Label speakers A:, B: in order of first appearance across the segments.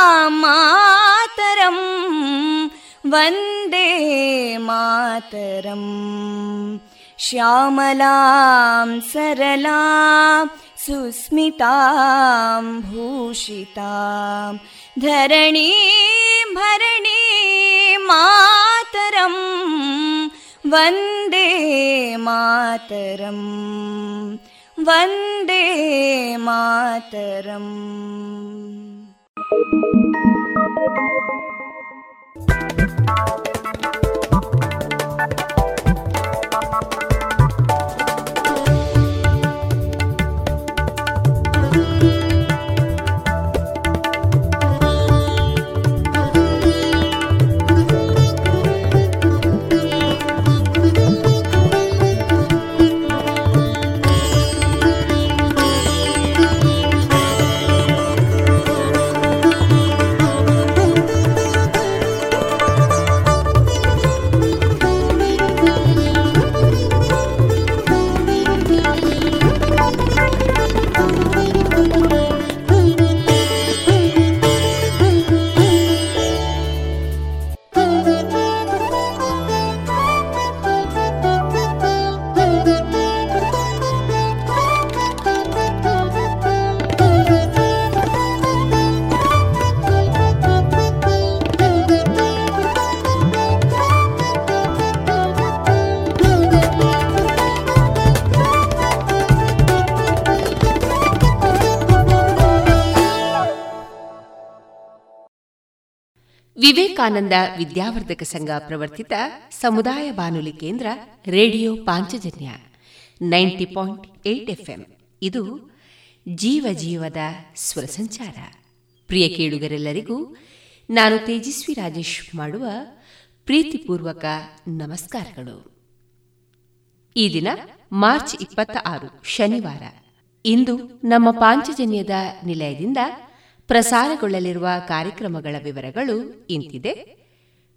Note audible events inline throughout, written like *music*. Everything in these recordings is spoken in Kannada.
A: सुफलां मातरम् वन्दे मातरम् श्यामलां सरलां सुस्मितां भूषितां धरणीं भरणीं मातरं वन्दे मातरम् वन्दे मातरम् Thank you.
B: ವಿವೇಕಾನಂದ ವಿದ್ಯಾವರ್ಧಕ ಸಂಘ ಪ್ರವರ್ತಿತ ಸಮುದಾಯ ಬಾನುಲಿ ಕೇಂದ್ರ radio Panchajanya ninety point eight FM. ಇದು ಜೀವ ಜೀವದ ಸ್ವರ ಸಂಚಾರ. ಪ್ರಿಯ ಕೇಳುಗರೆಲ್ಲರಿಗೂ ನಾನು ತೇಜಸ್ವಿ ರಾಜೇಶ್ ಮಾಡುವ ಪ್ರೀತಿಪೂರ್ವಕ ನಮಸ್ಕಾರಗಳು. ಈ ದಿನ ಮಾರ್ಚ್ ಇಪ್ಪತ್ತ ಆರು ಶನಿವಾರ. ಇಂದು ನಮ್ಮ ಪಾಂಚಜನ್ಯದ ನಿಲಯದಿಂದ ಪ್ರಸಾರಗೊಳ್ಳಲಿರುವ ಕಾರ್ಯಕ್ರಮಗಳ ವಿವರಗಳು ಇಂತಿದೆ.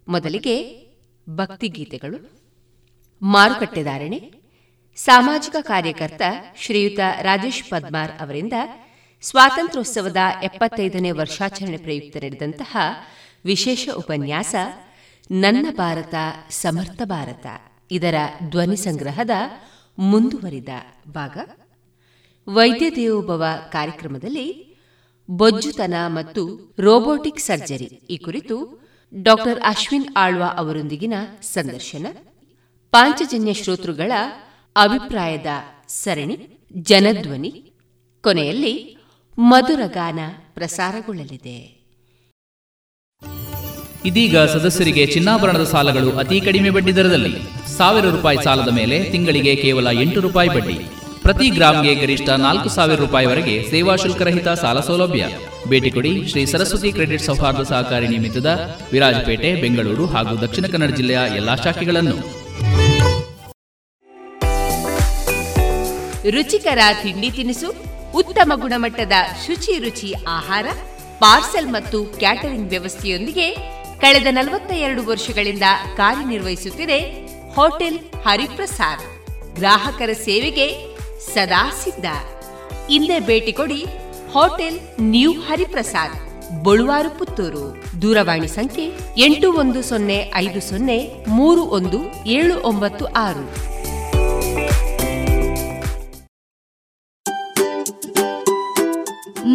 B: ಮೊದಲಿಗೆ ಭಕ್ತಿಗೀತೆಗಳು. ಮಾರುಕಟ್ಟೆದಾರಣೆ ಸಾಮಾಜಿಕ ಕಾರ್ಯಕರ್ತ ಶ್ರೀಯುತ ರಾಜೇಶ್ ಪದ್ಮಾರ್ ಅವರಿಂದ ಸ್ವಾತಂತ್ರ್ಯೋತ್ಸವದ ಎಪ್ಪತ್ತೈದನೇ ವರ್ಷಾಚರಣೆ ಪ್ರಯುಕ್ತ ನಡೆದಂತಹ ವಿಶೇಷ ಉಪನ್ಯಾಸ, ನನ್ನ ಭಾರತ, ಸಮರ್ಥ ಭಾರತ, ಇದರ ಧ್ವನಿ ಸಂಗ್ರಹದ ಮುಂದುವರಿದ ಭಾಗ. ವೈದ್ಯ ದೇವೋಭವ ಕಾರ್ಯಕ್ರಮದಲ್ಲಿ ಬೊಜ್ಜುತನ ಮತ್ತು ರೋಬೋಟಿಕ್ ಸರ್ಜರಿ. ಈ ಕುರಿತು ಡಾಕ್ಟರ್ ಅಶ್ವಿನ್ ಆಳ್ವಾ ಅವರೊಂದಿಗಿನ ಸಂದರ್ಶನ. ಪಾಂಚಜನ್ಯ ಶ್ರೋತೃಗಳ ಅಭಿಪ್ರಾಯದ ಸರಣಿ, ಜನಧ್ವನಿ. ಕೊನೆಯಲ್ಲಿ ಮಧುರಗಾನ ಪ್ರಸಾರಗೊಳ್ಳಲಿದೆ.
C: ಇದೀಗ ಸದಸ್ಯರಿಗೆ ಚಿನ್ನಾಭರಣದ ಸಾಲಗಳು ಅತಿ ಕಡಿಮೆ ಬಡ್ಡಿ ದರದಲ್ಲಿ. ಸಾವಿರ ರೂಪಾಯಿ ಸಾಲದ ಮೇಲೆ ತಿಂಗಳಿಗೆ ಕೇವಲ ಎಂಟು ರೂಪಾಯಿ ಬಡ್ಡಿ. ಪ್ರತಿ ಗ್ರಾಮ್ಗೆ ಗರಿಷ್ಠ ನಾಲ್ಕು ಸಾವಿರ ರೂಪಾಯಿವರೆಗೆ ಸೇವಾ ಶುಲ್ಕರಹಿತ ಸಾಲ ಸೌಲಭ್ಯ. ಭೇಟಿ ಕೊಡಿ ಶ್ರೀ ಸರಸ್ವತಿ ಕ್ರೆಡಿಟ್ ಸೌಹಾರ್ದ ಸಹಕಾರಿ ನಿಮಿತ್ತದ ವಿರಾಜಪೇಟೆ, ಬೆಂಗಳೂರು ಹಾಗೂ ದಕ್ಷಿಣ ಕನ್ನಡ ಜಿಲ್ಲೆಯ ಎಲ್ಲಾ ಶಾಖೆಗಳನ್ನು.
B: ರುಚಿಕರ ತಿಂಡಿ ತಿನಿಸು, ಉತ್ತಮ ಗುಣಮಟ್ಟದ ಶುಚಿ ರುಚಿ ಆಹಾರ, ಪಾರ್ಸೆಲ್ ಮತ್ತು ಕ್ಯಾಟರಿಂಗ್ ವ್ಯವಸ್ಥೆಯೊಂದಿಗೆ ಕಳೆದ ನಲವತ್ತ ಎರಡು ವರ್ಷಗಳಿಂದ ಕಾರ್ಯನಿರ್ವಹಿಸುತ್ತಿದೆ ಹೋಟೆಲ್ ಹರಿಪ್ರಸಾದ್. ಗ್ರಾಹಕರ ಸೇವೆಗೆ ಸದಾ ಸಿದ್ಧ ಇಲ್ಲೇ ಭೇಟಿ ಕೊಡಿ ಹೋಟೆಲ್ ನ್ಯೂ ಹರಿಪ್ರಸಾದ್, ಬಳುವಾರು ಪುತ್ತೂರು. ದೂರವಾಣಿ ಸಂಖ್ಯೆ ಎಂಟು ಒಂದು ಸೊನ್ನೆ ಐದು ಸೊನ್ನೆ ಮೂರು ಒಂದು ಏಳು ಒಂಬತ್ತು ಆರು.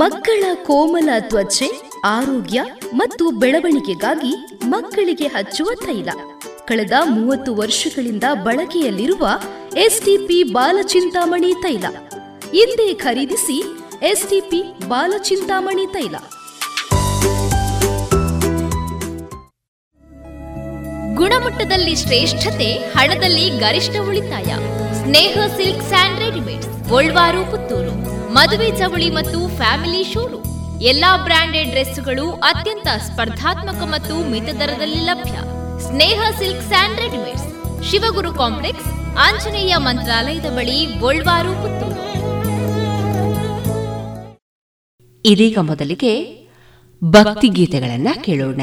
D: ಮಕ್ಕಳ ಕೋಮಲ ತ್ವಚೆ, ಆರೋಗ್ಯ ಮತ್ತು ಬೆಳವಣಿಗೆಗಾಗಿ ಮಕ್ಕಳಿಗೆ ಹಚ್ಚುವ ತೈಲ. ಕಳೆದ ಮೂವತ್ತು ವರ್ಷಗಳಿಂದ ಬಳಕೆಯಲ್ಲಿರುವ ಎಸ್ಟಿಪಿ ಬಾಲಚಿಂತಾಮಣಿ ತೈಲ. ಹಿಂದೆ ಖರೀದಿಸಿ ಎಸ್ಟಿಪಿ ಬಾಲಚಿಂತಾಮಣಿ ತೈಲ.
E: ಗುಣಮಟ್ಟದಲ್ಲಿ ಶ್ರೇಷ್ಠತೆ, ಹಣದಲ್ಲಿ ಗರಿಷ್ಠ ಉಳಿತಾಯ. ಸ್ನೇಹ ಸಿಲ್ಕ್ ಸ್ಯಾಂಡ್ ರೆಡಿಮೇಡ್ ಗೋಲ್ವಾರು, ಪುತ್ತೂರು. ಮದುವೆ ಚವಳಿ ಮತ್ತು ಫ್ಯಾಮಿಲಿ ಶೋರೂಮ್. ಎಲ್ಲಾ ಬ್ರಾಂಡೆಡ್ ಡ್ರೆಸ್ಗಳು ಅತ್ಯಂತ ಸ್ಪರ್ಧಾತ್ಮಕ ಮತ್ತು ಮಿತ ದರದಲ್ಲಿ ಲಭ್ಯ. Sneha silk and readymades Shivaguru complex Anjaneya ಮಂತ್ರಾಲಯದ ಬಳಿ ಗೋಲ್ವಾರು ಪುತ್ತೂರು.
B: ಇದೀಗ ಮೊದಲಿಗೆ ಭಕ್ತಿ ಗೀತೆಗಳನ್ನ ಕೇಳೋಣ.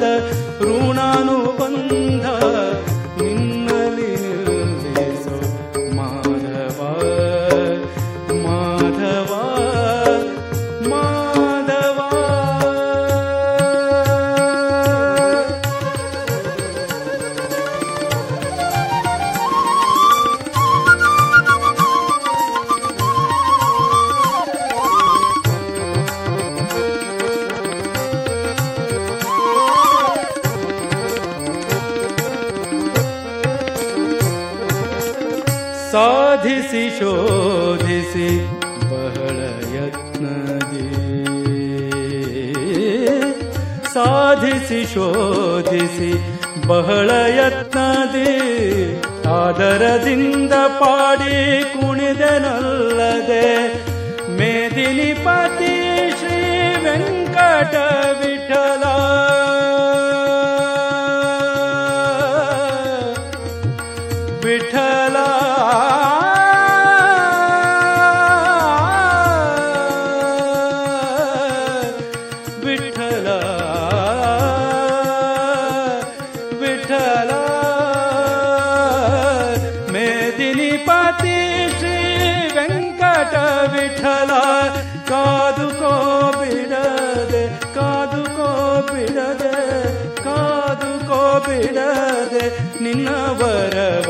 F: the
B: பரவ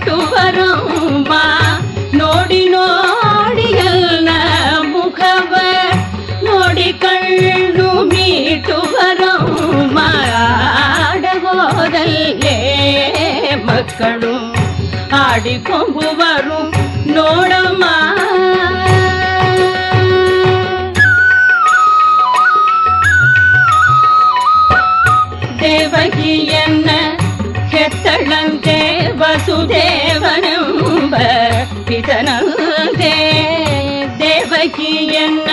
G: ಬಿಟ್ಟು ಬರೋಂಬ ನೋಡಿ ನೋಡಿಯಲ್ಲ ಮುಖವ ನೋಡಿ ಕಣ್ಣು ಮೀಟು ಬರೋಂಬ ಆಡಗೋದಲ್ಲೇ ಮಕ್ಕಳು ಆಡಿಕೊಂಬುವರು ನೋಡಮ್ಮ தேவகி என்ன எத்தளந்தே வசுதேவனம்ப பிதனந்தே தேவகி என்ன?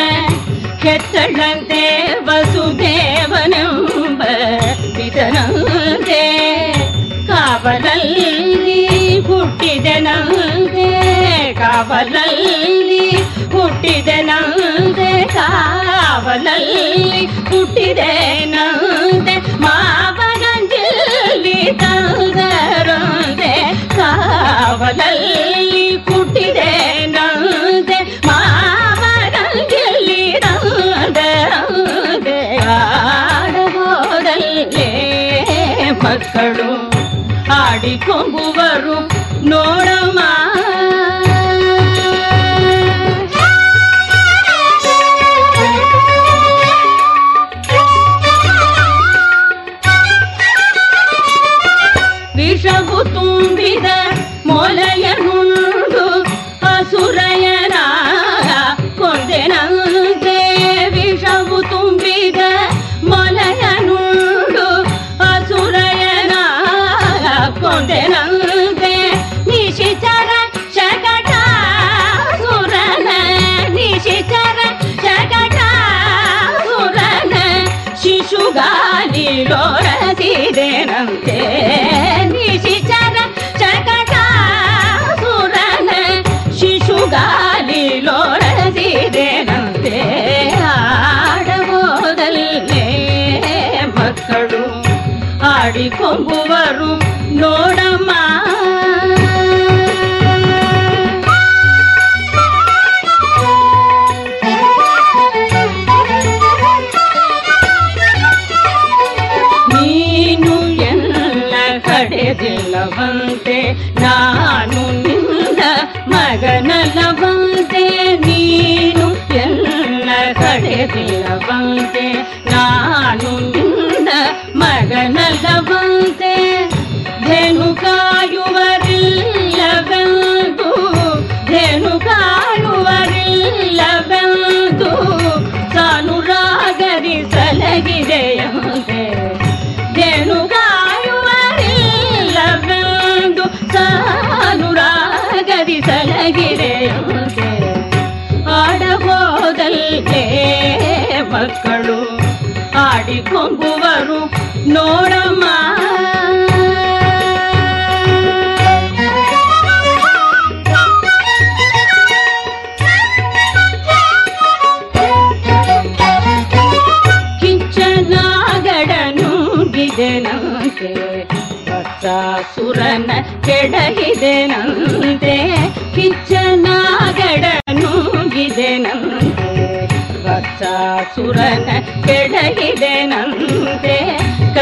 G: கெத்தளந்தே வசுதேவனம்ப பிதனந்தே காவலல்லி ಹುಟ್ಟಿದೆನಂದೆ ಕಾವಲಲ್ಲಿ ಹುಟ್ಟಿದೆನಂದೆ ಕಾವಲಲ್ಲಿ ಹುಟ್ಟಿದೆನಂದೆ ತಂದರಂದೆ ಕಾವಲಲ್ಲಿ ಹುಟ್ಟಿದೆ ನಂದೆ ಮಾವಗಂಜಿಲ್ಲಿ ತಂದರಂದೆ ಆಡಬೋದಲ್ಲೇ ಮಕ್ಕಳು ಆಡಿಕೊಂಬುವರು ನೋಡಮ್ಮ ಆಡಿಕೊಂಬುವರು ನೋಡಮ್ಮ ನೀನು ಆಡಿಕೊಂಬುವರು ನೋಡಮ್ಮ? ಕಿಚ್ಚನಾಗಡನು ಗಿದೆನಂತೆ ಸುರನ ಕೆಡಹಿದೆನಂತೆ ಕಿಚ್ಚನಾಗಡನು ಗಿದೆನಂತೆ ಸುರನ ಕೆಡಹಿದೆನಂತೆ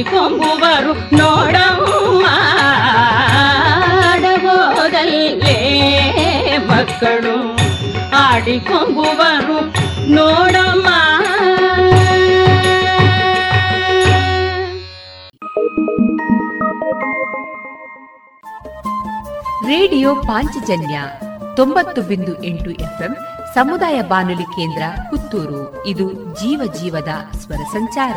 G: ಆಡಿಕೊಂಬುವರು ನೋಡಮ್ಮ. ಆಡಬೋದಲ್ಲೇ ಮಕ್ಕಳು. ಆಡಿಕೊಂಬುವರು ನೋಡಮ್ಮ.
B: ರೇಡಿಯೋ ಪಾಂಚಜನ್ಯ
H: ತೊಂಬತ್ತು ಬಿಂದು ಎಂಟು ಎಫ್ಎಂ ಸಮುದಾಯ ಬಾನುಲಿ ಕೇಂದ್ರ ಪುತ್ತೂರು. ಇದು ಜೀವ ಜೀವದ ಸ್ವರ ಸಂಚಾರ.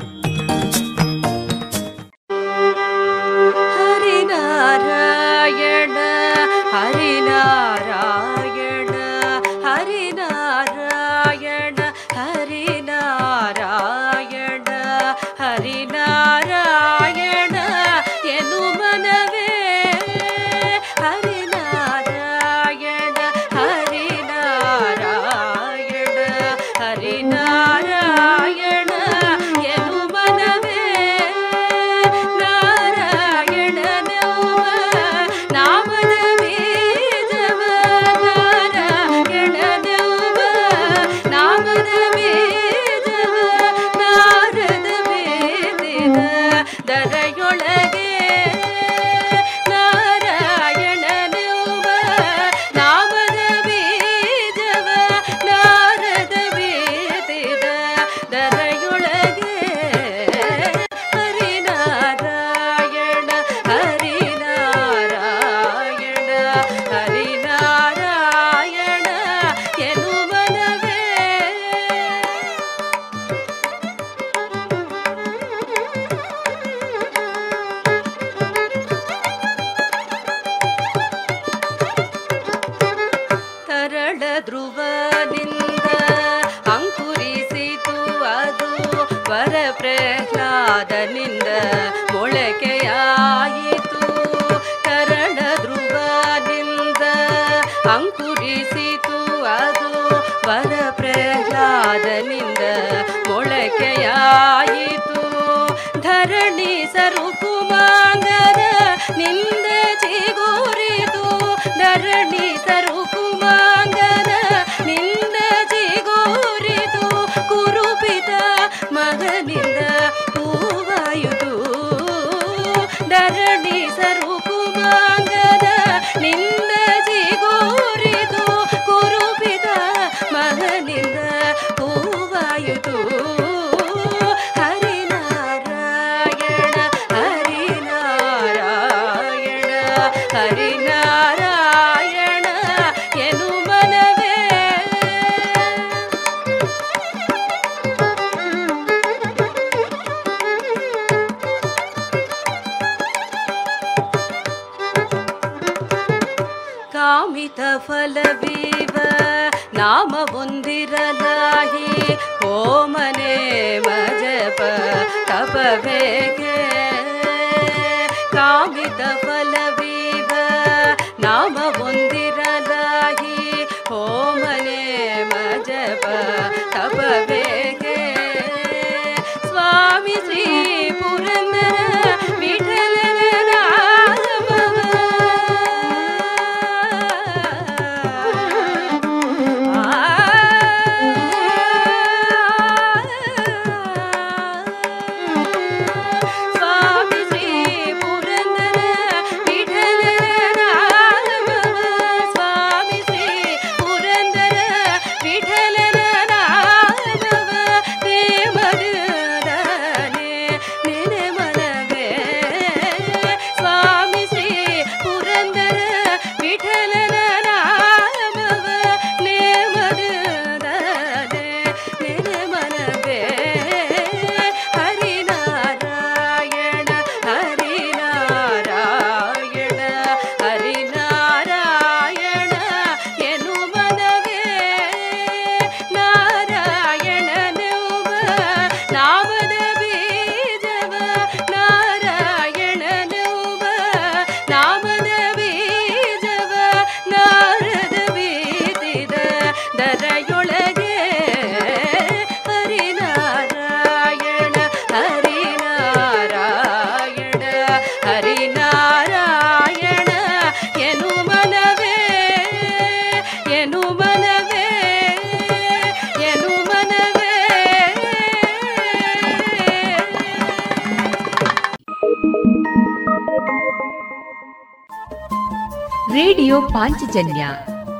B: ಪಾಂಚಜನ್ಯ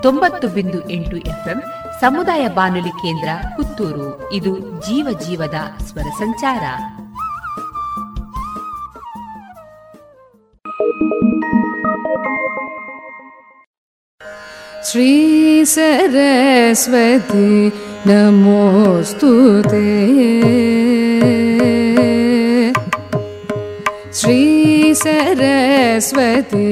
B: ತೊಂಬತ್ತು ಬಿಂದು ಎಂಟು ಎಫ್ಎಂ ಸಮುದಾಯ ಬಾನುಲಿ ಕೇಂದ್ರ ಪುತ್ತೂರು ಇದು ಜೀವ ಜೀವದ ಸ್ವರ ಸಂಚಾರ
I: श्री सरस्वती नमोऽस्तु ते श्री सरस्वती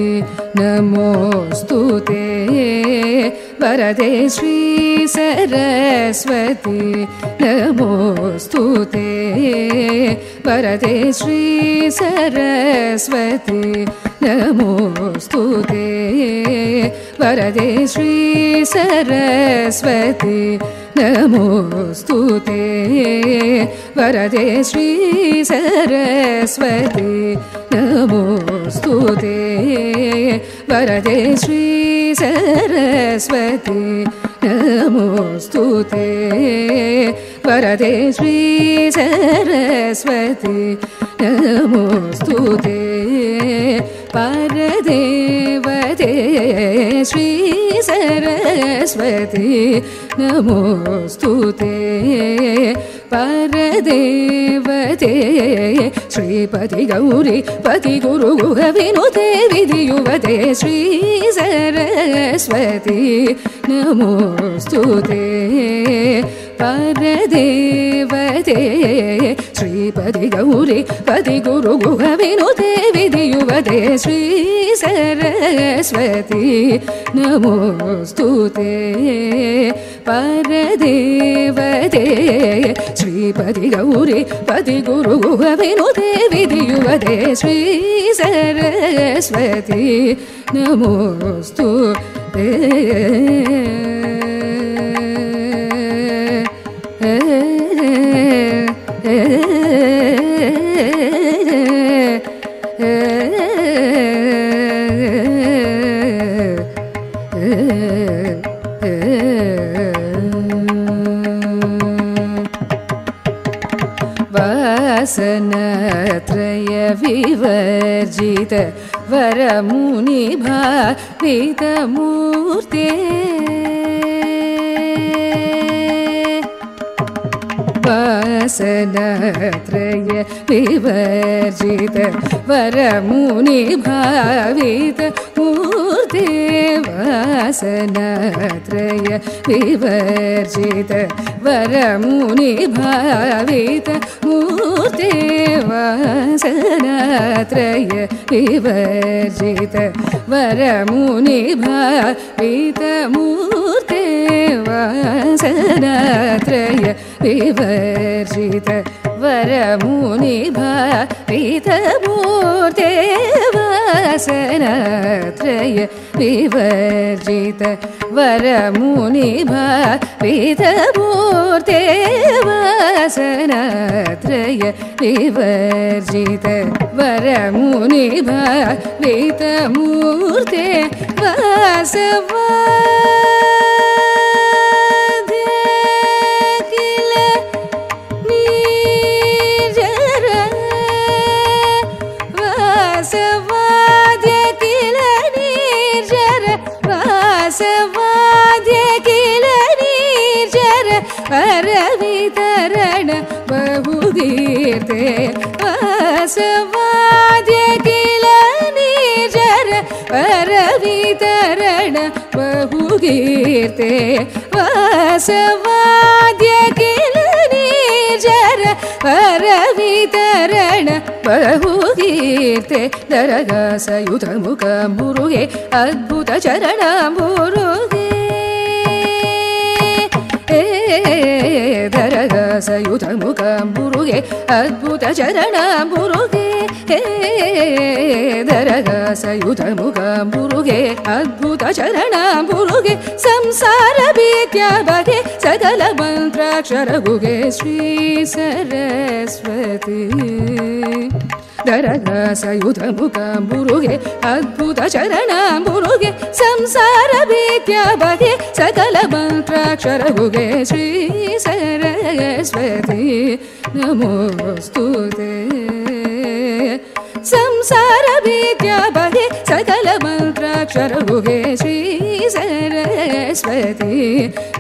I: नमोऽस्तु ते। वरदे श्री सरस्वती। नमोऽस्तु ते। वरदे श्री सरस्वती। नमोऽस्तु ते। वरदे श्री सरस्वती। नमोऽस्तु ते। वरदे श्री सरस्वती। नमोऽस्तु ते। वरदे श्री सरस्वती नमोऽस्तु ते। वरदे श्री सरस्वती नमोऽस्तु ते। परदेवते श्री सरस्वती नमोऽस्तु ते ಪರದೇವತೆ ಶ್ರೀಪತಿ ಗೌರಿ ಪತಿ ಗುರು ಗುಹವಿನುತೆ ವಿಧಿಯುವತೆ ಶ್ರೀ ಸರಸ್ವತಿ ನಮೋಸ್ತುತೆ ಪರದೇವತೆ ಶ್ರೀಪತಿ ಗೌರಿ ಪತಿ ಗುರು ಗುಹವಿನುತೆ ವಿಧಿಯುವತೆ ಶ್ರೀ ಸರಸ್ವತಿ ನಮೋಸ್ತುತೆ ಪರದೇವತೆ ಶ್ರೀಪತಿ ಗೌರಿ ಪತಿ ಗುರು ವಿನುತೆ ವಿಧಿಯುವತೆ ಶ್ರೀ ಸರಸ್ವತಿ ನಮೋಸ್ತು Yeah. विवर्जित वरमुनिभावितमूर्ते। वासनत्रय विवर्जित वरमुनिभावित मूर्ते वासनत्रय विवर्जित वरमुनिभावित मूर्ते वासनत्रय विवर्जित वरमुनिभावित मूर्ते वासनत्रय विवर्जित वरमुनिभावितमूर्ते वासनत्रय विवर्जित वरमुनिभावितमूर्ते वासनत्रय विवर्जित वरमुनिभावितमूर्ते वासवा ीते वाद्य के जररण प्रभु गीते दरग सयुतमुख बुरुगे अद्भुत चरणे हे दर सयुधमुख बुरुगे अद्भुत चरणगे हे दर सयुधमुख बुरुगे अद्भुत चरण संसार विद्या सकल मन्त्राक्षरगुगे श्री सरस्वती रदयुधमुख अद्भुतचरणाम्बुरुगे अद्भुत चरणे संसार विज्ञा भगे सकल मन्त्राक्षर भुगे श्री श्री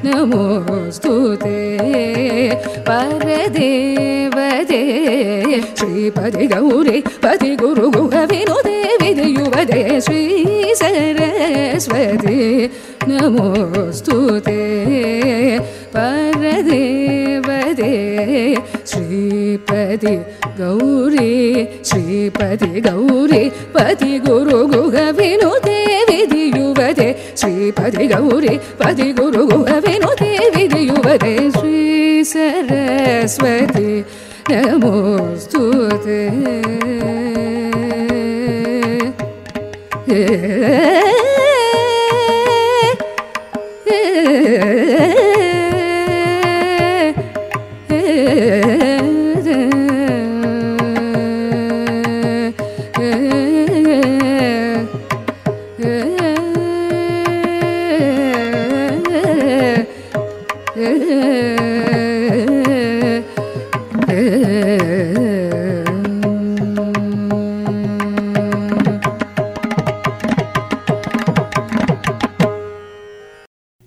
I: नमो ते। परदेवदे श्रीपदि गौरे पदि पति गुरुगु गविनुवि श्रीसरेस्वती नमो ते। परदेवदे श्रीपदि गौरी श्रीपदि गौरी पति गुरुगु गवि पति गौरी पदि गुरु गुहविनुते विधियुवते श्री सरस्वती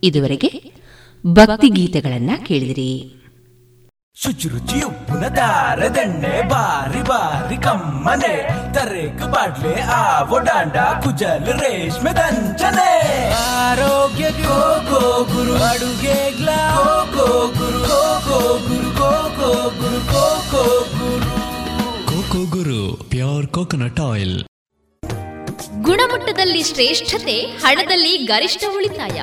B: ಇದುವರೆಗೆ ಭಕ್ತಿ ಗೀತೆಗಳನ್ನ ಕೇಳಿದಿರಿ.
J: ಶುಚಿರುಚಿ ಉಪ್ಪಿನ ದಾರದೆಣ್ಣೆ ಬಾರಿ ಬಾರಿ ಕಮ್ಮನೆ ತರೇಕು ಬಾಡ್ಲೆ ಆವೋ ಡಾಂಡ ಕುಜಲ್ ರೇಷ್ಮೆ ದಂಚನೆ. ಆರೋಗ್ಯ ಗೋ ಗೋ ಗುರು ಅಡುಗೆ ಗ್ಲಾ Go Go Guru Go Go Guru Go Go Guru Go Go Guru
K: pure coconut oil.
E: ಗುಣಮಟ್ಟದಲ್ಲಿ ಶ್ರೇಷ್ಠತೆ ಹಣದಲ್ಲಿ ಗರಿಷ್ಠ ಉಳಿತಾಯ.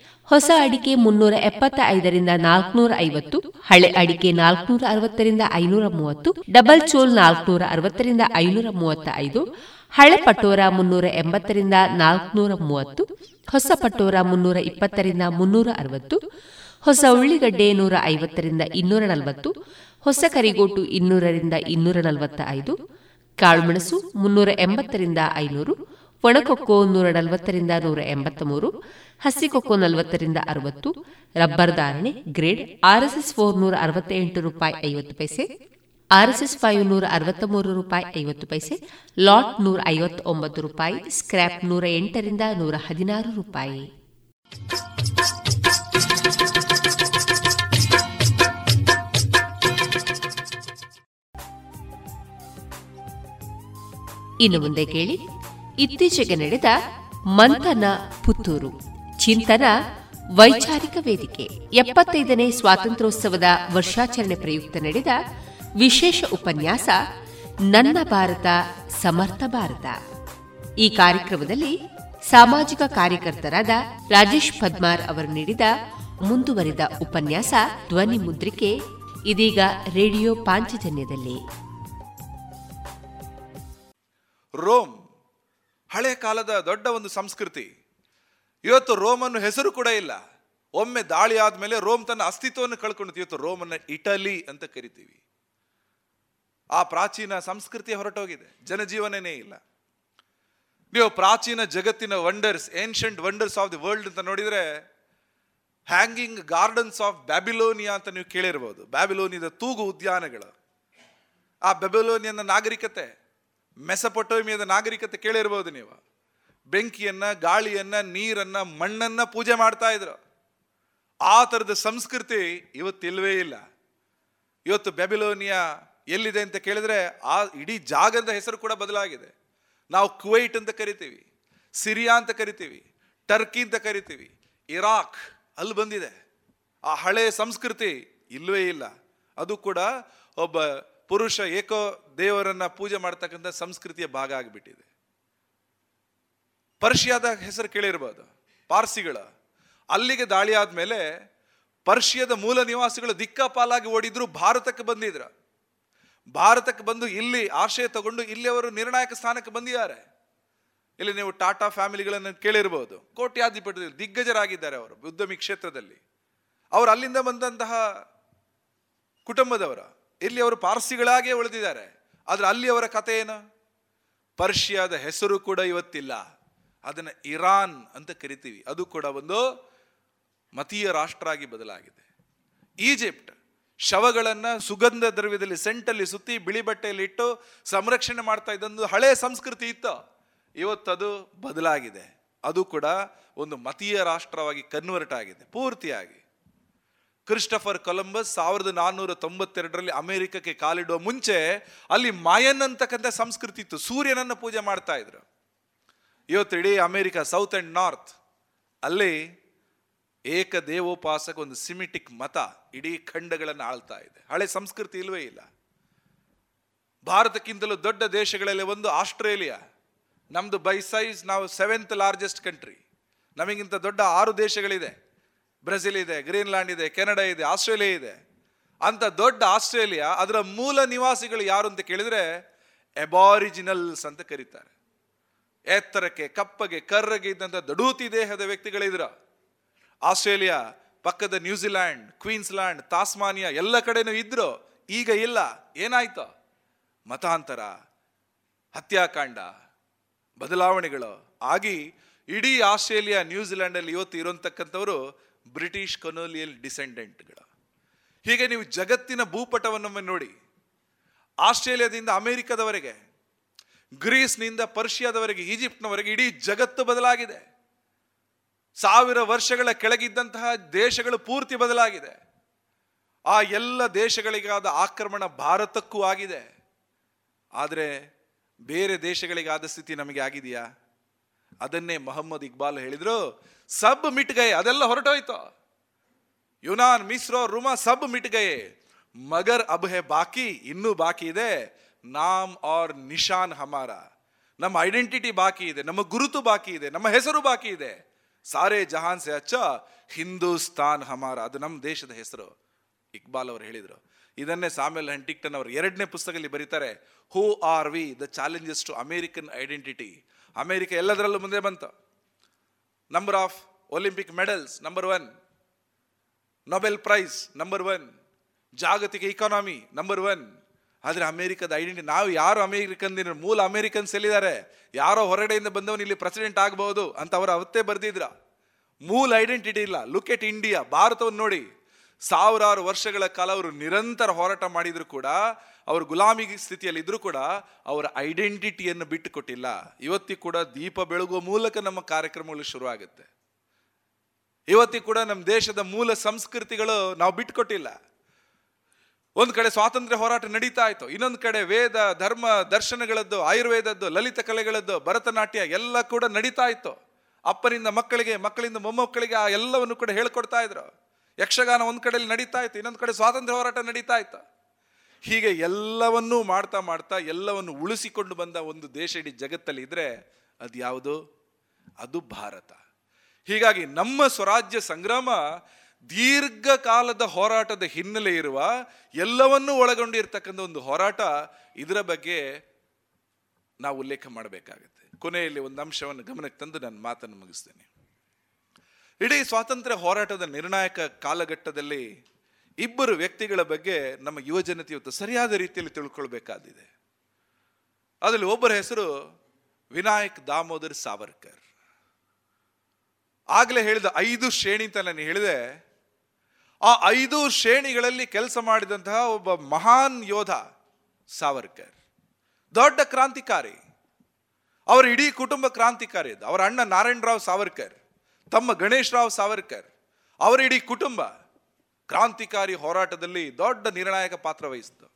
B: ಹೊಸ ಅಡಿಕೆ ಮುನ್ನೂರ ಎಪ್ಪತ್ತ ಐದರಿಂದ ನಾಲ್ಕನೂರ ಐವತ್ತು, ಹಳೆ ಅಡಿಕೆ ನಾಲ್ಕನೂರ ಅರವತ್ತರಿಂದ ಐನೂರ ಮೂವತ್ತು, ಡಬಲ್ ಚೋಲ್ ನಾಲ್ಕನೂರ ಅರವತ್ತರಿಂದ ಐನೂರ ಮೂವತ್ತ ಐದು ಹಳೆ ಪಟೋರ ಮುನ್ನೂರ ಎಂಬತ್ತರಿಂದ ನಾಲ್ಕನೂರ ಮೂವತ್ತು, ಹೊಸ ಪಟೋರ ಮುನ್ನೂರ ಇಪ್ಪತ್ತರಿಂದ ಮುನ್ನೂರ ಅರವತ್ತು, ಹೊಸ ಉಳ್ಳಿಗಡ್ಡೆ ನೂರ ಐವತ್ತರಿಂದ ಇನ್ನೂರ ನಲವತ್ತು, ಹೊಸ ಕರಿಗೋಟು ಇನ್ನೂರರಿಂದ ಇನ್ನೂರ ನಲವತ್ತ ಐದು ಕಾಳುಮೆಣಸು ಮುನ್ನೂರ ಎಂಬತ್ತರಿಂದ ಐನೂರು ಒಣಕೊಕ್ಕೋ ನೂರ ನಲವತ್ತರಿಂದ ನೂರ ಎಂಬತ್ತ ಮೂರು ಹಸಿಕೊಕ್ಕೋ ನಲವತ್ತರಿಂದ ಅರವತ್ತು, ರಬ್ಬರ್ ಧಾರಣೆ ಗ್ರೇಡ್ ಆರ್ಎಸ್ಎಸ್ ಫೋರ್ ನೂರ ಅರವತ್ತೆಂಟು ರೂಪಾಯಿ ಐವತ್ತು ಪೈಸೆ, ಆರ್ಎಸ್ಎಸ್ ಫೈವ್ ನೂರ ಅರವತ್ತ ಮೂರು ರೂಪಾಯಿ ಐವತ್ತು ಪೈಸೆ, ಲಾಟ್ ನೂರ ಐವತ್ತೊಂಬತ್ತು ರೂಪಾಯಿ, ಸ್ಕ್ರ್ಯಾಪ್ ನೂರ ಎಂಟರಿಂದ ನೂರ ಹದಿನಾರು ರೂಪಾಯಿ. ಇನ್ನು ಮುಂದೆ ಕೇಳಿ ಇತ್ತೀಚೆಗೆ ನಡೆದ ಮಂಥನ ಪುತ್ತೂರು, ಚಿಂತನ ವೈಚಾರಿಕ ವೇದಿಕೆ, ಎಪ್ಪತ್ತೈದನೇ ಸ್ವಾತಂತ್ರ್ಯೋತ್ಸವದ ವರ್ಷಾಚರಣೆ ಪ್ರಯುಕ್ತ ನಡೆದ ವಿಶೇಷ ಉಪನ್ಯಾಸ ನನ್ನ ಭಾರತ, ಸಮರ್ಥ ಭಾರತ. ಈ ಕಾರ್ಯಕ್ರಮದಲ್ಲಿ ಸಾಮಾಜಿಕ ಕಾರ್ಯಕರ್ತರಾದ ರಾಜೇಶ್ ಪದ್ಮಾರ್ ಅವರು ನೀಡಿದ ಮುಂದುವರಿದ ಉಪನ್ಯಾಸ ಧ್ವನಿ ಮುದ್ರಿಕೆ, ಇದೀಗ ರೇಡಿಯೋ ಪಾಂಚಜನ್ಯದಲ್ಲಿ.
L: ರೋಮ್ ಹಳೆ ಕಾಲದ ದೊಡ್ಡ ಒಂದು ಸಂಸ್ಕೃತಿ. ಇವತ್ತು ರೋಮನ್ನು ಹೆಸರು ಕೂಡ ಇಲ್ಲ. ಒಮ್ಮೆ ದಾಳಿ ಆದಮೇಲೆ ರೋಮ್ ತನ್ನ ಅಸ್ತಿತ್ವವನ್ನು ಕಳ್ಕೊಂಡು, ಇವತ್ತು ರೋಮನ್ನ ಇಟಲಿ ಅಂತ ಕರಿತೀವಿ. ಆ ಪ್ರಾಚೀನ ಸಂಸ್ಕೃತಿ ಹೊರಟೋಗಿದೆ. ಜನಜೀವನನೇ ಇಲ್ಲ. ನೀವು ಪ್ರಾಚೀನ ಜಗತ್ತಿನ wonders ancient wonders of the world ಅಂತ ನೋಡಿದ್ರೆ ಹ್ಯಾಂಗಿಂಗ್ ಗಾರ್ಡನ್ಸ್ ಆಫ್ ಬ್ಯಾಬಿಲೋನಿಯಾ ಅಂತ ನೀವು ಕೇಳಿರ್ಬೋದು. ಬ್ಯಾಬಿಲೋನಿಯದ ತೂಗು ಉದ್ಯಾನಗಳು. ಆ ಬ್ಯಾಬಿಲೋನಿಯನ್ನ ನಾಗರಿಕತೆ. ಮೆಸಪೊಟೋಮಿಯದ ನಾಗರಿಕತೆ ಕೇಳಿರ್ಬೋದು ನೀವು. ಬೆಂಕಿಯನ್ನ, ಗಾಳಿಯನ್ನ, ನೀರನ್ನ, ಮಣ್ಣನ್ನ ಪೂಜೆ ಮಾಡ್ತಾ ಇದ್ರು. ಆ ಥರದ ಸಂಸ್ಕೃತಿ ಇವತ್ತಿಲ್ವೇ ಇಲ್ಲ. ಇವತ್ತು ಬೆಬಿಲೋನಿಯಾ ಎಲ್ಲಿದೆ ಅಂತ ಕೇಳಿದ್ರೆ ಆ ಇಡೀ ಜಾಗದ ಹೆಸರು ಕೂಡ ಬದಲಾಗಿದೆ. ನಾವು ಕುವೈಟ್ ಅಂತ ಕರಿತೀವಿ, ಸಿರಿಯಾ ಅಂತ ಕರಿತೀವಿ, ಟರ್ಕಿ ಅಂತ ಕರಿತೀವಿ, ಇರಾಕ್ ಅಲ್ಲಿ ಬಂದಿದೆ. ಆ ಹಳೆ ಸಂಸ್ಕೃತಿ ಇಲ್ಲವೇ ಇಲ್ಲ. ಅದು ಕೂಡ ಒಬ್ಬ ಪುರುಷ ಏಕೋ ದೇವರನ್ನ ಪೂಜೆ ಮಾಡ್ತಕ್ಕಂಥ ಸಂಸ್ಕೃತಿಯ ಭಾಗ ಆಗಿಬಿಟ್ಟಿದೆ. ಪರ್ಷಿಯಾದ ಹೆಸರು ಕೇಳಿರ್ಬೋದು, ಪಾರ್ಸಿಗಳ. ಅಲ್ಲಿಗೆ ದಾಳಿ ಆದ್ಮೇಲೆ ಪರ್ಷಿಯದ ಮೂಲ ನಿವಾಸಿಗಳು ದಿಕ್ಕಾಪಾಲಾಗಿ ಓಡಿದ್ರು, ಭಾರತಕ್ಕೆ ಬಂದಿದ್ರ. ಭಾರತಕ್ಕೆ ಬಂದು ಇಲ್ಲಿ ಆಶ್ರಯ ತಗೊಂಡು ಇಲ್ಲಿ ಅವರು ನಿರ್ಣಾಯಕ ಸ್ಥಾನಕ್ಕೆ ಬಂದಿದ್ದಾರೆ. ಇಲ್ಲಿ ನೀವು ಟಾಟಾ ಫ್ಯಾಮಿಲಿಗಳನ್ನು ಕೇಳಿರ್ಬೋದು, ಕೋಟ್ಯಾಧಿಪತಿ ದಿಗ್ಗಜರಾಗಿದ್ದಾರೆ ಅವರು, ಉದ್ಯಮಿ ಕ್ಷೇತ್ರದಲ್ಲಿ. ಅವರು ಅಲ್ಲಿಂದ ಬಂದಂತಹ ಕುಟುಂಬದವರ. ಇಲ್ಲಿ ಅವರು ಪಾರ್ಸಿಗಳಾಗೇ ಉಳಿದಿದ್ದಾರೆ. ಆದ್ರೆ ಅಲ್ಲಿ ಅವರ ಕಥೆ ಏನು? ಪರ್ಷಿಯಾದ ಹೆಸರು ಕೂಡ ಇವತ್ತಿಲ್ಲ. ಅದನ್ನ ಇರಾನ್ ಅಂತ ಕರಿತೀವಿ. ಅದು ಕೂಡ ಒಂದು ಮತೀಯ ರಾಷ್ಟ್ರ ಆಗಿ ಬದಲಾಗಿದೆ. ಈಜಿಪ್ಟ್ ಶವಗಳನ್ನು ಸುಗಂಧ ದ್ರವ್ಯದಲ್ಲಿ ಸೆಂಟಲ್ಲಿ ಸುತ್ತಿ ಬಿಳಿ ಬಟ್ಟೆಯಲ್ಲಿ ಇಟ್ಟು ಸಂರಕ್ಷಣೆ ಮಾಡ್ತಾ ಇದ್ದೊಂದು ಹಳೆ ಸಂಸ್ಕೃತಿ ಇತ್ತು. ಇವತ್ತದು ಬದಲಾಗಿದೆ. ಅದು ಕೂಡ ಒಂದು ಮತೀಯ ರಾಷ್ಟ್ರವಾಗಿ ಕನ್ವರ್ಟ್ ಆಗಿದೆ. ಪೂರ್ತಿಯಾಗಿ. ಕ್ರಿಸ್ಟಫರ್ ಕೊಲಂಬಸ್ ಸಾವಿರದ ನಾನ್ನೂರ ತೊಂಬತ್ತೆರಡರಲ್ಲಿ ಅಮೆರಿಕಕ್ಕೆ ಕಾಲಿಡುವ ಮುಂಚೆ ಅಲ್ಲಿ ಮಾಯನ್ ಅಂತಕ್ಕಂಥ ಸಂಸ್ಕೃತಿ ಇತ್ತು. ಸೂರ್ಯನನ್ನು ಪೂಜೆ ಮಾಡ್ತಾ ಇದ್ರು. ಇವತ್ತು ಇಡೀ ಅಮೆರಿಕ, ಸೌತ್ ಅಂಡ್ ನಾರ್ತ್ ಅಲ್ಲಿ ಏಕ ದೇವೋಪಾಸಕ ಒಂದು ಸಿಮಿಟಿಕ್ ಮತ ಇಡೀ ಖಂಡಗಳನ್ನು ಆಳ್ತಾ ಇದೆ. ಹಳೆ ಸಂಸ್ಕೃತಿ ಇಲ್ವೇ ಇಲ್ಲ. ಭಾರತಕ್ಕಿಂತಲೂ ದೊಡ್ಡ ದೇಶಗಳಲ್ಲಿ ಒಂದು ಆಸ್ಟ್ರೇಲಿಯಾ. ನಮ್ದು ಬೈ ಸೈಜ್ ನಾವು ಸೆವೆಂತ್ ಲಾರ್ಜೆಸ್ಟ್ ಕಂಟ್ರಿ ನಮಗಿಂತ ದೊಡ್ಡ ಆರು ದೇಶಗಳಿದೆ. ಬ್ರೆಜಿಲ್ ಇದೆ, ಗ್ರೀನ್ಲ್ಯಾಂಡ್ ಇದೆ, ಕೆನಡಾ ಇದೆ, ಆಸ್ಟ್ರೇಲಿಯಾ ಇದೆ. ಅಂತ ದೊಡ್ಡ ಆಸ್ಟ್ರೇಲಿಯಾ ಅದರ ಮೂಲ ನಿವಾಸಿಗಳು ಯಾರು ಅಂತ ಕೇಳಿದ್ರೆ ಎಬಾರಿಜಿನಲ್ಸ್ ಅಂತ ಕರೀತಾರೆ. ಎತ್ತರಕ್ಕೆ, ಕಪ್ಪಗೆ, ಕರ್ರಗೆ ಇದ್ದಂಥ ದಡೂತಿ ದೇಹದ ವ್ಯಕ್ತಿಗಳಿದ್ರ. ಆಸ್ಟ್ರೇಲಿಯಾ, ಪಕ್ಕದ ನ್ಯೂಜಿಲ್ಯಾಂಡ್, ಕ್ವೀನ್ಸ್ಲ್ಯಾಂಡ್, ತಾಸ್ಮಾನಿಯಾ ಎಲ್ಲ ಕಡೆನೂ ಇದ್ರು, ಈಗ ಇಲ್ಲ, ಏನಾಯ್ತು? ಮತಾಂತರ, ಹತ್ಯಾಕಾಂಡ, ಬದಲಾವಣೆಗಳು. ಆಗಿ ಇಡೀ ಆಸ್ಟ್ರೇಲಿಯಾ, ನ್ಯೂಜಿಲ್ಯಾಂಡಲ್ಲಿ ಇವತ್ತು ಇರೋಂತಕ್ಕಂಥವರು ಬ್ರಿಟಿಷ್ ಕೊನೋಲಿಯಲ್ ಡಿಸೆಂಡೆಂಟ್ಗಳು ಹೀಗೆ ನೀವು ಜಗತ್ತಿನ ಭೂಪಟವನ್ನು ನೋಡಿ, ಆಸ್ಟ್ರೇಲಿಯಾದಿಂದ ಅಮೆರಿಕದವರೆಗೆ, ಗ್ರೀಸ್ನಿಂದ ಪರ್ಷಿಯಾದವರೆಗೆ, ಈಜಿಪ್ಟ್ನವರೆಗೆ ಇಡೀ ಜಗತ್ತು ಬದಲಾಗಿದೆ. ಸಾವಿರ ವರ್ಷಗಳ ಕೆಳಗಿದ್ದಂತಹ ದೇಶಗಳು ಪೂರ್ತಿ ಬದಲಾಗಿದೆ. ಆ ಎಲ್ಲ ದೇಶಗಳಿಗಾದ ಆಕ್ರಮಣ ಭಾರತಕ್ಕೂ ಆಗಿದೆ. ಆದರೆ ಬೇರೆ ದೇಶಗಳಿಗಾದ ಸ್ಥಿತಿ ನಮಗೆ ಆಗಿದೆಯಾ? ಅದನ್ನೇ ಮೊಹಮ್ಮದ್ ಇಕ್ಬಾಲ್ ಹೇಳಿದ್ರು ಸಬ್ ಮಿಟ್ ಗಯೆ ಅದೆಲ್ಲ ಹೊರಟೋಯ್ತು. ಯುನಾನ್, ಮಿಸ್ರೋ, ರುಮಾ ಸಬ್ ಮಿಟ್ ಗಯೆ ಮಗರ್ ಅಬ್ ಹೆ ಬಾಕಿ, ಇನ್ನೂ ಬಾಕಿ ಇದೆ. ನಾಮ್ ಆರ್ ನಿಶಾನ್ ಹಮಾರ. ನಮ್ಮ ಐಡೆಂಟಿಟಿ ಬಾಕಿ ಇದೆ, ನಮ್ಮ ಗುರುತು ಬಾಕಿ ಇದೆ, ನಮ್ಮ ಹೆಸರು ಬಾಕಿ ಇದೆ. ಸಾರೆ ಜಹಾನ್ ಸೆ ಅಚ್ಚ, ಹಿಂದೂಸ್ತಾನ್ ಹಮಾರ. ಅದು ನಮ್ಮ ದೇಶದ ಹೆಸರು, ಇಕ್ಬಾಲ್ ಅವರು ಹೇಳಿದರು. ಇದನ್ನೇ ಸಾಮ್ಯಲ್ ಹಂಟಿಕ್ಟನ್ ಅವರು ಎರಡನೇ ಪುಸ್ತಕದಲ್ಲಿ ಬರೀತಾರೆ, who are we, the challenges to American identity. America ಎಲ್ಲದರಲ್ಲೂ ಮುಂದೆ ಬಂತು. Number of Olympic medals number one Nobel prize number one ಜಾಗತಿಕ ಇಕಾನಮಿ ನಂಬರ್ ಒನ್ ಆದರೆ ಅಮೇರಿಕದ ಐಡೆಂಟಿ ನಾವು ಯಾರು ಅಮೇರಿಕನ್ ಮೂಲ ಅಮೇರಿಕನ್ಸ್ ಎಲ್ಲಿದ್ದಾರೆ? ಯಾರೋ ಹೊರಗಡೆಯಿಂದ ಬಂದವನು ಇಲ್ಲಿ ಪ್ರೆಸಿಡೆಂಟ್ ಆಗಬಹುದು ಅಂತ ಅವರು ಅವತ್ತೇ ಬರೆದಿದ್ರ. ಮೂಲ ಐಡೆಂಟಿಟಿ ಇಲ್ಲ. ಲುಕ್ ಎಟ್ ಇಂಡಿಯಾ ಭಾರತವನ್ನು ನೋಡಿ. ಸಾವಿರಾರು ವರ್ಷಗಳ ಕಾಲ ಅವರು ನಿರಂತರ ಹೋರಾಟ ಮಾಡಿದ್ರು ಕೂಡ ಅವರು ಗುಲಾಮಿ ಸ್ಥಿತಿಯಲ್ಲಿ ಇದ್ರೂ ಕೂಡ ಅವರ ಐಡೆಂಟಿಟಿಯನ್ನು ಬಿಟ್ಟು ಕೊಟ್ಟಿಲ್ಲ ಇವತ್ತಿಗೆ ಕೂಡ ದೀಪ ಬೆಳಗುವ ಮೂಲಕ ನಮ್ಮ ಕಾರ್ಯಕ್ರಮಗಳು ಶುರುವಾಗುತ್ತೆ. ಇವತ್ತಿಗೂ ಕೂಡ ನಮ್ಮ ದೇಶದ ಮೂಲ ಸಂಸ್ಕೃತಿಗಳು ನಾವು ಬಿಟ್ಟುಕೊಟ್ಟಿಲ್ಲ. ಒಂದು ಕಡೆ ಸ್ವಾತಂತ್ರ್ಯ ಹೋರಾಟ ನಡೀತಾ ಇತ್ತು. ಇನ್ನೊಂದು ಕಡೆ ವೇದ, ಧರ್ಮ, ದರ್ಶನಗಳದ್ದು, ಆಯುರ್ವೇದದ್ದು, ಲಲಿತ ಕಲೆಗಳದ್ದು, ಭರತನಾಟ್ಯ ಎಲ್ಲ ಕೂಡ ನಡೀತಾ ಇತ್ತು. ಅಪ್ಪನಿಂದ ಮಕ್ಕಳಿಗೆ, ಮಕ್ಕಳಿಂದ ಮೊಮ್ಮಕ್ಕಳಿಗೆ ಆ ಎಲ್ಲವನ್ನು ಕೂಡ ಹೇಳ್ಕೊಡ್ತಾ ಇದ್ರು. ಯಕ್ಷಗಾನ ಒಂದ್ ಕಡೆಯಲ್ಲಿ ನಡೀತಾ ಇತ್ತು. ಇನ್ನೊಂದು ಕಡೆ ಸ್ವಾತಂತ್ರ್ಯ ಹೋರಾಟ ನಡೀತಾ ಇತ್ತು. ಹೀಗೆ ಎಲ್ಲವನ್ನೂ ಮಾಡ್ತಾ ಮಾಡ್ತಾ ಎಲ್ಲವನ್ನು ಉಳಿಸಿಕೊಂಡು ಬಂದ ಒಂದು ದೇಶ ಇಡೀ ಜಗತ್ತಲ್ಲಿ ಇದ್ರೆ ಅದು ಯಾವುದು? ಅದು ಭಾರತ. ಹೀಗಾಗಿ ನಮ್ಮ ಸ್ವರಾಜ್ಯ ಸಂಗ್ರಾಮ ದೀರ್ಘಕಾಲದ ಹೋರಾಟದ ಹಿನ್ನೆಲೆ ಇರುವ ಎಲ್ಲವನ್ನೂ ಒಳಗೊಂಡಿರ್ತಕ್ಕಂಥ ಒಂದು ಹೋರಾಟ ಇದರ ಬಗ್ಗೆ ನಾವು ಉಲ್ಲೇಖ ಮಾಡಬೇಕಾಗುತ್ತೆ. ಕೊನೆಯಲ್ಲಿ ಒಂದು ಅಂಶವನ್ನು ಗಮನಕ್ಕೆ ತಂದು ನಾನು ಮಾತನ್ನು ಮುಗಿಸ್ತೇನೆ. ಇಡೀ ಸ್ವಾತಂತ್ರ್ಯ ಹೋರಾಟದ ನಿರ್ಣಾಯಕ ಕಾಲಘಟ್ಟದಲ್ಲಿ ಇಬ್ಬರು ವ್ಯಕ್ತಿಗಳ ಬಗ್ಗೆ ನಮ್ಮ ಯುವಜನತೆ ಇವತ್ತು ಸರಿಯಾದ ರೀತಿಯಲ್ಲಿ ತಿಳ್ಕೊಳ್ಬೇಕಾದಿದೆ. ಅದರಲ್ಲಿ ಒಬ್ಬರ ಹೆಸರು ವಿನಾಯಕ್ ದಾಮೋದರ್ ಸಾವರ್ಕರ್. ಆಗಲೇ ಹೇಳಿದ ಐದು ಶ್ರೇಣಿ ಅಂತ ನಾನು ಹೇಳಿದೆ. ಆ ಐದು ಶ್ರೇಣಿಗಳಲ್ಲಿ ಕೆಲಸ ಮಾಡಿದಂತಹ ಒಬ್ಬ ಮಹಾನ್ ಯೋಧ ಸಾವರ್ಕರ್. ದೊಡ್ಡ ಕ್ರಾಂತಿಕಾರಿ. ಅವರ ಇಡೀ ಕುಟುಂಬ ಕ್ರಾಂತಿಕಾರಿ ಅದು ಅವರ ಅಣ್ಣ ನಾರಾಯಣರಾವ್ ಸಾವರ್ಕರ್, ತಮ್ಮ ಗಣೇಶ್ ರಾವ್ ಸಾವರ್ಕರ್, ಅವರ ಇಡೀ ಕುಟುಂಬ. ಕ್ರಾಂತಿಕಾರಿ ಹೋರಾಟದಲ್ಲಿ ದೊಡ್ಡ ನಿರ್ಣಾಯಕ ಪಾತ್ರ ವಹಿಸಿತು.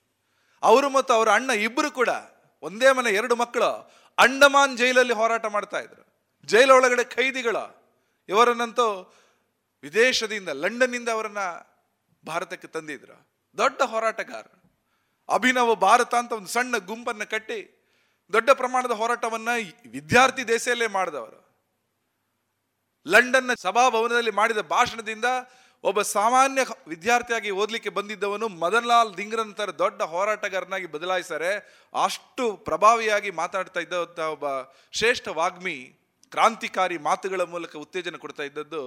L: ಅವರು ಮತ್ತು ಅವರ ಅಣ್ಣ ಇಬ್ಬರು ಕೂಡ ಒಂದೇ ಮನೆ ಎರಡು ಮಕ್ಕಳು ಅಂಡಮಾನ್ ಜೈಲಲ್ಲಿ ಹೋರಾಟ ಮಾಡ್ತಾ ಇದ್ರು. ಜೈಲೊಳಗಡೆ ಖೈದಿಗಳ. ಇವರನ್ನಂತೂ ವಿದೇಶದಿಂದ, ಲಂಡನ್ನಿಂದ ಅವರನ್ನ ಭಾರತಕ್ಕೆ ತಂದಿದ್ರು. ದೊಡ್ಡ ಹೋರಾಟಗಾರ. ಅಭಿನವ ಭಾರತ ಅಂತ ಒಂದು ಸಣ್ಣ ಗುಂಪನ್ನು ಕಟ್ಟಿ ದೊಡ್ಡ ಪ್ರಮಾಣದ ಹೋರಾಟವನ್ನ ವಿದ್ಯಾರ್ಥಿ ದೇಶದಲ್ಲೇ ಮಾಡಿದವರು. ಲಂಡನ್ನ ಸಭಾಭವನದಲ್ಲಿ ಮಾಡಿದ ಭಾಷಣದಿಂದ ಒಬ್ಬ ಸಾಮಾನ್ಯ ವಿದ್ಯಾರ್ಥಿಯಾಗಿ ಓದಲಿಕ್ಕೆ ಬಂದಿದ್ದವನು ಮದನ್ ಲಾಲ್ ದಿಂಗ್ರಂತರ ದೊಡ್ಡ ಹೋರಾಟಗಾರನಾಗಿ ಬದಲಾಯಿಸ್ತಾರೆ ಅಷ್ಟು ಪ್ರಭಾವಿಯಾಗಿ ಮಾತಾಡ್ತಾ ಇದ್ದಂಥ ಒಬ್ಬ ಶ್ರೇಷ್ಠ ವಾಗ್ಮಿ, ಕ್ರಾಂತಿಕಾರಿ ಮಾತುಗಳ ಮೂಲಕ ಉತ್ತೇಜನ ಕೊಡ್ತಾ ಇದ್ದದ್ದು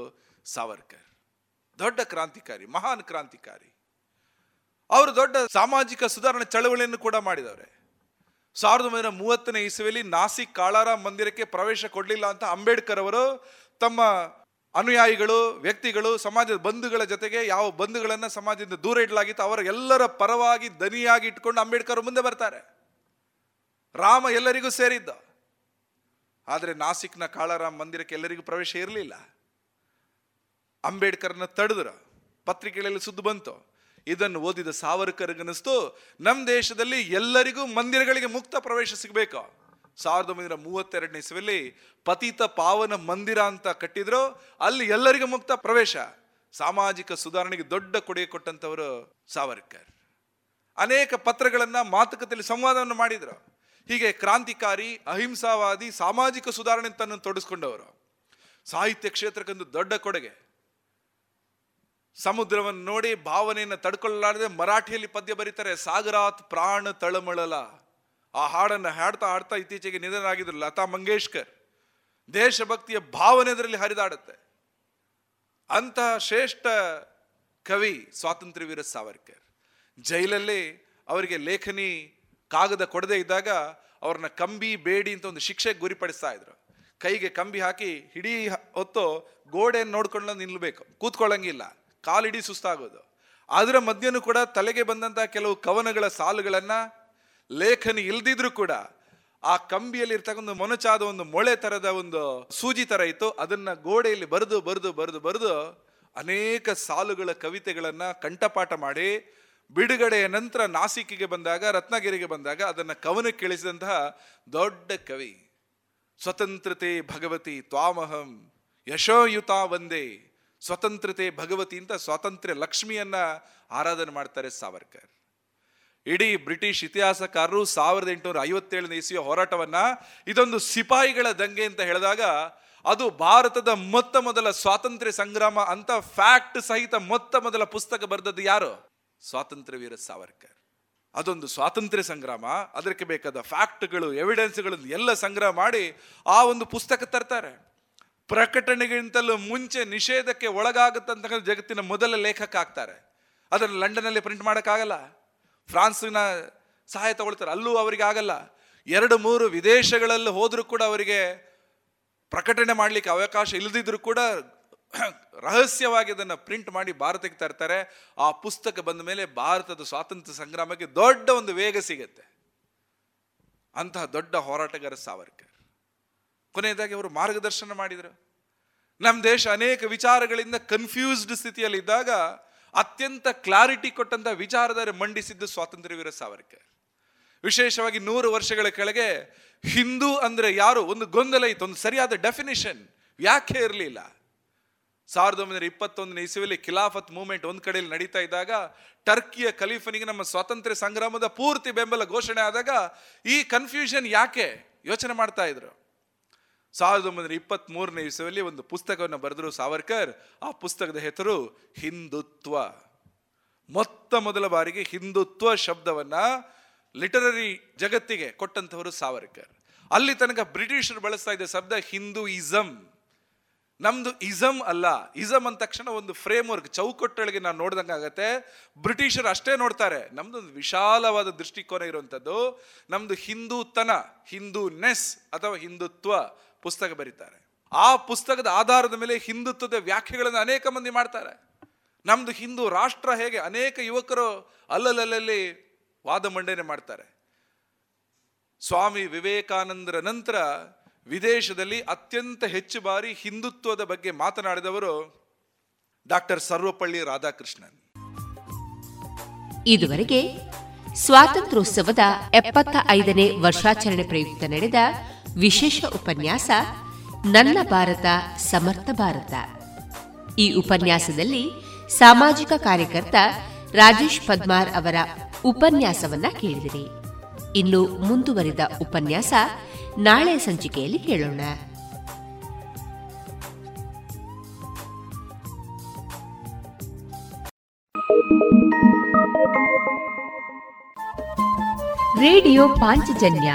L: ಸಾವರ್ಕರ್. ದೊಡ್ಡ ಕ್ರಾಂತಿಕಾರಿ, ಮಹಾನ್ ಕ್ರಾಂತಿಕಾರಿ. ಅವರು ದೊಡ್ಡ ಸಾಮಾಜಿಕ ಸುಧಾರಣೆ ಚಳವಳಿಯನ್ನು ಕೂಡ ಮಾಡಿದವ್ರೆ. ಸಾವಿರದ ಒಂಬೈನೂರ ಮೂವತ್ತನೇ ಇಸುವಲ್ಲಿ ನಾಸಿಕ್ ಕಾಳಾರ ಮಂದಿರಕ್ಕೆ ಪ್ರವೇಶ ಕೊಡಲಿಲ್ಲ ಅಂತ ಅಂಬೇಡ್ಕರ್ ಅವರು ತಮ್ಮ ಅನುಯಾಯಿಗಳು, ವ್ಯಕ್ತಿಗಳು, ಸಮಾಜದ ಬಂಧುಗಳ ಜೊತೆಗೆ ಯಾವ ಬಂಧುಗಳನ್ನು ಸಮಾಜದಿಂದ ದೂರ ಇಡಲಾಗಿತ್ತು ಅವರ ಎಲ್ಲರ ಪರವಾಗಿ ದನಿಯಾಗಿ ಇಟ್ಕೊಂಡು ಅಂಬೇಡ್ಕರ್ ಮುಂದೆ ಬರ್ತಾರೆ. ರಾಮ ಎಲ್ಲರಿಗೂ ಸೇರಿದ್ದ. ಆದರೆ ನಾಸಿಕ್ನ ಕಾಳಾರಾಮ್ ಮಂದಿರಕ್ಕೆ ಎಲ್ಲರಿಗೂ ಪ್ರವೇಶ ಇರಲಿಲ್ಲ. ಅಂಬೇಡ್ಕರ್ನ ತಡೆದ್ರು. ಪತ್ರಿಕೆಗಳಲ್ಲಿ ಸುದ್ದು ಬಂತು. ಇದನ್ನು ಓದಿದ ಸಾವರ್ಕರ್ಗನಿಸ್ತು ನಮ್ಮ ದೇಶದಲ್ಲಿ ಎಲ್ಲರಿಗೂ ಮಂದಿರಗಳಿಗೆ ಮುಕ್ತ ಪ್ರವೇಶ ಸಿಗಬೇಕು. ಸಾವಿರದ ಒಂಬೈನೂರ ಮೂವತ್ತೆರಡನೇ ಇಸ್ವಿಯಲ್ಲಿ ಪತಿತ ಪಾವನ ಮಂದಿರ ಅಂತ ಕಟ್ಟಿದ್ರು. ಅಲ್ಲಿ ಎಲ್ಲರಿಗೂ ಮುಕ್ತ ಪ್ರವೇಶ. ಸಾಮಾಜಿಕ ಸುಧಾರಣೆಗೆ ದೊಡ್ಡ ಕೊಡುಗೆ ಕೊಟ್ಟಂತವರು ಸಾವರ್ಕರ್. ಅನೇಕ ಪತ್ರಗಳನ್ನ ಮಾತುಕತೆಯಲ್ಲಿ ಸಂವಾದವನ್ನು ಮಾಡಿದ್ರು. ಹೀಗೆ ಕ್ರಾಂತಿಕಾರಿ, ಅಹಿಂಸಾವಾದಿ, ಸಾಮಾಜಿಕ ಸುಧಾರಣೆ ತನ್ನ ತೊಡಸ್ಕೊಂಡವರು. ಸಾಹಿತ್ಯ ಕ್ಷೇತ್ರಕ್ಕೊಂದು ದೊಡ್ಡ ಕೊಡುಗೆ. ಸಮುದ್ರವನ್ನು ನೋಡಿ ಭಾವನೆಯನ್ನು ತಡ್ಕೊಳ್ಳಲಾರದೆ ಮರಾಠಿಯಲ್ಲಿ ಪದ್ಯ ಬರೀತಾರೆ, ಸಾಗರಾತ್ ಪ್ರಾಣ ತಳಮಳಲ. ಆ ಹಾಡನ್ನು ಹಾಡ್ತಾ ಹಾಡ್ತಾ ಇತ್ತೀಚೆಗೆ ನಿಧನರಾಗಿದ್ರು ಲತಾ ಮಂಗೇಶ್ಕರ್. ದೇಶಭಕ್ತಿಯ ಭಾವನೆ ಅದರಲ್ಲಿ ಹರಿದಾಡುತ್ತೆ. ಅಂತಹ ಶ್ರೇಷ್ಠ ಕವಿ ಸ್ವಾತಂತ್ರ್ಯ ವೀರ ಸಾವರ್ಕರ್. ಜೈಲಲ್ಲಿ ಅವರಿಗೆ ಲೇಖನಿ ಕಾಗದ ಕೊಡದೇ ಇದ್ದಾಗ ಅವ್ರನ್ನ ಕಂಬಿ ಬೇಡಿ ಅಂತ ಒಂದು ಶಿಕ್ಷೆಗೆ ಗುರಿಪಡಿಸ್ತಾ ಇದ್ರು. ಕೈಗೆ ಕಂಬಿ ಹಾಕಿ ಹಿಡೀ ಹೊತ್ತು ಗೋಡೆಯನ್ನು ನೋಡ್ಕೊಂಡು ನಿಲ್ಲಬೇಕು ಕೂತ್ಕೊಳ್ಳಂಗಿಲ್ಲ. ಕಾಲಿಡೀ ಸುಸ್ತಾಗೋದು. ಅದರ ಮಧ್ಯನೂ ಕೂಡ ತಲೆಗೆ ಬಂದಂತಹ ಕೆಲವು ಕವನಗಳ ಸಾಲುಗಳನ್ನ ಲೇಖನಿ ಇಲ್ದಿದ್ರು ಕೂಡ ಆ ಕಂಬಿಯಲ್ಲಿ ಇರ್ತಕ್ಕಂಥ ಮೊನಚಾದ ಒಂದು ಮೊಳೆ ತರದ ಒಂದು ಸೂಜಿ ತರ ಇತ್ತು. ಅದನ್ನ ಗೋಡೆಯಲ್ಲಿ ಬರೆದು ಬರೆದು ಬರೆದು ಬರೆದು ಅನೇಕ ಸಾಲುಗಳ ಕವಿತೆಗಳನ್ನ ಕಂಠಪಾಠ ಮಾಡಿ ಬಿಡುಗಡೆಯ ನಂತರ ನಾಸಿಕಿಗೆ ಬಂದಾಗ, ರತ್ನಗಿರಿಗೆ ಬಂದಾಗ ಅದನ್ನ ಕವನಕ್ಕೆ ಇಳಿಸಿದಂತಹ ದೊಡ್ಡ ಕವಿ. ಸ್ವತಂತ್ರತೆ ಭಗವತಿ ತ್ವಾಮಹಂ, ಯಶೋಯುತ ಒಂದೇ ಸ್ವತಂತ್ರತೆ ಭಗವತಿ ಅಂತ ಸ್ವಾತಂತ್ರ್ಯ ಲಕ್ಷ್ಮಿಯನ್ನ ಆರಾಧನೆ ಮಾಡ್ತಾರೆ ಸಾವರ್ಕರ್. ಇಡೀ ಬ್ರಿಟಿಷ್ ಇತಿಹಾಸಕಾರರು ಸಾವಿರದ ಎಂಟುನೂರ ಐವತ್ತೇಳನೇ ಇಸಿಯ ಹೋರಾಟವನ್ನ ಇದೊಂದು ಸಿಪಾಯಿಗಳ ದಂಗೆ ಅಂತ ಹೇಳಿದಾಗ ಅದು ಭಾರತದ ಮೊತ್ತ ಮೊದಲ ಸ್ವಾತಂತ್ರ್ಯ ಸಂಗ್ರಾಮ ಅಂತ ಫ್ಯಾಕ್ಟ್ ಸಹಿತ ಮೊತ್ತ ಮೊದಲ ಪುಸ್ತಕ ಬರೆದದ್ದು ಯಾರು? ಸ್ವಾತಂತ್ರ್ಯ ವೀರ ಸಾವರ್ಕರ್. ಅದೊಂದು ಸ್ವಾತಂತ್ರ್ಯ ಸಂಗ್ರಾಮ. ಅದಕ್ಕೆ ಬೇಕಾದ ಫ್ಯಾಕ್ಟ್ಗಳು, ಎವಿಡೆನ್ಸ್ಗಳನ್ನು ಎಲ್ಲ ಸಂಗ್ರಹ ಮಾಡಿ ಆ ಒಂದು ಪುಸ್ತಕ ತರ್ತಾರೆ. ಪ್ರಕಟಣೆಗಿಂತಲೂ ಮುಂಚೆ ನಿಷೇಧಕ್ಕೆ ಒಳಗಾಗುತ್ತಂತ ಜಗತ್ತಿನ ಮೊದಲ ಲೇಖಕ ಆಗ್ತಾರೆ. ಅದನ್ನು ಲಂಡನ್ನಲ್ಲಿ ಪ್ರಿಂಟ್ ಮಾಡೋಕ್ಕಾಗಲ್ಲ. ಫ್ರಾನ್ಸಿನ ಸಹಾಯ ತಗೊಳ್ತಾರೆ. ಅಲ್ಲೂ ಅವರಿಗೆ ಆಗಲ್ಲ. ಎರಡು, ಮೂರು ವಿದೇಶಗಳಲ್ಲಿ ಹೋದರೂ ಕೂಡ ಅವರಿಗೆ ಪ್ರಕಟಣೆ ಮಾಡಲಿಕ್ಕೆ ಅವಕಾಶ ಇಲ್ಲದಿದ್ದರೂ ಕೂಡ ರಹಸ್ಯವಾಗಿ ಅದನ್ನು ಪ್ರಿಂಟ್ ಮಾಡಿ ಭಾರತಕ್ಕೆ ತರ್ತಾರೆ. ಆ ಪುಸ್ತಕ ಬಂದ ಮೇಲೆ ಭಾರತದ ಸ್ವಾತಂತ್ರ್ಯ ಸಂಗ್ರಾಮಕ್ಕೆ ದೊಡ್ಡ ಒಂದು ವೇಗ ಸಿಗುತ್ತೆ. ಅಂತಹ ದೊಡ್ಡ ಹೋರಾಟಗಾರ ಸಾವರ್ಕರ್. ಕೊನೆಯದಾಗಿ ಅವರು ಮಾರ್ಗದರ್ಶನ ಮಾಡಿದರು. ನಮ್ಮ ದೇಶ ಅನೇಕ ವಿಚಾರಗಳಿಂದ ಕನ್ಫ್ಯೂಸ್ಡ್ ಸ್ಥಿತಿಯಲ್ಲಿದ್ದಾಗ ಅತ್ಯಂತ ಕ್ಲಾರಿಟಿ ಕೊಟ್ಟಂತ ವಿಚಾರಧಾರೆ ಮಂಡಿಸಿದ್ದು ಸ್ವಾತಂತ್ರ್ಯ ವೀರ ಸಾವರ್ಕರ್. ವಿಶೇಷವಾಗಿ ನೂರು ವರ್ಷಗಳ ಕೆಳಗೆ ಹಿಂದೂ ಅಂದ್ರೆ ಯಾರು? ಒಂದು ಗೊಂದಲ ಇತ್ತು, ಒಂದು ಸರಿಯಾದ ಡೆಫಿನಿಷನ್ ವ್ಯಾಖ್ಯೆ ಇರಲಿಲ್ಲ? ಸಾವಿರದ ಒಂಬೈನೂರ ಇಪ್ಪತ್ತೊಂದನೇ ಇಸುವಲ್ಲಿ ಖಿಲಾಫತ್ ಮೂವ್ಮೆಂಟ್ ಒಂದು ಕಡೆಯಲ್ಲಿ ನಡೀತಾ ಇದ್ದಾಗ ಟರ್ಕಿಯ ಖಲೀಫನಿಗೆ ನಮ್ಮ ಸ್ವಾತಂತ್ರ್ಯ ಸಂಗ್ರಾಮದ ಪೂರ್ತಿ ಬೆಂಬಲ ಘೋಷಣೆ ಆದಾಗ ಈ ಕನ್ಫ್ಯೂಷನ್ ಯಾಕೆ? ಯೋಚನೆ ಮಾಡ್ತಾ ಇದ್ರು. ಸಾವಿರದ ಒಂಬೈನೂರ ಇಪ್ಪತ್ತ್ ಮೂರನೇ ಇಸುವಲ್ಲಿ ಒಂದು ಪುಸ್ತಕವನ್ನು ಬರೆದರು ಸಾವರ್ಕರ್. ಆ ಪುಸ್ತಕದ ಹೆಸರು ಹಿಂದುತ್ವ. ಮೊತ್ತ ಮೊದಲ ಬಾರಿಗೆ ಹಿಂದುತ್ವ ಶಬ್ದವನ್ನ ಲಿಟರರಿ ಜಗತ್ತಿಗೆ ಕೊಟ್ಟಂತವರು ಸಾವರ್ಕರ್. ಅಲ್ಲಿ ತನಕ ಬ್ರಿಟಿಷರು ಬಳಸ್ತಾ ಇದ್ದ ಶಬ್ದ ಹಿಂದೂ ಇಸಮ್ ನಮ್ದು ಇಸಮ್ ಅಲ್ಲ. ಇಸಮ್ ಅಂದ ತಕ್ಷಣ ಒಂದು ಫ್ರೇಮ್ ವರ್ಕ್ ಚೌಕಟ್ಟೊಳಗೆ ನಾವು ನೋಡ್ದಂಗೆ ಆಗತ್ತೆ. ಬ್ರಿಟಿಷರು ಅಷ್ಟೇ ನೋಡ್ತಾರೆ. ನಮ್ದು ಒಂದು ವಿಶಾಲವಾದ ದೃಷ್ಟಿಕೋನ ಇರುವಂಥದ್ದು ನಮ್ದು ಹಿಂದೂತನ ಹಿಂದೂ ನೆಸ್ ಅಥವಾ ಹಿಂದುತ್ವ. ಪುಸ್ತಕ ಬರೀತಾರೆ. ಆ ಪುಸ್ತಕದ ಆಧಾರದ ಮೇಲೆ ಹಿಂದುತ್ವದ ವ್ಯಾಖ್ಯೆಗಳನ್ನು ಅನೇಕ ಮಂದಿ ಮಾಡ್ತಾರೆ. ನಮ್ದು ಹಿಂದೂ ರಾಷ್ಟ್ರ ಹೇಗೆ ಅನೇಕ ಯುವಕರು ಅಲ್ಲಲ್ಲಲ್ಲಿ ವಾದ ಮಂಡನೆ ಮಾಡ್ತಾರೆ. ಸ್ವಾಮಿ ವಿವೇಕಾನಂದರ ನಂತರ ವಿದೇಶದಲ್ಲಿ ಅತ್ಯಂತ ಹೆಚ್ಚು ಬಾರಿ ಹಿಂದುತ್ವದ ಬಗ್ಗೆ ಮಾತನಾಡಿದವರು ಡಾಕ್ಟರ್ ಸರ್ವಪಳ್ಳಿ ರಾಧಾಕೃಷ್ಣನ್.
B: ಇದುವರೆಗೆ ಸ್ವಾತಂತ್ರ್ಯೋತ್ಸವದ ಎಪ್ಪತ್ತ ಐದನೇ ವರ್ಷಾಚರಣೆ ಪ್ರಯುಕ್ತ ನಡೆದ ವಿಶೇಷ ಉಪನ್ಯಾಸ ನನ್ನ ಭಾರತ, ಸಮರ್ಥ ಭಾರತ. ಈ ಉಪನ್ಯಾಸದಲ್ಲಿ ಸಾಮಾಜಿಕ ಕಾರ್ಯಕರ್ತ ರಾಜೇಶ್ ಪದ್ಮಾರ್ ಅವರ ಉಪನ್ಯಾಸವನ್ನ ಕೇಳಿದಿರಿ. ಇನ್ನು ಮುಂದುವರಿದ ಉಪನ್ಯಾಸ ನಾಳೆ ಸಂಚಿಕೆಯಲ್ಲಿ ಕೇಳೋಣ. Radio Panchajanya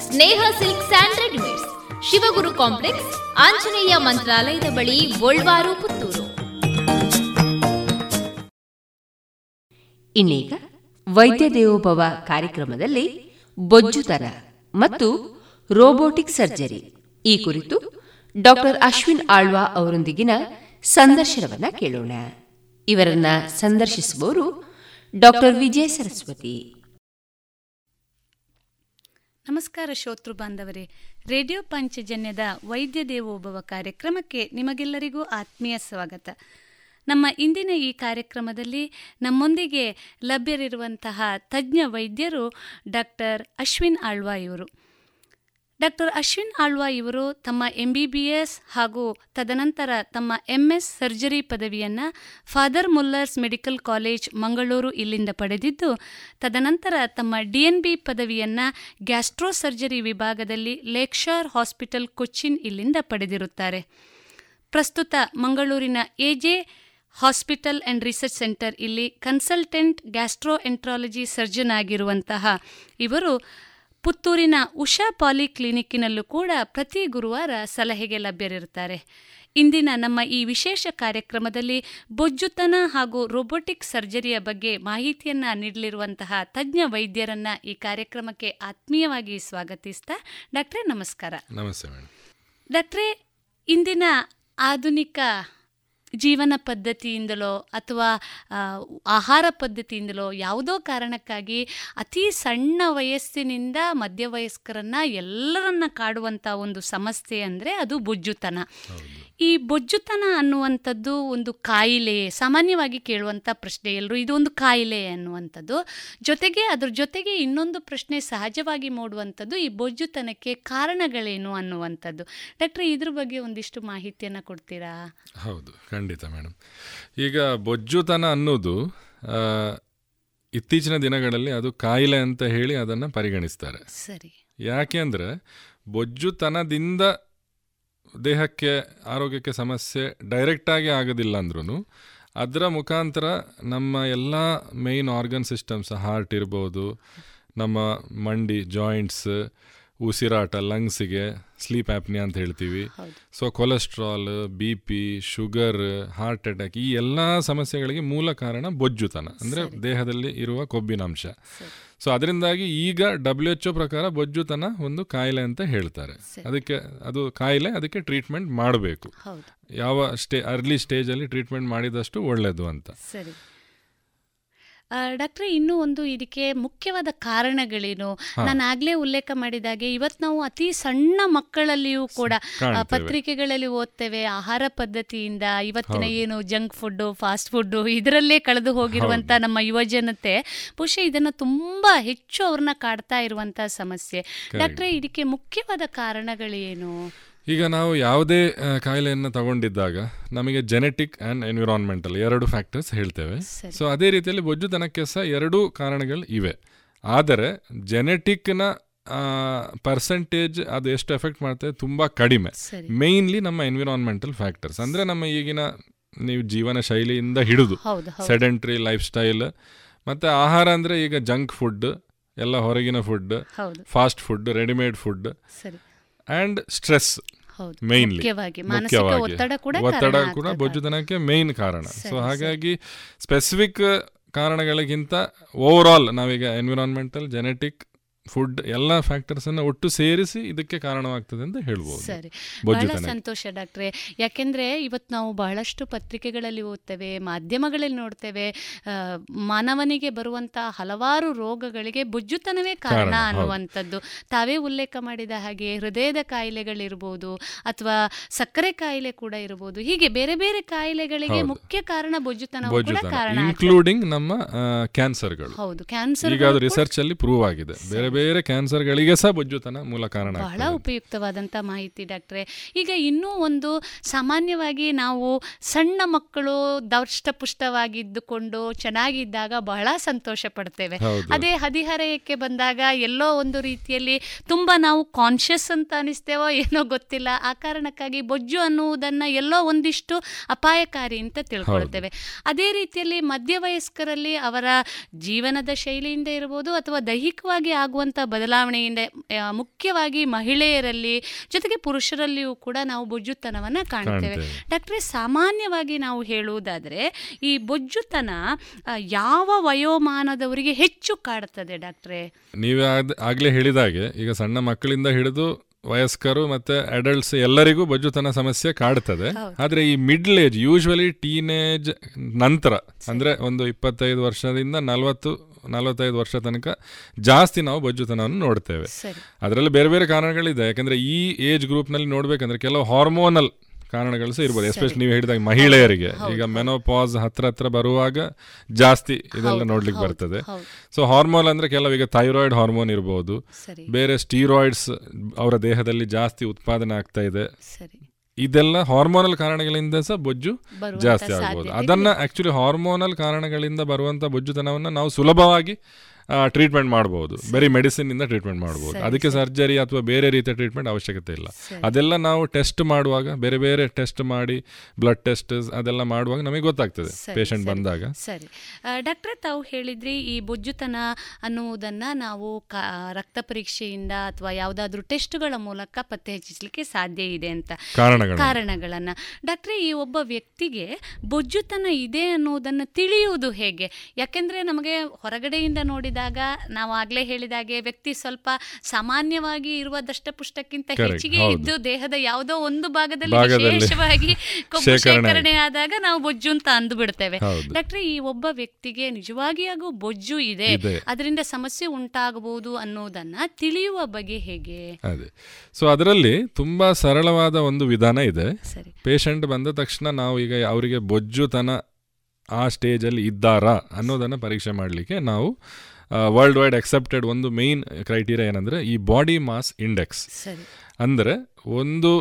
E: Sneha silk and readymades, Shivaguru complex, Anjaneya ಮಂತ್ರಾಲಯದ ಬಳಿ ಗೋಲ್ವಾರು ಪುತ್ತೂರು.
B: ಇನ್ನೀಗ ವೈದ್ಯ ದೇವೋಭವ ಕಾರ್ಯಕ್ರಮದಲ್ಲಿ ಬೊಜ್ಜುತನ ಮತ್ತು ರೋಬೋಟಿಕ್ ಸರ್ಜರಿ. ಈ ಕುರಿತು ಡಾಕ್ಟರ್ ಅಶ್ವಿನ್ ಆಳ್ವಾ ಅವರೊಂದಿಗಿನ ಸಂದರ್ಶನವನ್ನ ಕೇಳೋಣ. ಇವರನ್ನ ಸಂದರ್ಶಿಸುವವರು ಡಾಕ್ಟರ್ ವಿಜಯ ಸರಸ್ವತಿ.
K: ನಮಸ್ಕಾರ ಶ್ರೋತೃ ಬಾಂಧವರೇ. ರೇಡಿಯೋ ಪಂಚಜನ್ಯದ ವೈದ್ಯ ದೇವೋಭವ ಕಾರ್ಯಕ್ರಮಕ್ಕೆ ನಿಮಗೆಲ್ಲರಿಗೂ ಆತ್ಮೀಯ ಸ್ವಾಗತ. ನಮ್ಮ ಇಂದಿನ ಈ ಕಾರ್ಯಕ್ರಮದಲ್ಲಿ ನಮ್ಮೊಂದಿಗೆ ಲಭ್ಯರಿರುವಂತಹ ತಜ್ಞ ವೈದ್ಯರು ಡಾಕ್ಟರ್ ಅಶ್ವಿನ್ ಆಳ್ವಾ ಇವರು ಡಾಕ್ಟರ್ ಅಶ್ವಿನ್ ಆಳ್ವಾ ಇವರು ತಮ್ಮ ಎಂ ಬಿ ಬಿ ಎಸ್ ಹಾಗೂ ತದನಂತರ ತಮ್ಮ ಎಂ ಎಸ್ ಸರ್ಜರಿ ಪದವಿಯನ್ನು father Muller's medical college Mangaluru ಇಲ್ಲಿಂದ ಪಡೆದಿದ್ದು, ತದನಂತರ ತಮ್ಮ ಡಿ ಎನ್ ಬಿ ಪದವಿಯನ್ನು ಗ್ಯಾಸ್ಟ್ರೋ ಸರ್ಜರಿ ವಿಭಾಗದಲ್ಲಿ ಲೇಕ್ಷಾರ್ ಹಾಸ್ಪಿಟಲ್ ಕೊಚ್ಚಿನ್ ಇಲ್ಲಿಂದ ಪಡೆದಿರುತ್ತಾರೆ. ಪ್ರಸ್ತುತ ಮಂಗಳೂರಿನ AJ hospital and research centre ಇಲ್ಲಿ ಕನ್ಸಲ್ಟೆಂಟ್ ಗ್ಯಾಸ್ಟ್ರೋ ಎಂಟ್ರಾಲಜಿ ಸರ್ಜನ್ ಆಗಿರುವಂತಹ ಇವರು ಪುತ್ತೂರಿನ ಉಷಾ ಪಾಲಿ ಕ್ಲಿನಿಕ್ಕಿನಲ್ಲೂ ಕೂಡ ಪ್ರತಿ ಗುರುವಾರ ಸಲಹೆಗೆ ಲಭ್ಯರಿರುತ್ತಾರೆ. ಇಂದಿನ ನಮ್ಮ ಈ ವಿಶೇಷ ಕಾರ್ಯಕ್ರಮದಲ್ಲಿ ಬೊಜ್ಜುತನ ಹಾಗೂ ರೋಬೋಟಿಕ್ ಸರ್ಜರಿಯ ಬಗ್ಗೆ ಮಾಹಿತಿಯನ್ನ ನೀಡಲಿರುವಂತಹ ತಜ್ಞ ವೈದ್ಯರನ್ನ ಈ ಕಾರ್ಯಕ್ರಮಕ್ಕೆ ಆತ್ಮೀಯವಾಗಿ ಸ್ವಾಗತಿಸ್ತಾ ಡಾಕ್ಟ್ರೆ ನಮಸ್ಕಾರ.
M: ನಮಸ್ತೆ
K: ಡಾಕ್ಟ್ರೇ ಇಂದಿನ ಆಧುನಿಕ ಜೀವನ ಪದ್ಧತಿಯಿಂದಲೋ ಅಥವಾ ಆಹಾರ ಪದ್ಧತಿಯಿಂದಲೋ ಯಾವುದೋ ಕಾರಣಕ್ಕಾಗಿ ಅತಿ ಸಣ್ಣ ವಯಸ್ಸಿನಿಂದ ಮಧ್ಯವಯಸ್ಕರನ್ನ ಎಲ್ಲರನ್ನ ಕಾಡುವಂಥ ಒಂದು ಸಮಸ್ಯೆ ಅಂದರೆ ಅದು ಬೊಜ್ಜುತನ. ಈ ಬೊಜ್ಜುತನ ಅನ್ನುವಂಥದ್ದು ಒಂದು ಕಾಯಿಲೆ ಸಾಮಾನ್ಯವಾಗಿ ಕೇಳುವಂಥ ಪ್ರಶ್ನೆ ಎಲ್ಲರೂ ಇದು ಒಂದು ಕಾಯಿಲೆ ಅನ್ನುವಂಥದ್ದು. ಜೊತೆಗೆ ಅದ್ರ ಜೊತೆಗೆ ಇನ್ನೊಂದು ಪ್ರಶ್ನೆ ಸಹಜವಾಗಿ ಮೂಡುವಂಥದ್ದು ಈ ಬೊಜ್ಜುತನಕ್ಕೆ ಕಾರಣಗಳೇನು ಅನ್ನುವಂಥದ್ದು. ಡಾಕ್ಟರ್ ಇದ್ರ ಬಗ್ಗೆ ಒಂದಿಷ್ಟು ಮಾಹಿತಿಯನ್ನು ಕೊಡ್ತೀರಾ?
M: ಹೌದು ಖಂಡಿತ ಮೇಡಮ್. ಈಗ ಬೊಜ್ಜುತನ ಅನ್ನೋದು ಇತ್ತೀಚಿನ ದಿನಗಳಲ್ಲಿ ಅದು ಕಾಯಿಲೆ ಅಂತ ಹೇಳಿ ಅದನ್ನು ಪರಿಗಣಿಸ್ತಾರೆ.
K: ಸರಿ.
M: ಯಾಕೆಂದ್ರೆ ಅಂದರೆ ಬೊಜ್ಜುತನದಿಂದ ದೇಹಕ್ಕೆ ಆರೋಗ್ಯಕ್ಕೆ ಸಮಸ್ಯೆ ಡೈರೆಕ್ಟಾಗಿ ಆಗೋದಿಲ್ಲ ಅಂದ್ರೂ ಅದರ ಮುಖಾಂತರ ನಮ್ಮ ಎಲ್ಲ ಮೇಯ್ನ್ ಆರ್ಗನ್ ಸಿಸ್ಟಮ್ಸ್ ಹಾರ್ಟ್ ಇರ್ಬೋದು ನಮ್ಮ ಮಂಡಿ ಜಾಯಿಂಟ್ಸ್ ಉಸಿರಾಟ ಲಂಗ್ಸಿಗೆ ಸ್ಲೀಪ್ ಆ್ಯಪ್ನಿ ಅಂತ ಹೇಳ್ತೀವಿ. So cholesterol B P sugar heart attack ಈ ಎಲ್ಲ ಸಮಸ್ಯೆಗಳಿಗೆ ಮೂಲ ಕಾರಣ ಬೊಜ್ಜುತನ. ಅಂದರೆ ದೇಹದಲ್ಲಿ ಇರುವ ಕೊಬ್ಬಿನಾಂಶ. ಸೊ ಅದರಿಂದಾಗಿ ಈಗ ಡಬ್ಲ್ಯೂ ಎಚ್ ಒ ಪ್ರಕಾರ ಬೊಜ್ಜುತನ ಒಂದು ಕಾಯಿಲೆ ಅಂತ ಹೇಳ್ತಾರೆ. ಅದಕ್ಕೆ ಅದು ಕಾಯಿಲೆ ಅದಕ್ಕೆ ಟ್ರೀಟ್ಮೆಂಟ್ ಮಾಡಬೇಕು. ಯಾವ ಸ್ಟೇ ಅರ್ಲಿ ಸ್ಟೇಜಲ್ಲಿ ಟ್ರೀಟ್ಮೆಂಟ್ ಮಾಡಿದಷ್ಟು ಒಳ್ಳೆಯದು ಅಂತ.
K: ಡಾಕ್ಟ್ರೆ ಇನ್ನೂ ಒಂದು ಇದಕ್ಕೆ ಮುಖ್ಯವಾದ ಕಾರಣಗಳೇನು. ನಾನು ಆಗ್ಲೇ ಉಲ್ಲೇಖ ಮಾಡಿದಾಗೆ ಇವತ್ತು ನಾವು ಅತಿ ಸಣ್ಣ ಮಕ್ಕಳಲ್ಲಿಯೂ ಕೂಡ ಪತ್ರಿಕೆಗಳಲ್ಲಿ ಓದ್ತೇವೆ ಆಹಾರ ಪದ್ಧತಿಯಿಂದ ಇವತ್ತಿನ ಏನು ಜಂಕ್ ಫುಡ್ ಫಾಸ್ಟ್ ಫುಡ್ ಇದರಲ್ಲೇ ಕಳೆದು ಹೋಗಿರುವಂತ ನಮ್ಮ ಯುವಜನತೆ ಬಹುಶಃ ಇದನ್ನ ತುಂಬಾ ಹೆಚ್ಚು ಅವ್ರನ್ನ ಕಾಡ್ತಾ ಇರುವಂಥ ಸಮಸ್ಯೆ. ಡಾಕ್ಟ್ರೆ ಇದಕ್ಕೆ ಮುಖ್ಯವಾದ ಕಾರಣಗಳೇನು?
M: ಈಗ ನಾವು ಯಾವುದೇ ಕಾಯಿಲೆಯನ್ನು ತಗೊಂಡಿದ್ದಾಗ ನಮಗೆ ಜೆನೆಟಿಕ್ ಆ್ಯಂಡ್ ಎನ್ವಿರಾನ್ಮೆಂಟಲ್ ಎರಡು ಫ್ಯಾಕ್ಟರ್ಸ್ ಹೇಳ್ತೇವೆ. ಸೊ ಅದೇ ರೀತಿಯಲ್ಲಿ ಬೊಜ್ಜುತನಕ್ಕೆ ಸಹ ಎರಡೂ ಕಾರಣಗಳು ಇವೆ. ಆದರೆ ಜೆನೆಟಿಕ್ನ ಪರ್ಸೆಂಟೇಜ್ ಅದು ಎಷ್ಟು ಎಫೆಕ್ಟ್ ಮಾಡ್ತದೆ ತುಂಬ ಕಡಿಮೆ. ಮೇಯ್ನ್ಲಿ ನಮ್ಮ ಎನ್ವಿರಾನ್ಮೆಂಟಲ್ ಫ್ಯಾಕ್ಟರ್ಸ್ ಅಂದರೆ ನಮ್ಮ ಈಗಿನ ನೀವು ಜೀವನ ಶೈಲಿಯಿಂದ ಹಿಡಿದು. ಸೆಡೆಂಟ್ರಿ ಲೈಫ್ ಸ್ಟೈಲ್ ಮತ್ತು ಆಹಾರ ಅಂದರೆ ಈಗ ಜಂಕ್ ಫುಡ್ ಎಲ್ಲ ಹೊರಗಿನ food.
K: Fast
M: food readymade
K: food
M: and
K: stress. Mainly ಒತ್ತಡ ಕೂಡ.
M: ಬೊಜ್ಜುತನಕ್ಕೆ ಮೇನ್ ಕಾರಣ ಸೊ ಹಾಗಾಗಿ ಸ್ಪೆಸಿಫಿಕ್ ಕಾರಣಗಳಿಗಿಂತ ಓವರ್ ಆಲ್ ನಾವೀಗ ಎನ್ವಿರಾನ್ಮೆಂಟಲ್ ಜೆನೆಟಿಕ್ ಫುಡ್ ಎಲ್ಲ ಫ್ಯಾಕ್ಟರ್ಸ್ ಅನ್ನ ಒಟ್ಟು ಸೇರಿಸಿ ಇದಕ್ಕೆ ಕಾರಣವಾಗ್ತದೆ ಅಂತ ಹೇಳ್ಬೋದು.
K: ಸರಿ. ಬಹಳ ಸಂತೋಷ ಡಾಕ್ಟ್ರೆ. ಯಾಕೆಂದ್ರೆ ಇವತ್ತು ನಾವು ಬಹಳಷ್ಟು ಪತ್ರಿಕೆಗಳಲ್ಲಿ ಓದ್ತೇವೆ ಮಾಧ್ಯಮಗಳಲ್ಲಿ ನೋಡ್ತೇವೆ ಮಾನವನಿಗೆ ಬರುವಂತ ಹಲವಾರು ರೋಗಗಳಿಗೆ ಬೊಜ್ಜುತನವೇ ಕಾರಣ. ಅನ್ನುವಂಥದ್ದು. ತಾವೇ ಉಲ್ಲೇಖ ಮಾಡಿದ ಹಾಗೆ ಹೃದಯದ ಕಾಯಿಲೆಗಳಿರ್ಬೋದು ಅಥವಾ ಸಕ್ಕರೆ ಕಾಯಿಲೆ ಕೂಡ ಇರಬಹುದು ಹೀಗೆ ಬೇರೆ ಬೇರೆ ಕಾಯಿಲೆಗಳಿಗೆ ಮುಖ್ಯ ಕಾರಣ ಬೊಜ್ಜುತನ ಕೂಡ ಕಾರಣ.
M: ಇನ್ಕ್ಲೂಡಿಂಗ್ ನಮ್ಮ ಕ್ಯಾನ್ಸರ್ಗಳು
K: ಹೌದು ಕ್ಯಾನ್ಸರ್
M: ರಿಸರ್ಚ್ ಅಲ್ಲಿ ಪ್ರೂವ್ ಆಗಿದೆ. ಬೇರೆ ಬೇರೆ ಕ್ಯಾನ್ಸರ್ಗಳಿಗೆ ಸಹ ಬೊಜ್ಜುತನ ಮೂಲ ಕಾರಣ
K: ಬಹಳ
M: ಉಪಯುಕ್ತವಾದಂತ
K: ಉಪಯುಕ್ತವಾದಂಥ ಮಾಹಿತಿ ಡಾಕ್ಟ್ರೆ. ಈಗ ಇನ್ನೂ ಒಂದು ಸಾಮಾನ್ಯವಾಗಿ ನಾವು ಸಣ್ಣ ಮಕ್ಕಳು ದೌಷ್ಟಪುಷ್ಟವಾಗಿದ್ದುಕೊಂಡು ಚೆನ್ನಾಗಿದ್ದಾಗ ಬಹಳ ಸಂತೋಷ ಪಡ್ತೇವೆ. ಅದೇ ಹದಿಹರೆಯಕ್ಕೆ ಬಂದಾಗ ಎಲ್ಲೋ ಒಂದು ರೀತಿಯಲ್ಲಿ ತುಂಬ ನಾವು ಕಾನ್ಷಿಯಸ್ ಅಂತ ಅನಿಸ್ತೇವೋ ಏನೋ ಗೊತ್ತಿಲ್ಲ. ಆ ಕಾರಣಕ್ಕಾಗಿ ಬೊಜ್ಜು ಅನ್ನುವುದನ್ನ ಎಲ್ಲೋ ಒಂದಿಷ್ಟು ಅಪಾಯಕಾರಿ ಅಂತ ತಿಳ್ಕೊಳ್ತೇವೆ. ಅದೇ ರೀತಿಯಲ್ಲಿ ಮಧ್ಯವಯಸ್ಕರಲ್ಲಿ ಅವರ ಜೀವನದ ಶೈಲಿಯಿಂದ ಇರ್ಬೋದು ಅಥವಾ ದೈಹಿಕವಾಗಿ ಆಗುವಂಥ ಬದಲಾವಣೆಯಿಂದ ಮುಖ್ಯವಾಗಿ ಮಹಿಳೆಯರಲ್ಲಿ ಜೊತೆಗೆ ಪುರುಷರಲ್ಲಿಯೂ ಕೂಡ ನಾವು ಬೊಜ್ಜುತನವನ್ನು ಕಾಣ್ತೇವೆ. ಡಾಕ್ಟ್ರೆ ಸಾಮಾನ್ಯವಾಗಿ ನಾವು ಹೇಳುವುದಾದರೆ ಈ ಬೊಜ್ಜುತನ ಯಾವ ವಯೋಮಾನದವರಿಗೆ ಹೆಚ್ಚು ಕಾಡುತ್ತದೆ ಡಾಕ್ಟ್ರೆ
M: ನೀವೇ ಆಗಲೇ ಆಗ್ಲೇ ಹೇಳಿದಾಗೆ ಈಗ ಸಣ್ಣ ಮಕ್ಕಳಿಂದ ಹಿಡಿದು ವಯಸ್ಕರು ಮತ್ತೆ ಅಡಲ್ಟ್ಸ್ ಎಲ್ಲರಿಗೂ ಬಜ್ಜುತನ ಸಮಸ್ಯೆ ಕಾಡ್ತದೆ. ಆದ್ರೆ ಈ ಮಿಡ್ಲ್ ಏಜ್ ಯೂಶ್ವಲಿ ಟೀನೇಜ್ ನಂತರ ಅಂದ್ರೆ ಒಂದು ಇಪ್ಪತ್ತೈದು ವರ್ಷದಿಂದ ನಲವತ್ತು ನಲವತ್ತೈದು ವರ್ಷ ತನಕ ಜಾಸ್ತಿ ನಾವು ಬಜ್ಜುತನವನ್ನು ನೋಡ್ತೇವೆ. ಅದರಲ್ಲಿ ಬೇರೆ ಬೇರೆ ಕಾರಣಗಳಿದೆ. ಯಾಕಂದ್ರೆ ಈ ಏಜ್ ಗ್ರೂಪ್ನಲ್ಲಿ ನೋಡ್ಬೇಕಂದ್ರೆ ಕೆಲವು ಹಾರ್ಮೋನಲ್ ಕಾರಣಗಳು ಸಹ ಇರ್ಬೋದು ಎಸ್ಪೆಷಲಿ ನೀವು ಹೇಳಿದಾಗ ಮಹಿಳೆಯರಿಗೆ. ಈಗ ಮೆನೋಪಾಸ್ ಹತ್ರ ಹತ್ರ ಬರುವಾಗ ಜಾಸ್ತಿ ಇದೆಲ್ಲ ನೋಡ್ಲಿಕ್ಕೆ ಬರ್ತದೆ. ಸೊ ಹಾರ್ಮೋನ್ ಅಂದ್ರೆ ಕೆಲವೀಗ ಈಗ ಥೈರಾಯ್ಡ್ ಹಾರ್ಮೋನ್ ಇರ್ಬೋದು ಬೇರೆ ಸ್ಟೀರಾಯ್ಡ್ಸ್ ಅವರ ದೇಹದಲ್ಲಿ ಜಾಸ್ತಿ ಉತ್ಪಾದನೆ ಆಗ್ತಾ ಇದೆ. ಇದೆಲ್ಲ ಹಾರ್ಮೋನಲ್ ಕಾರಣಗಳಿಂದ ಸಹ ಬೊಜ್ಜು ಜಾಸ್ತಿ ಆಗ್ಬೋದು. ಅದನ್ನ ಆಕ್ಚುಲಿ ಹಾರ್ಮೋನಲ್ ಕಾರಣಗಳಿಂದ ಬರುವಂತ ಬೊಜ್ಜುತನವನ್ನ ನಾವು ಸುಲಭವಾಗಿ ಟ್ರೀಟ್ಮೆಂಟ್ ಮಾಡಬಹುದು ಬರೀ ಮೆಡಿಸಿನ್ ಇಂದ ಟ್ರೀಟ್ಮೆಂಟ್ ಮಾಡಬಹುದು ಅದಕ್ಕೆ ಸರ್ಜರಿ ಅಥವಾ ಬೇರೆ ರೀತಿಯ ಟ್ರೀಟ್ಮೆಂಟ್ ಅವಶ್ಯಕತೆ ಇಲ್ಲ. ಅದೆಲ್ಲ ನಾವು ಟೆಸ್ಟ್ ಮಾಡುವಾಗ ಬೇರೆ ಬೇರೆ ಟೆಸ್ಟ್ ಮಾಡಿ ಬ್ಲಡ್ ಟೆಸ್ಟ್ ಅದೆಲ್ಲ ಮಾಡುವಾಗ ನಮಗೆ ಗೊತ್ತಾಗ್ತದೆ ಪೇಷಂಟ್ ಬಂದಾಗ.
K: ಸರಿ. ಡಾಕ್ಟ್ರೆ ತಾವು ಹೇಳಿದ್ರಿ ಈ ಬೊಜ್ಜುತನ ಅನ್ನುವುದನ್ನ ನಾವು ರಕ್ತ ಪರೀಕ್ಷೆಯಿಂದ ಅಥವಾ ಯಾವುದಾದ್ರೂ ಟೆಸ್ಟ್ಗಳ ಮೂಲಕ ಪತ್ತೆ ಹೆಚ್ಚಿಸಲಿಕ್ಕೆ ಸಾಧ್ಯ ಇದೆ ಅಂತ.
M: ಕಾರಣಗಳನ್ನ.
K: ಡಾಕ್ಟರ್ ಈ ಒಬ್ಬ ವ್ಯಕ್ತಿಗೆ ಬೊಜ್ಜುತನ ಇದೆ ಅನ್ನುವುದನ್ನು ತಿಳಿಯುವುದು ಹೇಗೆ? ಯಾಕೆಂದ್ರೆ ನಮಗೆ ಹೊರಗಡೆಯಿಂದ ನೋಡಿದಾಗ ನಾವು ಆಗ್ಲೇ ಹೇಳಿದಾಗೆ ವ್ಯಕ್ತಿ ಸ್ವಲ್ಪ ಸಾಮಾನ್ಯವಾಗಿ ಇರುವ ದಷ್ಟಪುಷ್ಟಕ್ಕಿಂತ ಹೆಚ್ಚಿಗೆ. ಇದ್ದು ದೇಹದ ಯಾವುದೋ ಒಂದು ಭಾಗದಲ್ಲಿ ವಿಶೇಷವಾಗಿ *laughs* ಕೊಬ್ಬು
M: ಶೇಖರಣೆ
K: ಆದಾಗ ನಾವು ಬೊಜ್ಜು ಅಂತ ಅಂದು ಬಿಡ್ತೇವೆ. ಡಾಕ್ಟ್ರೆ ಈ ಒಬ್ಬ ವ್ಯಕ್ತಿಗೆ ನಿಜವಾಗಿಯಾಗೂ ಬೊಜ್ಜು ಇದೆ. ಅದರಿಂದ ಸಮಸ್ಯೆ ಉಂಟಾಗಬಹುದು ಅನ್ನೋದನ್ನ ತಿಳಿಯುವ ಬಗೆ ಹೇಗೆ
M: ಅದೇ ಸೊ ಅದರಲ್ಲಿ ತುಂಬಾ ಸರಳವಾದ ಒಂದು ವಿಧಾನ ಇದೆ. ಪೇಷಂಟ್ ಬಂದ ತಕ್ಷಣ ನಾವು ಈಗ ಅವರಿಗೆ ಬೊಜ್ಜುತನ ಆ ಸ್ಟೇಜಲ್ಲಿ ಇದ್ದಾರಾ ಅನ್ನೋದನ್ನು ಪರೀಕ್ಷೆ ಮಾಡಲಿಕ್ಕೆ ನಾವು ವರ್ಲ್ಡ್ ವೈಡ್ ಅಕ್ಸೆಪ್ಟೆಡ್ ಒಂದು ಮೇನ್ ಕ್ರೈಟೀರಿಯಾ ಏನಂದರೆ ಈ ಬಾಡಿ ಮಾಸ್ ಇಂಡೆಕ್ಸ್ ಅಂದರೆ ಒಂದು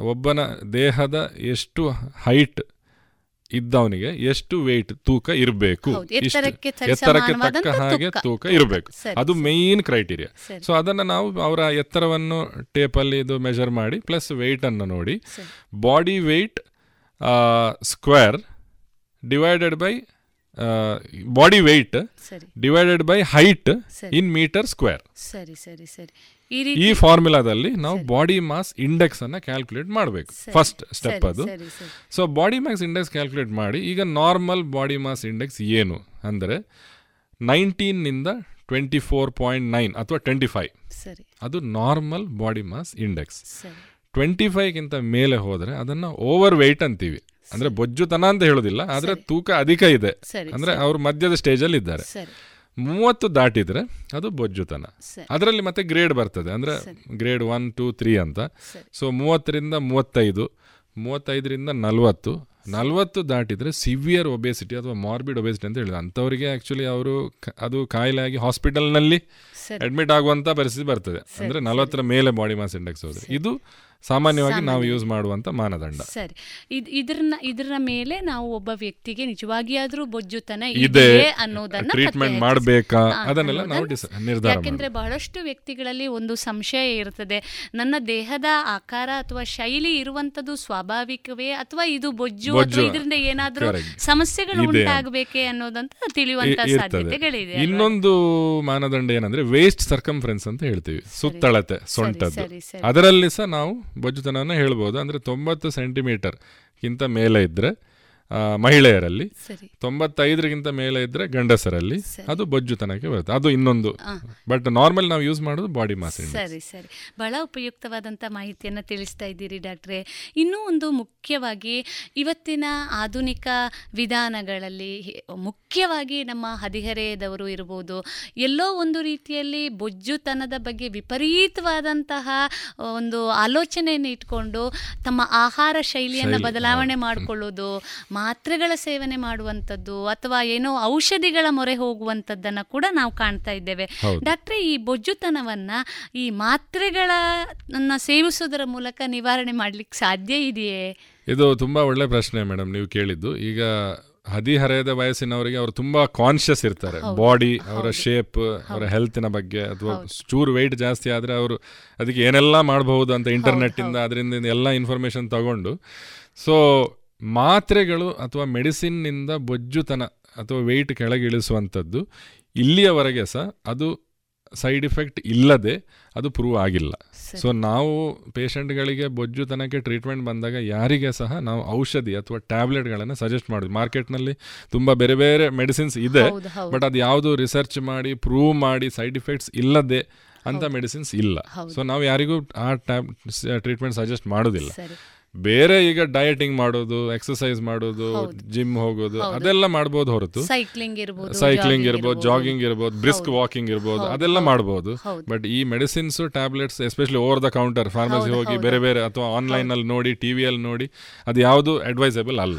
M: ಒಬ್ಬನ ದೇಹದ ಎಷ್ಟು ಹೈಟ್ ಇದ್ದವನಿಗೆ ಎಷ್ಟು ವೆಯ್ಟ್ ತೂಕ ಇರಬೇಕು.
K: ಎತ್ತರಕ್ಕೆ
M: ತಕ್ಕ ಹಾಗೆ
K: ತೂಕ.
M: ಇರಬೇಕು. ಅದು ಮೇನ್ ಕ್ರೈಟೀರಿಯಾ. ಸೊ ಅದನ್ನು ನಾವು ಅವರ ಎತ್ತರವನ್ನು ಟೇಪಲ್ಲಿ ಇದು ಮೆಜರ್ ಮಾಡಿ ಪ್ಲಸ್ ವೆಯ್ಟನ್ನು ನೋಡಿ. Body weight square divided by
K: body
M: weight divided by
K: height
M: in metre square
K: ಸರಿ ಸರಿ ಸರಿ. ಈ
M: ಫಾರ್ಮುಲಾದಲ್ಲಿ ನಾವು ಬಾಡಿ ಮಾಸ್ ಇಂಡೆಕ್ಸ್ ಅನ್ನ ಕ್ಯಾಲ್ಕುಲೇಟ್ ಮಾಡಬೇಕು. ಫಸ್ಟ್ ಸ್ಟೆಪ್ ಅದು. So body mass index calculate ಮಾಡಿ ಈಗ ನಾರ್ಮಲ್ ಬಾಡಿ ಮಾಸ್ ಇಂಡೆಕ್ಸ್ ಏನು? ಅಂದರೆ ನೈನ್ಟೀನ್ನಿಂದ ಟ್ವೆಂಟಿ ಫೋರ್ ಪಾಯಿಂಟ್ ನೈನ್ ಅಥವಾ ಟ್ವೆಂಟಿ ಫೈವ್ ಅದು normal body mass
K: index
M: twenty ಫೈವ್ಗಿಂತ ಮೇಲೆ ಹೋದರೆ ಅದನ್ನು ಓವರ್ ವೆಯ್ಟ್ ಅಂತೀವಿ. ಅಂದರೆ ಬೊಜ್ಜುತನ ಅಂತ ಹೇಳೋದಿಲ್ಲ ಆದರೆ ತೂಕ ಅಧಿಕ ಇದೆ.
K: ಅಂದ್ರೆ
M: ಅಂದರೆ
K: ಮಧ್ಯದ
M: ಸ್ಟೇಜ್ ಅಲ್ಲಿ ಸ್ಟೇಜಲ್ಲಿ ಇದ್ದಾರೆ ಮೂವತ್ತು ದಾಟಿದ್ರೆ ಅದು ಬೊಜ್ಜುತನ. ಅದರಲ್ಲಿ ಮತ್ತೆ ಗ್ರೇಡ್ ಬರ್ತದೆ ಅಂದ್ರೆ ಗ್ರೇಡ್ ಒನ್ ಟೂ ತ್ರೀ ಅಂತ. ಸೊ ಮೂವತ್ತರಿಂದ ಮೂವತ್ತೈದು ಮೂವತ್ತೈದರಿಂದ ನಲವತ್ತು ನಲವತ್ತು ದಾಟಿದ್ರೆ ಸಿವಿಯರ್ ಒಬೆಸಿಟಿ ಅಥವಾ ಮಾರ್ಬಿಡ್ ಒಬೆಸಿಟಿ ಅಂತ ಹೇಳಿದ್ರು. ಅಂಥವರಿಗೆ ಆ್ಯಕ್ಚುಲಿ ಅವರು ಅದು ಕಾಯಿಲೆ ಆಗಿ ಹಾಸ್ಪಿಟಲ್ನಲ್ಲಿ ಅಡ್ಮಿಟ್ ಆಗುವಂಥ ಪರಿಸ್ಥಿತಿ ಬರ್ತದೆ. ಅಂದರೆ ನಲವತ್ತರ ಮೇಲೆ ಬಾಡಿ ಮಾಸ್ ಇಂಡೆಕ್ಸ್ ಹೋದರೆ. ಇದು ಸಾಮಾನ್ಯವಾಗಿ ನಾವು ಯೂಸ್ ಮಾಡುವಂತ ಮಾನದಂಡ
K: ಸರಿ ಇದ್ ಇದ್ರನ್ನ ಇದ್ರ ಮೇಲೆ ನಾವು ಒಬ್ಬ ವ್ಯಕ್ತಿಗೆ ನಿಜವಾಗಿಯಾದ್ರೂ ಬೊಜ್ಜುತನ
M: ಇದೆ,
K: ಅನ್ನೋದನ್ನ ಟ್ರೀಟ್ಮೆಂಟ್
M: ಮಾಡಬೇಕಾ? ಅದನ್ನೆಲ್ಲ ನಾವು ನಿರ್ಧಾರ
K: ಯಾಕೆಂದ್ರೆ ಬಹಳಷ್ಟು ವ್ಯಕ್ತಿಗಳಲ್ಲಿ ಒಂದು ಸಂಶಯ ಇರ್ತದೆ ನನ್ನ ದೇಹದ ಆಕಾರ ಅಥವಾ ಶೈಲಿ ಇರುವಂತದ್ದು ಸ್ವಾಭಾವಿಕವೇ ಅಥವಾ ಇದು ಬೊಜ್ಜು ಅಥವಾ. ಇದರಿಂದ ಏನಾದ್ರೂ. ಸಮಸ್ಯೆಗಳು ಉಂಟಾಗಬೇಕೆ ಅನ್ನೋದಂತ ತಿಳಿಯುವಂತ. ಸಾಧ್ಯತೆಗಳಿದೆ
M: ಇನ್ನೊಂದು ಮಾನದಂಡ ಏನಂದ್ರೆ ವೇಸ್ಟ್ ಸರ್ಕಂಫರೆನ್ಸ್ ಅಂತ ಹೇಳ್ತೀವಿ ಸುತ್ತಳತೆ ಸೊಂಟದ್ದು. ಅದರಲ್ಲಿ ಸಹ ನಾವು ಬೊಜ್ಜುತನವನ್ನು ಹೇಳ್ಬೋದು. ಅಂದರೆ ತೊಂಬತ್ತು ಸೆಂಟಿಮೀಟರ್ಗಿಂತ ಮೇಲೆ ಇದ್ರೆ ಆ, ಮಹಿಳೆಯರಲ್ಲಿ
K: ಸರಿ.
M: ತೊಂಬತ್ತೈದರಿಗಿಂತ ಮೇಲೆ ಇದ್ರೆ ಗಂಡಸರಲ್ಲಿ
K: ಸರಿ.
M: ಅದು ಬೊಜ್ಜುತನಕ್ಕೆ ಬರುತ್ತೆ ಅದು ಇನ್ನೊಂದು. ಬಟ್ ನಾರ್ಮಲ್ ನಾವು ಯೂಸ್ ಮಾಡೋದು ಬಾಡಿ ಮಾಸ್
K: ಸರಿ ಸರಿ ಬಹಳ ಉಪಯುಕ್ತವಾದಂಥ ಮಾಹಿತಿಯನ್ನು ತಿಳಿಸ್ತಾ ಇದ್ದೀರಿ ಡಾಕ್ಟ್ರೆ ಇನ್ನೂ ಒಂದು ಮುಖ್ಯವಾಗಿ ಇವತ್ತಿನ ಆಧುನಿಕ ವಿಧಾನಗಳಲ್ಲಿ ಮುಖ್ಯವಾಗಿ ನಮ್ಮ ಹದಿಹರೆಯದವರು ಇರ್ಬೋದು ಎಲ್ಲೋ ಒಂದು ರೀತಿಯಲ್ಲಿ ಬೊಜ್ಜುತನದ ಬಗ್ಗೆ ವಿಪರೀತವಾದಂತಹ ಒಂದು ಆಲೋಚನೆಯನ್ನು ಇಟ್ಕೊಂಡು ತಮ್ಮ ಆಹಾರ ಶೈಲಿಯನ್ನು ಬದಲಾವಣೆ ಮಾಡಿಕೊಳ್ಳೋದು ಮಾತ್ರೆಗಳ ಸೇವನೆ ಮಾಡುವಂಥದ್ದು ಅಥವಾ ಏನೋ ಔಷಧಿಗಳ ಮೊರೆ ಹೋಗುವಂಥದ್ದನ್ನು ಕೂಡ ನಾವು ಕಾಣ್ತಾ ಇದ್ದೇವೆ. ಡಾಕ್ಟ್ರೆ ಈ ಬೊಜ್ಜುತನವನ್ನ ಈ ಮಾತ್ರೆಗಳನ್ನ ಸೇವಿಸೋದರ ಮೂಲಕ ನಿವಾರಣೆ ಮಾಡ್ಲಿಕ್ಕೆ ಸಾಧ್ಯ ಇದೆಯೇ?
M: ಇದು ತುಂಬಾ ಒಳ್ಳೆ ಪ್ರಶ್ನೆ ಮೇಡಮ್ ನೀವು ಕೇಳಿದ್ದು. ಈಗ ಹದಿಹರೆಯದ ವಯಸ್ಸಿನವರಿಗೆ ಅವರು ತುಂಬಾ ಕಾನ್ಶಿಯಸ್ ಇರ್ತಾರೆ. ಬಾಡಿ ಅವರ. ಶೇಪ್ ಅವರ ಹೆಲ್ತ್ನ ಬಗ್ಗೆ ಅಥವಾ
K: ಚೂರ್
M: ಚೂರು ವೆಯ್ಟ್ ಜಾಸ್ತಿ ಆದರೆ ಅವರು ಅದಕ್ಕೆ ಏನೆಲ್ಲ ಮಾಡಬಹುದು ಅಂತ ಇಂಟರ್ನೆಟ್ ಇಂದ ಅದರಿಂದ ಎಲ್ಲ ಇನ್ಫಾರ್ಮೇಶನ್ ತಗೊಂಡು. ಸೊ ಮಾತ್ರೆಗಳು ಅಥವಾ ಮೆಡಿಸಿನ್ನಿಂದ ಬೊಜ್ಜುತನ ಅಥವಾ ವೆಯ್ಟ್ ಕೆಳಗಿಳಿಸುವಂಥದ್ದು ಇಲ್ಲಿಯವರೆಗೆ ಸಹ ಅದು ಸೈಡ್ ಇಫೆಕ್ಟ್ ಇಲ್ಲದೆ ಅದು ಪ್ರೂವ್ ಆಗಿಲ್ಲ ಸೊ ನಾವು ಪೇಷಂಟ್ಗಳಿಗೆ ಬೊಜ್ಜುತನಕ್ಕೆ ಟ್ರೀಟ್ಮೆಂಟ್ ಬಂದಾಗ ಯಾರಿಗೆ ಸಹ ನಾವು ಔಷಧಿ ಅಥವಾ ಟ್ಯಾಬ್ಲೆಟ್ಗಳನ್ನು ಸಜೆಸ್ಟ್ ಮಾಡೋದು ಮಾರ್ಕೆಟ್ನಲ್ಲಿ ತುಂಬ ಬೇರೆ ಬೇರೆ ಮೆಡಿಸಿನ್ಸ್ ಇದೆ. ಬಟ್ ಅದು ಯಾವುದು ರಿಸರ್ಚ್ ಮಾಡಿ ಪ್ರೂವ್ ಮಾಡಿ ಸೈಡ್ ಇಫೆಕ್ಟ್ಸ್ ಇಲ್ಲದೆ ಅಂತ ಮೆಡಿಸಿನ್ಸ್ ಇಲ್ಲ. ಸೊ ನಾವು ಯಾರಿಗೂ ಆ ಟ್ಯಾಬ್ ಟ್ರೀಟ್ಮೆಂಟ್ ಸಜೆಸ್ಟ್ ಮಾಡೋದಿಲ್ಲ. ಬೇರೆ ಈಗ ಡಯಟಿಂಗ್ ಮಾಡೋದು ಎಕ್ಸಸೈಸ್ ಮಾಡೋದು ಜಿಮ್ ಹೋಗೋದು. ಅದೆಲ್ಲ ಮಾಡ್ಬೋದು ಹೊರತು.
K: ಸೈಕ್ಲಿಂಗ್ ಇರ್ಬೋದು
M: ಸೈಕ್ಲಿಂಗ್ ಇರ್ಬೋದು. ಜಾಗಿಂಗ್ ಇರ್ಬೋದು ಬ್ರಿಸ್ಕ್ ವಾಕಿಂಗ್ ಇರ್ಬೋದು ಅದೆಲ್ಲ
K: ಹೌದು.
M: ಮಾಡಬಹುದು ಬಟ್ ಈ medicines tablets especially over the counter
K: pharmacy
M: ಹೋಗಿ ಬೇರೆ ಬೇರೆ ಅಥವಾ ಆನ್ಲೈನ್ ಅಲ್ಲಿ ನೋಡಿ ಟಿವಿಯಲ್ಲಿ ನೋಡಿ ಅದು ಯಾವುದು ಅಡ್ವೈಸಬಲ್ ಅಲ್ಲ.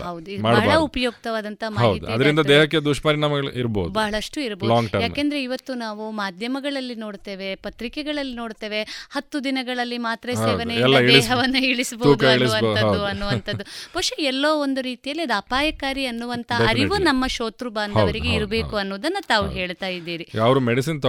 K: ಹೌದು
M: ಅದರಿಂದ ದೇಹಕ್ಕೆ ದುಷ್ಪರಿಣಾಮಗಳು ಇರ್ಬೋದು.
K: ಬಹಳಷ್ಟು ಇರಬಹುದು
M: ಲಾಂಗ್ ಟರ್ಮ್
K: ಯಾಕೆಂದ್ರೆ ಇವತ್ತು ನಾವು ಮಾಧ್ಯಮಗಳಲ್ಲಿ ನೋಡ್ತೇವೆ ಪತ್ರಿಕೆಗಳಲ್ಲಿ ನೋಡ್ತೇವೆ ಹತ್ತು ದಿನಗಳಲ್ಲಿ ಮಾತ್ರ
M: ಸೇವನೆ
K: ದೇಹವನ್ನು ಇಳಿಸಬಹುದು
M: ಹೌದು.
K: ಅನ್ನುವಂಥದ್ದು. ಬಹುಶಃ ಎಲ್ಲೋ ಒಂದು ರೀತಿಯಲ್ಲಿ ಅದು ಅಪಾಯಕಾರಿ
M: ಅನ್ನುವಂಥ
K: ಅರಿವು ನಮ್ಮ ಶೋತೃ ಬಾಂಧವರಿಗೆ ಇರಬೇಕು ಅನ್ನೋದನ್ನ ತಾವು ಹೇಳ್ತಾ ಇದ್ದೀರಿ.
M: ಅವರು ಮೆಡಿಸಿನ್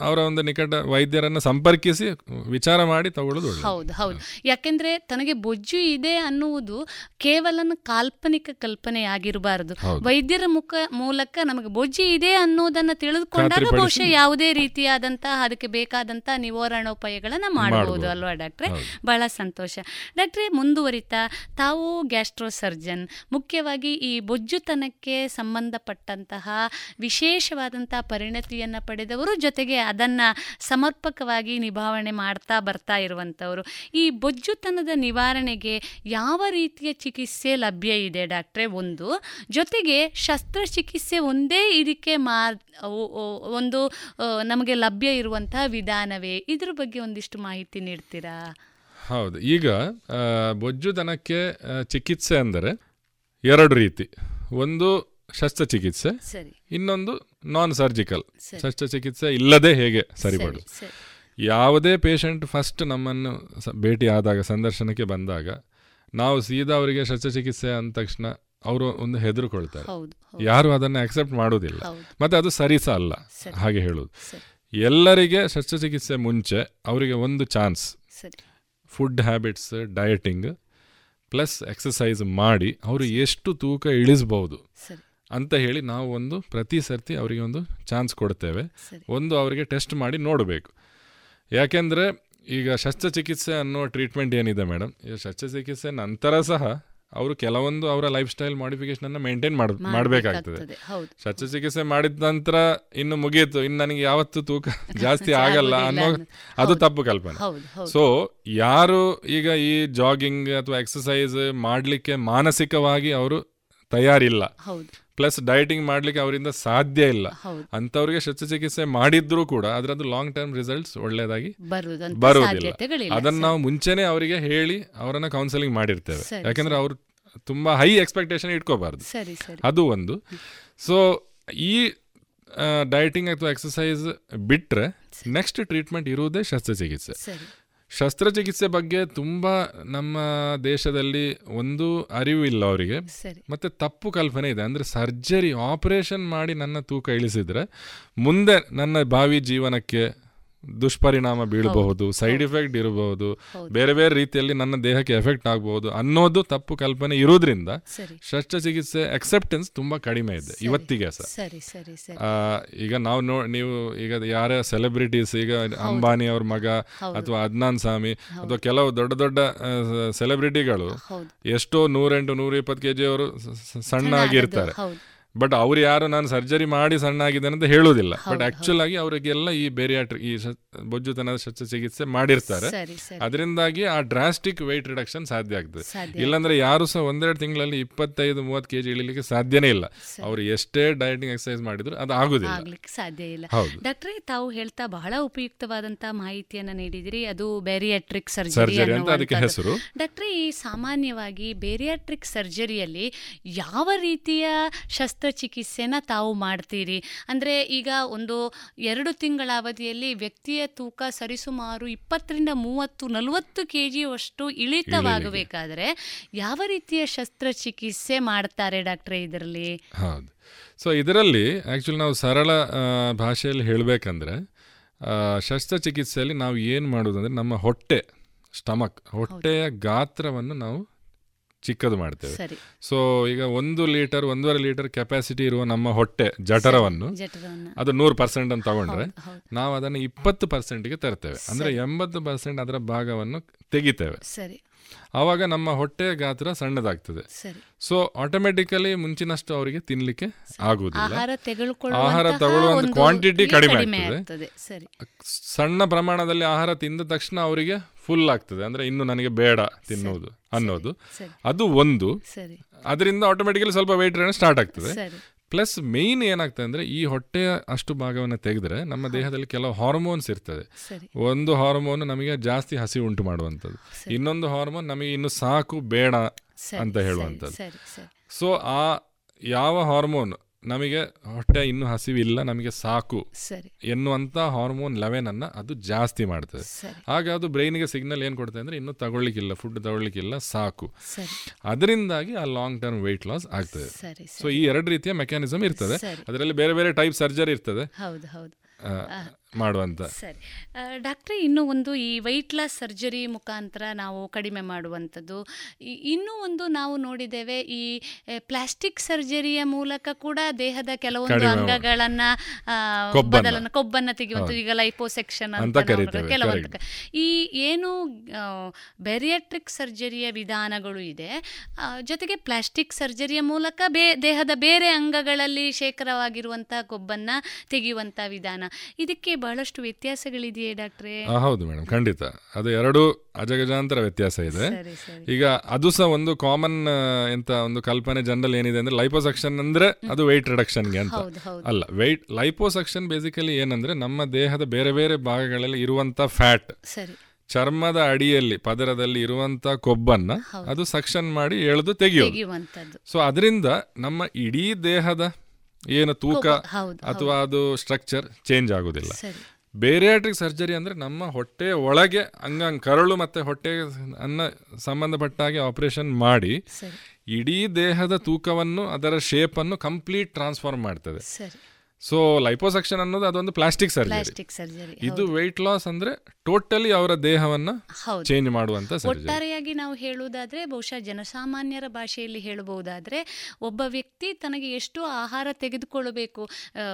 M: ಅವರ ಒಂದು ನಿಕಟ ವೈದ್ಯರನ್ನು ಸಂಪರ್ಕಿಸಿ ವಿಚಾರ ಮಾಡಿ ತಗೊಳ್ಳೋದು
K: ಹೌದು ಹೌದು. ಯಾಕೆಂದ್ರೆ ತನಗೆ ಬೊಜ್ಜು ಇದೆ ಅನ್ನುವುದು ಕೇವಲ ಕಾಲ್ಪನಿಕ ಕಲ್ಪನೆ
M: ಆಗಿರಬಾರದು
K: ವೈದ್ಯರ ಮುಖ ಮೂಲಕ ನಮಗೆ ಬೊಜ್ಜು ಇದೆ ಅನ್ನೋದನ್ನ ತಿಳಿದುಕೊಂಡಾಗ ಬಹುಶಃ ಯಾವುದೇ ರೀತಿಯಾದಂತಹ ಅದಕ್ಕೆ ಬೇಕಾದಂತಹ ನಿವಾರಣೋಪಾಯಗಳನ್ನ ಮಾಡಬಹುದು. ಅಲ್ವಾ ಡಾಕ್ಟ್ರೆ? ಬಹಳ ಸಂತೋಷ. ಡಾಕ್ಟ್ರೆ ಮುಂದುವರಿತಾ ತಾವು ಗ್ಯಾಸ್ಟ್ರೋ ಸರ್ಜನ್ ಮುಖ್ಯವಾಗಿ ಈ ಬೊಜ್ಜುತನಕ್ಕೆ ಸಂಬಂಧಪಟ್ಟಂತಹ ವಿಶೇಷವಾದಂತಹ ಪರಿಣತಿಯನ್ನ ಪಡೆದವರು ಜೊತೆಗೆ ಅದನ್ನ ಸಮರ್ಪಕವಾಗಿ ನಿಭಾವಣೆ ಮಾಡ್ತಾ ಬರ್ತಾ ಇರುವಂಥವರು. ಈ ಬೊಜ್ಜುತನದ ನಿವಾರಣೆಗೆ ಯಾವ ರೀತಿಯ ಚಿಕಿತ್ಸೆ ಲಭ್ಯ ಇದೆ ಡಾಕ್ಟ್ರೆ? ಒಂದು, ಜೊತೆಗೆ ಶಸ್ತ್ರಚಿಕಿತ್ಸೆ ಒಂದೇ ಇದಕ್ಕೆ ಮಾ ಒಂದು ನಮಗೆ ಲಭ್ಯ ಇರುವಂತಹ ವಿಧಾನವೇ? ಇದ್ರ ಬಗ್ಗೆ ಒಂದಿಷ್ಟು ಮಾಹಿತಿ ನೀಡ್ತೀರಾ?
M: ಹೌದು. ಈಗ ಬೊಜ್ಜುತನಕ್ಕೆ ಚಿಕಿತ್ಸೆ ಅಂದರೆ ಎರಡು ರೀತಿ. ಒಂದು ಶಸ್ತ್ರಚಿಕಿತ್ಸೆ ಇನ್ನೊಂದು ನಾನ್ ಸರ್ಜಿಕಲ್ ಶಸ್ತ್ರಚಿಕಿತ್ಸೆ ಇಲ್ಲದೆ ಹೇಗೆ ಸರಿಪಡು
K: ಸರಿ.
M: ಯಾವುದೇ ಪೇಷಂಟ್ ಫಸ್ಟ್ ನಮ್ಮನ್ನು ಭೇಟಿ ಆದಾಗ ಸಂದರ್ಶನಕ್ಕೆ ಬಂದಾಗ ನಾವು ಸೀದಾ ಅವರಿಗೆ ಶಸ್ತ್ರಚಿಕಿತ್ಸೆ ಅಂದ ತಕ್ಷಣ ಅವರು ಒಂದು ಹೆದರುಕೊಳ್ತಾರೆ.
K: ಹೌದು,
M: ಯಾರು ಅದನ್ನು ಅಕ್ಸೆಪ್ಟ್ ಮಾಡೋದಿಲ್ಲ. ಮತ್ತೆ ಅದು ಸರಿ ಸಹ ಅಲ್ಲ ಹಾಗೆ ಹೇಳೋದು. ಎಲ್ಲರಿಗೆ ಶಸ್ತ್ರಚಿಕಿತ್ಸೆ ಮುಂಚೆ ಅವರಿಗೆ ಒಂದು
K: chance
M: food habits dieting plus exercise ಮಾಡಿ ಅವರು ಎಷ್ಟು ತೂಕ ಇಳಿಸ್ಬೋದು.
K: ಸರಿ.
M: ಅಂತ ಹೇಳಿ ನಾವು ಒಂದು ಪ್ರತಿ ಸರ್ತಿ ಅವರಿಗೆ ಒಂದು ಚಾನ್ಸ್ ಕೊಡ್ತೇವೆ. ಒಂದು ಅವರಿಗೆ ಟೆಸ್ಟ್ ಮಾಡಿ ನೋಡಬೇಕು. ಯಾಕೆಂದರೆ ಈಗ ಶಸ್ತ್ರಚಿಕಿತ್ಸೆ ಅನ್ನೋ ಟ್ರೀಟ್ಮೆಂಟ್ ಏನಿದೆ ಮೇಡಮ್ ಈಗ ಶಸ್ತ್ರಚಿಕಿತ್ಸೆ ನಂತರ ಸಹ ಅವರು ಕೆಲವೊಂದು ಅವರ ಲೈಫ್ ಸ್ಟೈಲ್ ಮಾಡಿಫಿಕೇಶನ್ ಮೇಂಟೈನ್ ಮಾಡ್ ಮಾಡಬೇಕಾಗ್ತದೆ. ಶಸ್ತ್ರಚಿಕಿತ್ಸೆ ಮಾಡಿದ ನಂತರ ಇನ್ನು ಮುಗಿಯಿತು ಇನ್ನು ನನಗೆ ಯಾವತ್ತು ತೂಕ *laughs* ಜಾಸ್ತಿ ಆಗಲ್ಲ ಅನ್ನೋ ಅದು ತಪ್ಪು ಕಲ್ಪನೆ. ಸೊ ಯಾರು ಈಗ ಈ ಜಾಗಿಂಗ್ ಅಥವಾ ಎಕ್ಸಸೈಸ್ ಮಾಡಲಿಕ್ಕೆ ಮಾನಸಿಕವಾಗಿ ಅವರು ತಯಾರಿಲ್ಲ. ಪ್ಲಸ್ ಡಯಟಿಂಗ್ ಮಾಡ್ಲಿಕ್ಕೆ ಅವರಿಂದ ಸಾಧ್ಯ ಇಲ್ಲ. ಅಂತವ್ರಿಗೆ ಶಸ್ತ್ರಚಿಕಿತ್ಸೆ ಮಾಡಿದ್ರೂ ಕೂಡ ಅದರದ್ದು ಲಾಂಗ್ ಟರ್ಮ್ ರಿಸಲ್ಟ್ಸ್
K: ಒಳ್ಳೇದಾಗಿ
M: ಬರುವುದಿಲ್ಲ. ಅದನ್ನ ನಾವು ಮುಂಚೆನೆ ಅವರಿಗೆ ಹೇಳಿ ಅವರನ್ನ ಕೌನ್ಸಿಲಿಂಗ್ ಮಾಡಿರ್ತೇವೆ. ಯಾಕಂದ್ರೆ ಅವ್ರು ತುಂಬಾ ಹೈ ಎಕ್ಸ್ಪೆಕ್ಟೇಷನ್ ಇಟ್ಕೋಬಾರ್ದು. ಅದು ಒಂದು. ಸೊ ಈ ಡಯಟಿಂಗ್ ಅಥವಾ ಎಕ್ಸಸೈಸ್ ಬಿಟ್ರೆ ನೆಕ್ಸ್ಟ್ ಟ್ರೀಟ್ಮೆಂಟ್ ಇರುವುದೇ ಶಸ್ತ್ರಚಿಕಿತ್ಸೆ. ಶಸ್ತ್ರಚಿಕಿತ್ಸೆ ಬಗ್ಗೆ ತುಂಬಾ ನಮ್ಮ ದೇಶದಲ್ಲಿ ಒಂದು ಅರಿವು ಇಲ್ಲ ಅವರಿಗೆ. ಮತ್ತೆ ತಪ್ಪು ಕಲ್ಪನೆ ಇದೆ. ಅಂದ್ರೆ ಸರ್ಜರಿ ಆಪರೇಷನ್ ಮಾಡಿ ನನ್ನ ತೂಕ ಇಳಿಸಿದ್ರೆ ಮುಂದೆ ನನ್ನ ಭಾವಿ ಜೀವನಕ್ಕೆ ದುಷ್ಪರಿಣಾಮ ಬೀಳಬಹುದು ಸೈಡ್ ಎಫೆಕ್ಟ್ ಇರಬಹುದು ಬೇರೆ ಬೇರೆ ರೀತಿಯಲ್ಲಿ ನನ್ನ ದೇಹಕ್ಕೆ ಎಫೆಕ್ಟ್ ಆಗಬಹುದು ಅನ್ನೋದು ತಪ್ಪು ಕಲ್ಪನೆ ಇರೋದ್ರಿಂದ. ಶಸ್ತ್ರಚಿಕಿತ್ಸೆ ಅಕ್ಸೆಪ್ಟೆನ್ಸ್ ತುಂಬಾ ಕಡಿಮೆ ಇದೆ ಇವತ್ತಿಗೆ
K: ಸರ್.
M: ಈಗ ನಾವು ನೋ ನೀವು ಈಗ ಯಾರ ಸೆಲೆಬ್ರಿಟೀಸ್ ಈಗ ಅಂಬಾನಿ ಅವ್ರ ಮಗ ಅಥವಾ ಅದ್ನಾನ್ ಸ್ವಾಮಿ ಅಥವಾ ಕೆಲವು ದೊಡ್ಡ ದೊಡ್ಡ ಸೆಲೆಬ್ರಿಟಿಗಳು. ಎಷ್ಟೋ ನೂರೆಂಟು ನೂರ ಇಪ್ಪತ್ತು ಕೆ ಜಿ ಅವರು ಸಣ್ಣಾಗಿರ್ತಾರೆ.
K: ಹೌದು.
M: ಬಟ್ ಅವ್ರು ಯಾರು ನಾನು ಸರ್ಜರಿ ಮಾಡಿ ಸಣ್ಣ ಆಗಿದ್ದೇನೆ ಅಂತ ಹೇಳೋದಿಲ್ಲ ಬಟ್ ಆಕ್ಚುಲ್ ಆಗಿ ಅವರಿಗೆಲ್ಲ ಈ ಬೇರಿಯಟ್ರಿ ಈ ಬೊಜ್ಜುತನ ಬೊಜ್ಜುತನದ ಶಸ್ತ್ರಚಿಕಿತ್ಸೆ ಮಾಡಿರ್ತಾರೆ. ಅದರಿಂದಾಗಿ ಆ ಡ್ರಾಸ್ಟಿಕ್ ವೆಯ್ಟ್ ರಿಡಕ್ಷನ್ ಸಾಧ್ಯ ಆಗ್ತದೆ. ಇಲ್ಲಾಂದ್ರೆ ಯಾರು ಸಹ ಒಂದೆರಡು ತಿಂಗಳಲ್ಲಿ ಇಪ್ಪತ್ತೈದು ಮೂವತ್ತು ಕೆಜಿ ಇಳಿಲಿಕ್ಕೆ ಸಾಧ್ಯನೇ ಇಲ್ಲ. ಅವರು ಎಷ್ಟೇ ಡಯಟಿಂಗ್ ಎಕ್ಸರ್ಸೈಸ್ ಮಾಡಿದ್ರು ಅದು ಆಗುದಿಲ್ಲ.
K: ಸಾಧ್ಯ ಇಲ್ಲ. ಡಾಕ್ಟ್ರೆ ತಾವು ಹೇಳ್ತಾ ಬಹಳ ಉಪಯುಕ್ತವಾದಂತಹ ಮಾಹಿತಿಯನ್ನ ನೀಡಿದಿರಿ. ಅದು ಬೇರಿಯಾಟ್ರಿಕ್ ಸರ್ಜರಿ
M: ಅಂತ ಅದಕ್ಕೆ ಹೆಸರು.
K: ಡಾಕ್ಟ್ರೆ ಈ ಸಾಮಾನ್ಯವಾಗಿ ಬೇರಿಯಾಟ್ರಿಕ್ ಸರ್ಜರಿಯಲ್ಲಿ ಯಾವ ರೀತಿಯ ಶಸ್ತ್ರಚಿಕಿತ್ಸೆನ ತಾವು ಮಾಡ್ತೀರಿ. ಅಂದ್ರೆ ಈಗ ಒಂದು ಎರಡು ತಿಂಗಳ ಅವಧಿಯಲ್ಲಿ ವ್ಯಕ್ತಿಯ ತೂಕ ಸರಿಸುಮಾರು ಇಪ್ಪತ್ತರಿಂದ ಮೂವತ್ತು ನಲವತ್ತು ಕೆ ಜಿಯಷ್ಟು ಇಳಿತವಾಗಬೇಕಾದ್ರೆ ಯಾವ ರೀತಿಯ ಶಸ್ತ್ರಚಿಕಿತ್ಸೆ ಮಾಡ್ತಾರೆ ಡಾಕ್ಟ್ರೆ ಇದರಲ್ಲಿ?
M: ಹೌದು. ಸೊ ಇದರಲ್ಲಿ ಆ್ಯಕ್ಚುಲಿ ನಾವು ಸರಳ ಭಾಷೆಯಲ್ಲಿ ಹೇಳಬೇಕಂದ್ರೆ ಶಸ್ತ್ರಚಿಕಿತ್ಸೆಯಲ್ಲಿ ನಾವು ಏನು ಮಾಡೋದಂದ್ರೆ ನಮ್ಮ ಹೊಟ್ಟೆ ಸ್ಟಮಕ್ ಹೊಟ್ಟೆಯ ಗಾತ್ರವನ್ನು ನಾವು ಚಿಕ್ಕದು ಮಾಡ್ತೇವೆ. ಸೊ ಈಗ ಒಂದು ಲೀಟರ್ ಒಂದೂವರೆ ಲೀಟರ್ ಕೆಪಾಸಿಟಿ ಇರುವ ನಮ್ಮ ಹೊಟ್ಟೆ ಜಠರವನ್ನು. ಅದು ನೂರು ಪರ್ಸೆಂಟ್ ಅಂತ ತಗೊಂಡ್ರೆ. ನಾವು ಅದನ್ನು ಇಪ್ಪತ್ತು ಪರ್ಸೆಂಟ್ಗೆ ತರ್ತೇವೆ ಅಂದರೆ ಎಂಬತ್ತು ಪರ್ಸೆಂಟ್ ಅದರ ಭಾಗವನ್ನು ತೆಗಿತೇವೆ
K: ಸರಿ
M: ಆವಾಗ ನಮ್ಮ ಹೊಟ್ಟೆ ಗಾತ್ರ ಸಣ್ಣದಾಗ್ತದೆ. ಸೊ ಆಟೋಮೆಟಿಕಲಿ ಮುಂಚಿನಷ್ಟು ಅವರಿಗೆ ತಿನ್ಲಿಕ್ಕೆ ಆಗುವುದಿಲ್ಲ.
K: ಆಹಾರ
M: ತಗೊಳ್ಳುವಂತ ಕ್ವಾಂಟಿಟಿ ಕಡಿಮೆ ಆಗ್ತದೆ. ಸಣ್ಣ ಪ್ರಮಾಣದಲ್ಲಿ ಆಹಾರ ತಿಂದ ತಕ್ಷಣ ಅವರಿಗೆ ಫುಲ್ ಆಗ್ತದೆ. ಅಂದ್ರೆ ಇನ್ನು ನನಗೆ ಬೇಡ ತಿನ್ನುವುದು ಅನ್ನೋದು. ಅದು ಒಂದು. ಅದರಿಂದ ಆಟೋಮೆಟಿಕಲಿ ಸ್ವಲ್ಪ ವೆಯ್ಟ್ ಸ್ಟಾರ್ಟ್ ಆಗ್ತದೆ. ಪ್ಲಸ್ ಮೇಯ್ನ್ ಏನಾಗ್ತದೆ ಅಂದ್ರೆ ಈ ಹೊಟ್ಟೆಯ ಅಷ್ಟು ಭಾಗವನ್ನು ತೆಗೆದ್ರೆ ನಮ್ಮ ದೇಹದಲ್ಲಿ ಕೆಲವು ಹಾರ್ಮೋನ್ಸ್ ಇರ್ತದೆ. ಒಂದು ಹಾರ್ಮೋನ್ ನಮಗೆ ಜಾಸ್ತಿ ಹಸಿ ಉಂಟು ಮಾಡುವಂಥದ್ದು. ಇನ್ನೊಂದು ಹಾರ್ಮೋನ್ ನಮಗೆ ಇನ್ನು ಸಾಕು ಬೇಡ ಅಂತ ಹೇಳುವಂಥದ್ದು. ಸೊ ಆ ಯಾವ ಹಾರ್ಮೋನ್ ನಮಗೆ ಹೊಟ್ಟೆ ಇನ್ನೂ ಹಸಿವಿಲ್ಲ ನಮಗೆ ಸಾಕು
K: ಸರಿ.
M: ಎನ್ನುವಂಥ ಹಾರ್ಮೋನ್ ಲೆವೆನ್ ಅನ್ನ ಅದು ಜಾಸ್ತಿ ಮಾಡ್ತದೆ.
K: ಹಾಗೆ
M: ಆಗ ಅದು ಬ್ರೈನ್ಗೆ ಸಿಗ್ನಲ್ ಏನು ಕೊಡ್ತದೆ ಅಂದರೆ ಇನ್ನೂ ತಗೊಳ್ಳಿಕ್ಕಿಲ್ಲ ಫುಡ್ ತಗೊಳ್ಳಿಕ್ಕಿಲ್ಲ ಸಾಕು. ಅದರಿಂದಾಗಿ ಆ ಲಾಂಗ್ ಟರ್ಮ್ ವೆಯ್ಟ್ ಲಾಸ್ ಆಗ್ತದೆ. ಸೊ ಈ ಎರಡು ರೀತಿಯ ಮೆಕ್ಯಾನಿಸಮ್ ಇರ್ತದೆ. ಅದರಲ್ಲಿ ಬೇರೆ ಬೇರೆ ಟೈಪ್ ಸರ್ಜರಿ ಇರ್ತದೆ.
K: ಹೌದು ಹೌದು.
M: ಆ, ಮಾಡುವಂತ.
K: ಸರಿ. ಡಾಕ್ಟ್ರೆ ಇನ್ನು ಒಂದು ಈ ವೈಟ್ ಲಾಸ್ ಸರ್ಜರಿ ಮುಖಾಂತರ ನಾವು ಕಡಿಮೆ ಮಾಡುವಂಥದ್ದು. ಇನ್ನೂ ಒಂದು ನಾವು ನೋಡಿದ್ದೇವೆ ಈ ಪ್ಲಾಸ್ಟಿಕ್ ಸರ್ಜರಿಯ ಮೂಲಕ ಕೂಡ ದೇಹದ ಕೆಲವೊಂದು ಅಂಗಗಳನ್ನ. ಬದಲನ್ನ ಕೊಬ್ಬನ್ನ ತೆಗೆಯುವಂಥದ್ದು. ಈಗ ಲೈಪೋಸೆಕ್ಷನ್
M: ಅಂತ
K: ಕೆಲವೊಂದು ಈ ಏನು ಬೆರಿಯಾಟ್ರಿಕ್ ಸರ್ಜರಿಯ ವಿಧಾನಗಳು ಇದೆ ಜೊತೆಗೆ ಪ್ಲಾಸ್ಟಿಕ್ ಸರ್ಜರಿಯ ಮೂಲಕ ಬೇ ದೇಹದ ಬೇರೆ ಅಂಗಗಳಲ್ಲಿ ಶೇಖರವಾಗಿರುವಂತಹ ಕೊಬ್ಬನ್ನ ತೆಗೆಯುವಂಥ ವಿಧಾನ. ಇದಕ್ಕೆ ಬಹಳಷ್ಟು ವ್ಯತ್ಯಾಸಗಳಿದೆಯೇ ಡಾಕ್ಟ್ರೆ?
M: ಹೌದು ಮೇಡಮ್ ಖಂಡಿತ. ಅದು ಎರಡು ಅಜಗಜಾಂತರ ವ್ಯತ್ಯಾಸ ಇದೆ. ಈಗ ಅದು ಸಹ ಒಂದು ಕಾಮನ್ ಎಂತ ಒಂದು ಕಲ್ಪನೆ ಜನರಲ್ ಏನಿದೆ ಅಂದ್ರೆ ಲೈಪೋಸಕ್ಷನ್ ಅಂದ್ರೆ ಅದು ವೆಯ್ಟ್ ರಿಡಕ್ಷನ್ಗೆ ಅಂತ. ಅಲ್ಲ ವೆಯ್ಟ್ ಲೈಪೋಸಕ್ಷನ್ ಬೇಸಿಕಲಿ ಏನಂದ್ರೆ ನಮ್ಮ ದೇಹದ ಬೇರೆ ಬೇರೆ ಭಾಗಗಳಲ್ಲಿ ಇರುವಂತ ಫ್ಯಾಟ್
K: ಸರಿ.
M: ಚರ್ಮದ ಅಡಿಯಲ್ಲಿ ಪದರದಲ್ಲಿ ಇರುವಂತ ಕೊಬ್ಬನ್ನ ಅದು ಸಕ್ಷನ್ ಮಾಡಿ ಎಳೆದು ತೆಗೆಯೋದು.
K: ತೆಗೆಯುವಂಥದ್ದು.
M: ಸೊ ಅದರಿಂದ ನಮ್ಮ ಇಡೀ ದೇಹದ ಏನು ತೂಕ ಅಥವಾ ಅದು ಸ್ಟ್ರಕ್ಚರ್ ಚೇಂಜ್ ಆಗೋದಿಲ್ಲ. ಬೇರಿಯಾಟ್ರಿಕ್ ಸರ್ಜರಿ ಅಂದ್ರೆ ನಮ್ಮ ಹೊಟ್ಟೆ ಒಳಗೆ ಹಂಗಂಗೆ ಕರಳು ಮತ್ತೆ ಹೊಟ್ಟೆ ಅನ್ನ ಸಂಬಂಧಪಟ್ಟ ಹಾಗೆ ಆಪರೇಷನ್ ಮಾಡಿ ಇಡೀ ದೇಹದ ತೂಕವನ್ನು ಅದರ ಶೇಪನ್ನು ಕಂಪ್ಲೀಟ್ ಟ್ರಾನ್ಸ್ಫಾರ್ಮ್ ಮಾಡ್ತದೆ. ಸೊ ಲೈಪೋಸಕ್ಷನ್ ಅನ್ನೋದು ಅದೊಂದು ಪ್ಲಾಸ್ಟಿಕ್ ಸರ್ಜರಿ ಇದು ವೆಯ್ಟ್ ಲಾಸ್ ಅಂದ್ರೆ ಟೋಟಲಿ ಅವರ ದೇಹವನ್ನ ಚೇಂಜ್ ಮಾಡುವಂತ
K: ಒಟ್ಟಾರೆಯಾಗಿ ನಾವು ಹೇಳುವುದಾದ್ರೆ ಬಹುಶಃ ಜನಸಾಮಾನ್ಯರ ಭಾಷೆಯಲ್ಲಿ ಹೇಳಬಹುದಾದ್ರೆ ಒಬ್ಬ ವ್ಯಕ್ತಿ ತನಗೆ ಎಷ್ಟು ಆಹಾರ ತೆಗೆದುಕೊಳ್ಳಬೇಕು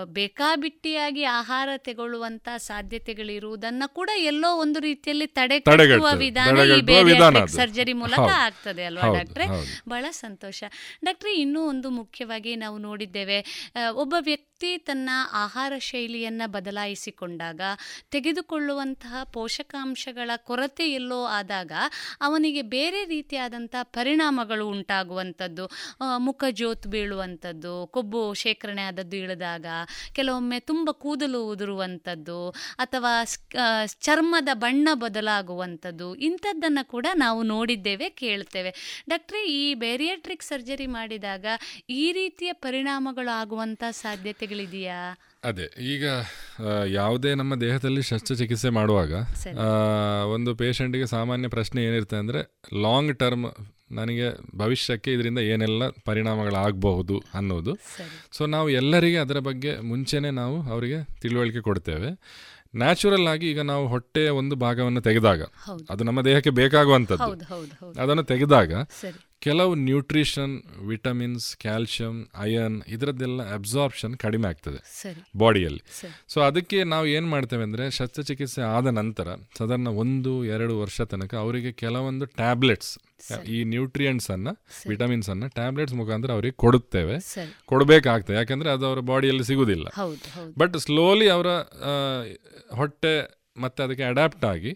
K: ಬೇಕಾಬಿಟ್ಟಿಯಾಗಿ ಆಹಾರ ತೆಗೊಳ್ಳುವಂತ ಸಾಧ್ಯತೆಗಳಿರುವುದನ್ನ ಕೂಡ ಎಲ್ಲೋ ಒಂದು ರೀತಿಯಲ್ಲಿ ತಡೆಗಟ್ಟುವ ವಿಧಾನ ಈ ಸರ್ಜರಿ ಮೂಲಕ. ಆಗ್ತದೆ ಅಲ್ವಾ ಡಾಕ್ಟ್ರೆ? ಬಹಳ ಸಂತೋಷ. ಡಾಕ್ಟ್ರೆ ಇನ್ನೂ ಒಂದು ಮುಖ್ಯವಾಗಿ ನಾವು ನೋಡಿದ್ದೇವೆ ಒಬ್ಬ ವ್ಯಕ್ತಿ ತನ್ನ ಆಹಾರ ಶೈಲಿಯನ್ನು ಬದಲಾಯಿಸಿಕೊಂಡಾಗ, ತೆಗೆದುಕೊಳ್ಳುವಂತಹ ಪೋಷಕಾಂಶಗಳ ಕೊರತೆ ಎಲ್ಲೋ ಆದಾಗ ಅವನಿಗೆ ಬೇರೆ ರೀತಿಯಾದಂಥ ಪರಿಣಾಮಗಳು ಉಂಟಾಗುವಂಥದ್ದು. ಮುಖ ಜೋತು ಬೀಳುವಂಥದ್ದು, ಕೊಬ್ಬು ಶೇಖರಣೆ ಆದದ್ದು ಇಳಿದಾಗ, ಕೆಲವೊಮ್ಮೆ ತುಂಬ ಕೂದಲು ಉದುರುವಂಥದ್ದು ಅಥವಾ ಚರ್ಮದ ಬಣ್ಣ ಬದಲಾಗುವಂಥದ್ದು, ಇಂಥದ್ದನ್ನು ಕೂಡ ನಾವು ನೋಡಿದ್ದೇವೆ, ಕೇಳ್ತೇವೆ. ಡಾಕ್ಟ್ರೆ, ಈ ಬೇರಿಯಾಟ್ರಿಕ್ ಸರ್ಜರಿ ಮಾಡಿದಾಗ ಈ ರೀತಿಯ ಪರಿಣಾಮಗಳು ಆಗುವಂಥ ಸಾಧ್ಯತೆಗಳಿದೆಯಾ
M: ಅದೇ ಈಗ ಯಾವುದೇ ನಮ್ಮ ದೇಹದಲ್ಲಿ ಶಸ್ತ್ರಚಿಕಿತ್ಸೆ ಮಾಡುವಾಗ ಒಂದು ಪೇಷಂಟಿಗೆ ಸಾಮಾನ್ಯ ಪ್ರಶ್ನೆ ಏನಿರುತ್ತೆ ಅಂದರೆ ಲಾಂಗ್ ಟರ್ಮ್ ನನಗೆ ಭವಿಷ್ಯಕ್ಕೆ ಇದರಿಂದ ಏನೆಲ್ಲ ಪರಿಣಾಮಗಳಾಗಬಹುದು ಅನ್ನೋದು. ಸೊ ನಾವು ಎಲ್ಲರಿಗೆ ಅದರ ಬಗ್ಗೆ ಮುಂಚೆನೇ ನಾವು ಅವರಿಗೆ ತಿಳುವಳಿಕೆ ಕೊಡ್ತೇವೆ ನ್ಯಾಚುರಲ್ ಆಗಿ ಈಗ ನಾವು ಹೊಟ್ಟೆಯ ಒಂದು ಭಾಗವನ್ನು ತೆಗೆದಾಗ ಅದು ನಮ್ಮ ದೇಹಕ್ಕೆ ಬೇಕಾಗುವಂಥದ್ದು. ಅದನ್ನು ತೆಗೆದಾಗ. ಕೆಲವು ನ್ಯೂಟ್ರಿಷನ್ ವಿಟಮಿನ್ಸ್ ಕ್ಯಾಲ್ಶಿಯಂ ಅಯರ್ನ್ ಇದರದ್ದೆಲ್ಲ ಅಬ್ಸಾರ್ಪ್ಷನ್ ಕಡಿಮೆ ಆಗ್ತದೆ. ಬಾಡಿಯಲ್ಲಿ. ಸೊ ಅದಕ್ಕೆ ನಾವು ಏನು ಮಾಡ್ತೇವೆ ಅಂದರೆ ಶಸ್ತ್ರಚಿಕಿತ್ಸೆ ಆದ ನಂತರ ಸಾಧಾರಣ ಒಂದು ಎರಡು ವರ್ಷ ತನಕ ಅವರಿಗೆ ಕೆಲವೊಂದು ಟ್ಯಾಬ್ಲೆಟ್ಸ್ ಈ ನ್ಯೂಟ್ರಿಯೆಂಟ್ಸನ್ನು ವಿಟಮಿನ್ಸನ್ನು ವಿಟಮಿನ್ಸ್ ಅನ್ನ ಟ್ಯಾಬ್ಲೆಟ್ಸ್ ಮುಖಾಂತರ ಅವರಿಗೆ ಕೊಡುತ್ತೇವೆ. ಕೊಡಬೇಕಾಗ್ತದೆ. ಯಾಕಂದ್ರೆ ಅದು ಅವರ ಬಾಡಿಯಲ್ಲಿ
K: ಸಿಗುವುದಿಲ್ಲ.
M: ಬಟ್ ಸ್ಲೋಲಿ ಅವರ ಹೊಟ್ಟೆ ಮತ್ತೆ ಅದಕ್ಕೆ ಅಡಾಪ್ಟ್ ಆಗಿ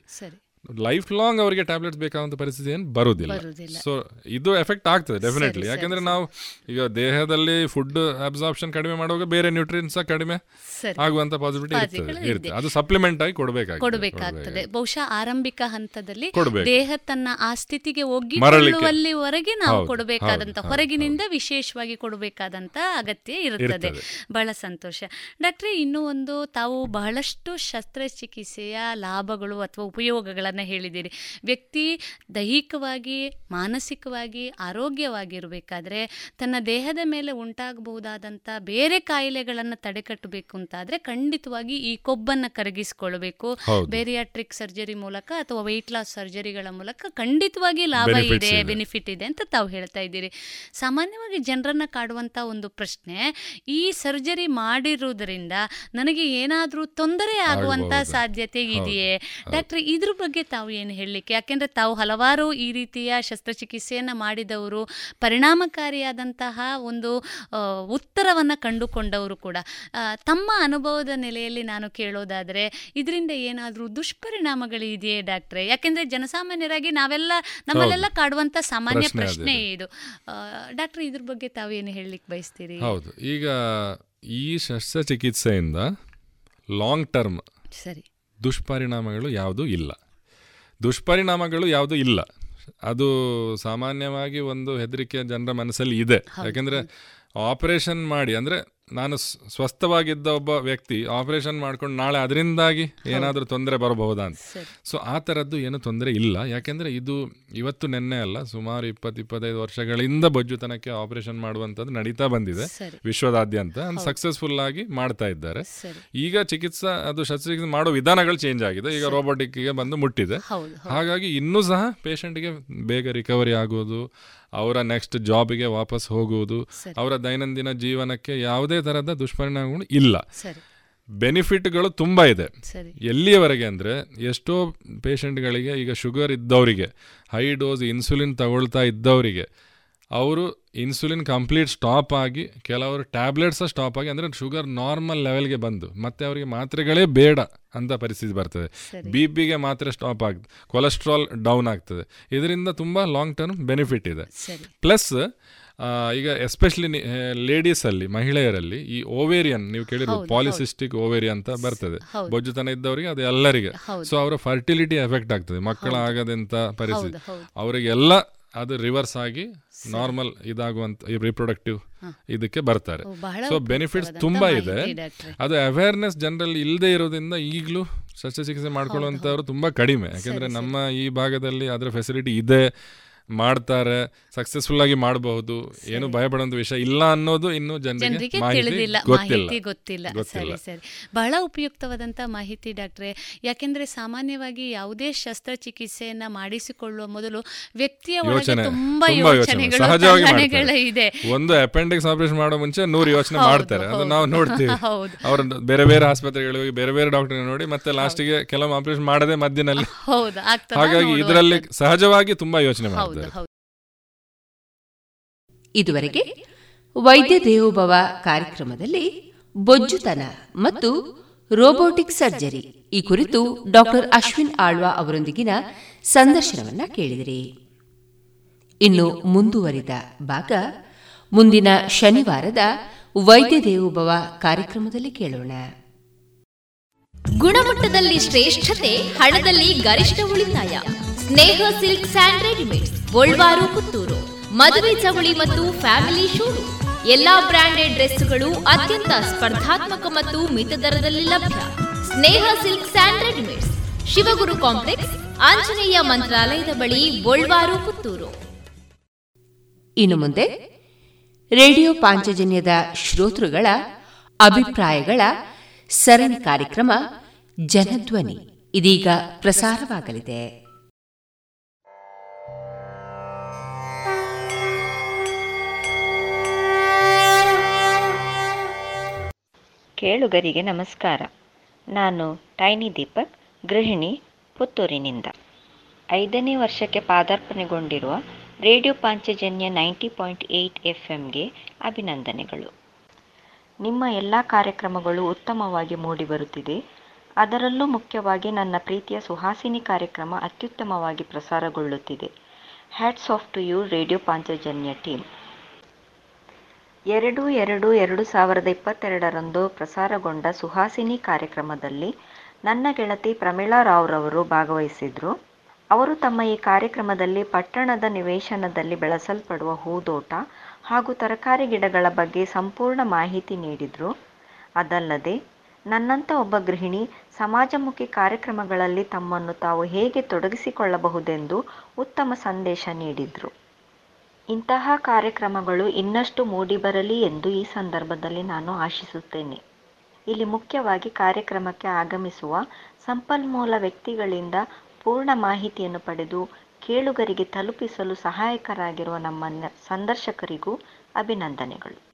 M: ಲೈಫ್ ಲಾಂಗ್ ಅವರಿಗೆ ಟ್ಯಾಬ್ಲೆಟ್ಸ್ ಬೇಕಾದಂತ ಪರಿಸ್ಥಿತಿ ಏನು ಬರುವುದಿಲ್ಲ
K: ಬರುವುದಿಲ್ಲ.
M: ಸೊ ಇದು ಎಫೆಕ್ಟ್ ಆಗ್ತದೆ ಡೆಫಿನೆಟ್ಲಿ ಯಾಕಂದ್ರೆ. ನಾವು ಈಗ ದೇಹದಲ್ಲಿ ಫುಡ್ ಅಬ್ಸಾರ್ಪ್ಷನ್ ಕಡಿಮೆ ಮಾಡುವಾಗ ಬೇರೆ ನ್ಯೂಟ್ರಿಯನ್ಸ್ ಕಡಿಮೆ. ಆಗುವಂತ ಪಾಸಿಬಿಲಿಟಿ ಇರ್ತದೆ ಅದು ಸಪ್ಲಿಮೆಂಟ್ ಆಗಿ ಕೊಡಬೇಕಾಗ್ತದೆ
K: ಕೊಡಬೇಕಾಗ್ತದೆ. ಬಹುಶಃ ಆರಂಭಿಕ ಹಂತದಲ್ಲಿ ದೇಹ ತನ್ನ ಆ ಸ್ಥಿತಿಗೆ
M: ಹೋಗಿ
K: ಒಗ್ಗಿಕೊಳ್ಳುವಲ್ಲಿವರೆಗೆ ನಾವು ಕೊಡಬೇಕಾದಂತ ಹೊರಗಿನಿಂದ ವಿಶೇಷವಾಗಿ ಕೊಡಬೇಕಾದಂತ ಅಗತ್ಯ ಇರುತ್ತದೆ ಬಹಳ ಸಂತೋಷ. ಡಾಕ್ಟ್ರೆ ಇನ್ನೂ ಒಂದು ತಾವು ಬಹಳಷ್ಟು ಶಸ್ತ್ರಚಿಕಿತ್ಸೆಯ ಲಾಭಗಳು ಅಥವಾ ಉಪಯೋಗಗಳನ್ನ ಹೇಳಿದಿರಿ ವ್ಯಕ್ತಿ ದೈಹಿಕವಾಗಿ ಮಾನಸಿಕವಾಗಿ ಆರೋಗ್ಯವಾಗಿರಬೇಕಾದ್ರೆ ತನ್ನ ದೇಹದ ಮೇಲೆ ಉಂಟಾಗಬಹುದಾದಂಥ ಬೇರೆ ಕಾಯಿಲೆಗಳನ್ನು ತಡೆಗಟ್ಟಬೇಕು ಅಂತಾದ್ರೆ ಖಂಡಿತವಾಗಿ ಈ ಕೊಬ್ಬನ್ನು ಕರಗಿಸಿಕೊಳ್ಳಬೇಕು. ಬೇರಿಯಾಟ್ರಿಕ್ ಸರ್ಜರಿ ಮೂಲಕ ಅಥವಾ ವೆಯ್ಟ್ ಲಾಸ್ ಸರ್ಜರಿಗಳ ಮೂಲಕ ಖಂಡಿತವಾಗಿ ಲಾಭ ಇದೆ. ಬೆನಿಫಿಟ್ ಇದೆ ಅಂತ ತಾವು ಹೇಳ್ತಾ ಇದ್ದೀರಿ. ಸಾಮಾನ್ಯವಾಗಿ ಜನರನ್ನ ಕಾಡುವಂತ ಒಂದು ಪ್ರಶ್ನೆ ಈ ಸರ್ಜರಿ ಮಾಡಿರುವುದರಿಂದ ನನಗೆ ಏನಾದರೂ ತೊಂದರೆ ಆಗುವಂತ ಸಾಧ್ಯತೆ ಇದೆಯೇ? ಡಾಕ್ಟ್ರೆ ಇದ್ರ ಬಗ್ಗೆ ತಾವು ಏನು ಹೇಳಲಿಕ್ಕೆ? ಯಾಕೆಂದರೆ ತಾವು ಹಲವಾರು ಈ ರೀತಿಯ ಶಸ್ತ್ರಚಿಕಿತ್ಸೆಯನ್ನು ಮಾಡಿದವರು ಪರಿಣಾಮಕಾರಿಯಾದಂತಹ ಒಂದು ಉತ್ತರವನ್ನು ಕಂಡುಕೊಂಡವರು ಕೂಡ. ತಮ್ಮ ಅನುಭವದ ನೆಲೆಯಲ್ಲಿ ನಾನು ಕೇಳೋದಾದರೆ ಇದರಿಂದ ಏನಾದರೂ ದುಷ್ಪರಿಣಾಮಗಳು ಇದೆಯೇ ಡಾಕ್ಟ್ರೆ? ಯಾಕೆಂದರೆ ಜನಸಾಮಾನ್ಯರಾಗಿ ನಾವೆಲ್ಲ ನಮ್ಮಲ್ಲೆಲ್ಲ ಕಾಡುವಂಥ ಸಾಮಾನ್ಯ
M: ಪ್ರಶ್ನೆ
K: ಇದು. ಡಾಕ್ಟ್ರೆ ಇದ್ರ ಬಗ್ಗೆ ತಾವು ಏನು ಹೇಳಲಿಕ್ಕೆ ಬಯಸ್ತೀರಿ?
M: ಹೌದು. ಈಗ ಈ ಶಸ್ತ್ರಚಿಕಿತ್ಸೆಯಿಂದ ಲಾಂಗ್ ಟರ್ಮ್
K: ಸರಿ.
M: ದುಷ್ಪರಿಣಾಮಗಳು ಯಾವುದೂ ಇಲ್ಲ. ದುಷ್ಪರಿಣಾಮಗಳು ಯಾವುದೂ ಇಲ್ಲ. ಅದು ಸಾಮಾನ್ಯವಾಗಿ ಒಂದು ಹೆದರಿಕೆ ಜನರ ಮನಸ್ಸಲ್ಲಿ ಇದೆ. ಯಾಕೆಂದರೆ ಆಪರೇಷನ್ ಮಾಡಿ ಅಂದ್ರೆ ನಾನು ಸ್ವಸ್ಥವಾಗಿದ್ದ ಒಬ್ಬ ವ್ಯಕ್ತಿ ಆಪರೇಷನ್ ಮಾಡ್ಕೊಂಡು ನಾಳೆ ಅದರಿಂದಾಗಿ ಏನಾದರೂ ತೊಂದರೆ ಬರಬಹುದಾ ಅಂತ. ಸೊ ಆ ಥರದ್ದು ಏನು ತೊಂದರೆ ಇಲ್ಲ. ಯಾಕೆಂದರೆ ಇದು ಇವತ್ತು ನಿನ್ನೆ ಅಲ್ಲ ಸುಮಾರು ಇಪ್ಪತ್ತು ಇಪ್ಪತ್ತೈದು ವರ್ಷಗಳಿಂದ ಬೊಜ್ಜುತನಕ್ಕೆ ಆಪರೇಷನ್ ಮಾಡುವಂಥದ್ದು ನಡೀತಾ ಬಂದಿದೆ. ವಿಶ್ವದಾದ್ಯಂತ. ಸಕ್ಸಸ್ಫುಲ್ ಆಗಿ ಮಾಡ್ತಾ ಇದ್ದಾರೆ. ಈಗ ಚಿಕಿತ್ಸಾ ಅದು ಶಸ್ತ್ರಚಿಕಿತ್ಸೆ ಮಾಡೋ ವಿಧಾನಗಳು ಚೇಂಜ್ ಆಗಿದೆ. ಈಗ ರೋಬೋಟಿಕ್ಗೆ ಬಂದು ಮುಟ್ಟಿದೆ. ಹಾಗಾಗಿ ಇನ್ನೂ ಸಹ ಪೇಷಂಟ್ಗೆ ಬೇಗ ರಿಕವರಿ ಆಗೋದು ಅವರ ನೆಕ್ಸ್ಟ್ ಜಾಬಿಗೆ ವಾಪಸ್ ಹೋಗುವುದು ಅವರ ದೈನಂದಿನ ಜೀವನಕ್ಕೆ ಯಾವುದೇ ತರಹದ ದುಷ್ಪರಿಣಾಮಗಳು ಇಲ್ಲ. ಬೆನಿಫಿಟ್ಗಳು ತುಂಬ ಇದೆ. ಎಲ್ಲಿಯವರೆಗೆ ಅಂದರೆ ಎಷ್ಟೋ ಪೇಷಂಟ್ಗಳಿಗೆ ಈಗ ಶುಗರ್ ಇದ್ದವರಿಗೆ ಹೈ ಡೋಸ್ ಇನ್ಸುಲಿನ್ ತಗೊಳ್ತಾ ಇದ್ದವರಿಗೆ ಅವರು ಇನ್ಸುಲಿನ್ ಕಂಪ್ಲೀಟ್ ಸ್ಟಾಪ್ ಆಗಿ ಕೆಲವರು ಟ್ಯಾಬ್ಲೆಟ್ಸ್ ಸ್ಟಾಪ್ ಆಗಿ ಅಂದರೆ ಶುಗರ್ ನಾರ್ಮಲ್ ಲೆವೆಲ್ಗೆ ಬಂದು ಮತ್ತೆ ಅವರಿಗೆ ಮಾತ್ರೆಗಳೇ ಬೇಡ ಅಂತ ಪರಿಸ್ಥಿತಿ ಬರ್ತದೆ. ಬಿ ಪಿಗೆ ಮಾತ್ರೆ ಸ್ಟಾಪ್ ಆಗ್ತದೆ ಕೊಲೆಸ್ಟ್ರಾಲ್ ಡೌನ್ ಆಗ್ತದೆ. ಇದರಿಂದ ತುಂಬ ಲಾಂಗ್ ಟರ್ಮ್ ಬೆನಿಫಿಟ್ ಇದೆ. ಪ್ಲಸ್ ಈಗ ಎಸ್ಪೆಷಲಿ ಲೇಡೀಸಲ್ಲಿ ಮಹಿಳೆಯರಲ್ಲಿ ಈ ಓವೇರಿಯನ್ ನೀವು ಕೇಳಿರ್ಬೋದು ಪಾಲಿಸಿಸ್ಟಿಕ್ ಓವೇರಿಯನ್ ಅಂತ ಬರ್ತದೆ. ಬೊಜ್ಜುತನ ಇದ್ದವರಿಗೆ ಅದು ಎಲ್ಲರಿಗೆ. ಸೊ ಅವರ ಫರ್ಟಿಲಿಟಿ ಎಫೆಕ್ಟ್ ಆಗ್ತದೆ ಮಕ್ಕಳ ಆಗದಂತ ಪರಿಸ್ಥಿತಿ. ಅವರಿಗೆಲ್ಲ ಅದು ರಿವರ್ಸ್ ಆಗಿ ನಾರ್ಮಲ್ ಇದಾಗುವಂತ ರಿಪ್ರೊಡಕ್ಟಿವ್ ಇದಕ್ಕೆ ಬರ್ತಾರೆ. ಸೊ ಬೆನಿಫಿಟ್ಸ್ ತುಂಬಾ ಇದೆ. ಅದು ಅವೇರ್ನೆಸ್ ಜನರಲ್ಲಿ ಇಲ್ಲದೆ ಇರೋದ್ರಿಂದ ಈಗಲೂ ಶಸ್ತ್ರಚಿಕಿತ್ಸೆ ಮಾಡ್ಕೊಳ್ಳುವಂಥವ್ರು ತುಂಬಾ ಕಡಿಮೆ. ಯಾಕೆಂದ್ರೆ ನಮ್ಮ ಈ ಭಾಗದಲ್ಲಿ ಅದರ ಫೆಸಿಲಿಟಿ ಇದೆ. ಮಾಡ್ತಾರೆ ಸಕ್ಸಸ್ಫುಲ್ ಆಗಿ ಮಾಡಬಹುದು ಏನು ಭಯಪಡುವಂತ ವಿಷಯ ಇಲ್ಲ ಅನ್ನೋದು ಇನ್ನು
K: ಜನರಿಗೆ ತಿಳಿದಿಲ್ಲ
M: ಮಾಹಿತಿ ಗೊತ್ತಿಲ್ಲ.
K: ಸರಿ ಸರಿ. ಬಹಳ ಉಪಯುಕ್ತವಾದಂತ ಮಾಹಿತಿ ಡಾಕ್ಟ್ರೆ. ಯಾಕೆಂದ್ರೆ ಸಾಮಾನ್ಯವಾಗಿ ಯಾವುದೇ ಶಸ್ತ್ರಚಿಕಿತ್ಸೆಯನ್ನ ಮಾಡಿಸಿಕೊಳ್ಳುವ ಮೊದಲು ವ್ಯಕ್ತಿಯ ಒಳಗೆ
M: ಯೋಚನೆ
K: ತುಂಬಾ ಯೋಚನೆಗಳು ಇದೆ.
M: ಒಂದು ಅಪೆಂಡಿಕ್ಸ್ ಆಪರೇಷನ್ ಮಾಡೋ ಮುಂಚೆ ನೂರು ಯೋಚನೆ ಮಾಡ್ತಾರೆ. ಅದು. ನಾವು ನೋಡ್ತೀವಿ. *laughs* ಅವರು ಬೇರೆ ಬೇರೆ ಆಸ್ಪತ್ರೆಗಳಿಗೆ ಹೋಗಿ ಬೇರೆ ಬೇರೆ ಡಾಕ್ಟರ್ ನೋಡಿ ಮತ್ತೆ ಲಾಸ್ಟಿಗೆ ಕೆಲವು ಆಪರೇಷನ್ ಮಾಡದೆ ಮಧ್ಯದಲ್ಲಿ.
K: ಹೌದು
M: ಹಾಗಾಗಿ. ಇದರಲ್ಲಿ ಸಹಜವಾಗಿ ತುಂಬಾ ಯೋಚನೆ ಮಾಡ್ತಾರೆ.
B: ಇದುವರೆಗೆ ವೈದ್ಯ ದೇವೋಭವ ಕಾರ್ಯಕ್ರಮದಲ್ಲಿ ಬೊಜ್ಜುತನ ಮತ್ತು ರೋಬೋಟಿಕ್ ಸರ್ಜರಿ, ಈ ಕುರಿತು ಡಾಕ್ಟರ್ ಅಶ್ವಿನ್ ಆಳ್ವಾ ಅವರೊಂದಿಗಿನ ಸಂದರ್ಶನವನ್ನ ಕೇಳಿದಿರಿ. ಇನ್ನು ಮುಂದುವರಿದ ಭಾಗ, ಮುಂದಿನ ಶನಿವಾರದ ವೈದ್ಯ ದೇವೋಭವ ಕಾರ್ಯಕ್ರಮದಲ್ಲಿ ಕೇಳೋಣ.
E: ಗುಣಮಟ್ಟದಲ್ಲಿ ಶ್ರೇಷ್ಠತೆ, ಹಣದಲ್ಲಿ ಗರಿಷ್ಠ ಉಳಿತಾಯ. ಸ್ನೇಹ ಸಿಲ್ಕ್ ಸ್ಯಾಂಡ್ ರೆಡಿಮೇಡ್ಸ್, ಗೋಲ್ವಾರು, ಪುತ್ತೂರು. ಮದುವೆ ಚವಳಿ ಮತ್ತು ಫ್ಯಾಮಿಲಿ ಶೂರು. ಎಲ್ಲಾ ಬ್ರಾಂಡೆಡ್ ಡ್ರೆಸ್ಗಳು ಅತ್ಯಂತ ಸ್ಪರ್ಧಾತ್ಮಕ ಮತ್ತು ಮಿತ ದರದಲ್ಲಿ ಲಭ್ಯ. Sneha silk and readymades, Shivaguru complex, Anjaneya ಮಂತ್ರಾಲಯದ ಬಳಿ ಗೋಲ್ವಾರು, ಪುತ್ತೂರು.
B: ಇನ್ನು ಮುಂದೆ, ರೇಡಿಯೋ ಪಾಂಚಜನ್ಯದ ಶ್ರೋತೃಗಳ ಅಭಿಪ್ರಾಯಗಳ ಸರಣಿ ಕಾರ್ಯಕ್ರಮ ಜನಧ್ವನಿ. ಇದೀಗ ಪ್ರಸಾರವಾಗಲಿದೆ.
N: ಕೇಳುಗರಿಗೆ ನಮಸ್ಕಾರ. ನಾನು ಟೈನಿ ದೀಪಕ್, ಗೃಹಿಣಿ ಪುತ್ತೂರಿನಿಂದ. ಐದನೇ ವರ್ಷಕ್ಕೆ ಪಾದಾರ್ಪಣೆಗೊಂಡಿರುವ radio Panchajanya ninety point eight F ಅಭಿನಂದನೆಗಳು. ನಿಮ್ಮ ಎಲ್ಲ ಕಾರ್ಯಕ್ರಮಗಳು ಉತ್ತಮವಾಗಿ ಮೂಡಿಬರುತ್ತಿದೆ. ಅದರಲ್ಲೂ ಮುಖ್ಯವಾಗಿ ನನ್ನ ಪ್ರೀತಿಯ ಸುಹಾಸಿನಿ ಕಾರ್ಯಕ್ರಮ ಅತ್ಯುತ್ತಮವಾಗಿ ಪ್ರಸಾರಗೊಳ್ಳುತ್ತಿದೆ. Hats off to you radio Panchajanya team ಎರಡು ಎರಡು ಎರಡು ಸಾವಿರದ ಇಪ್ಪತ್ತೆರಡರಂದು ಪ್ರಸಾರಗೊಂಡ ಸುಹಾಸಿನಿ ಕಾರ್ಯಕ್ರಮದಲ್ಲಿ ನನ್ನ ಗೆಳತಿ ಪ್ರಮೀಳಾ ರಾವ್ರವರು ಭಾಗವಹಿಸಿದ್ರು. ಅವರು ತಮ್ಮ ಈ ಕಾರ್ಯಕ್ರಮದಲ್ಲಿ ಪಟ್ಟಣದ ನಿವೇಶನದಲ್ಲಿ ಬೆಳೆಸಲ್ಪಡುವ ಹೂದೋಟ ಹಾಗೂ ತರಕಾರಿ ಗಿಡಗಳ ಬಗ್ಗೆ ಸಂಪೂರ್ಣ ಮಾಹಿತಿ ನೀಡಿದರು. ಅದಲ್ಲದೆ ನನ್ನಂಥ ಒಬ್ಬ ಗೃಹಿಣಿ ಸಮಾಜಮುಖಿ ಕಾರ್ಯಕ್ರಮಗಳಲ್ಲಿ ತಮ್ಮನ್ನು ತಾವು ಹೇಗೆ ತೊಡಗಿಸಿಕೊಳ್ಳಬಹುದೆಂದು ಉತ್ತಮ ಸಂದೇಶ ನೀಡಿದರು. ಇಂತಹ ಕಾರ್ಯಕ್ರಮಗಳು ಇನ್ನಷ್ಟು ಮೂಡಿಬರಲಿ ಎಂದು ಈ ಸಂದರ್ಭದಲ್ಲಿ ನಾನು ಆಶಿಸುತ್ತೇನೆ. ಇಲ್ಲಿ ಮುಖ್ಯವಾಗಿ ಕಾರ್ಯಕ್ರಮಕ್ಕೆ ಆಗಮಿಸುವ ಸಂಪನ್ಮೂಲ ವ್ಯಕ್ತಿಗಳಿಂದ ಪೂರ್ಣ ಮಾಹಿತಿಯನ್ನು ಪಡೆದು ಕೇಳುಗರಿಗೆ ತಲುಪಿಸಲು ಸಹಾಯಕರಾಗಿರುವ ನಮ್ಮ ಸಂದರ್ಶಕರಿಗೂ ಅಭಿನಂದನೆಗಳು.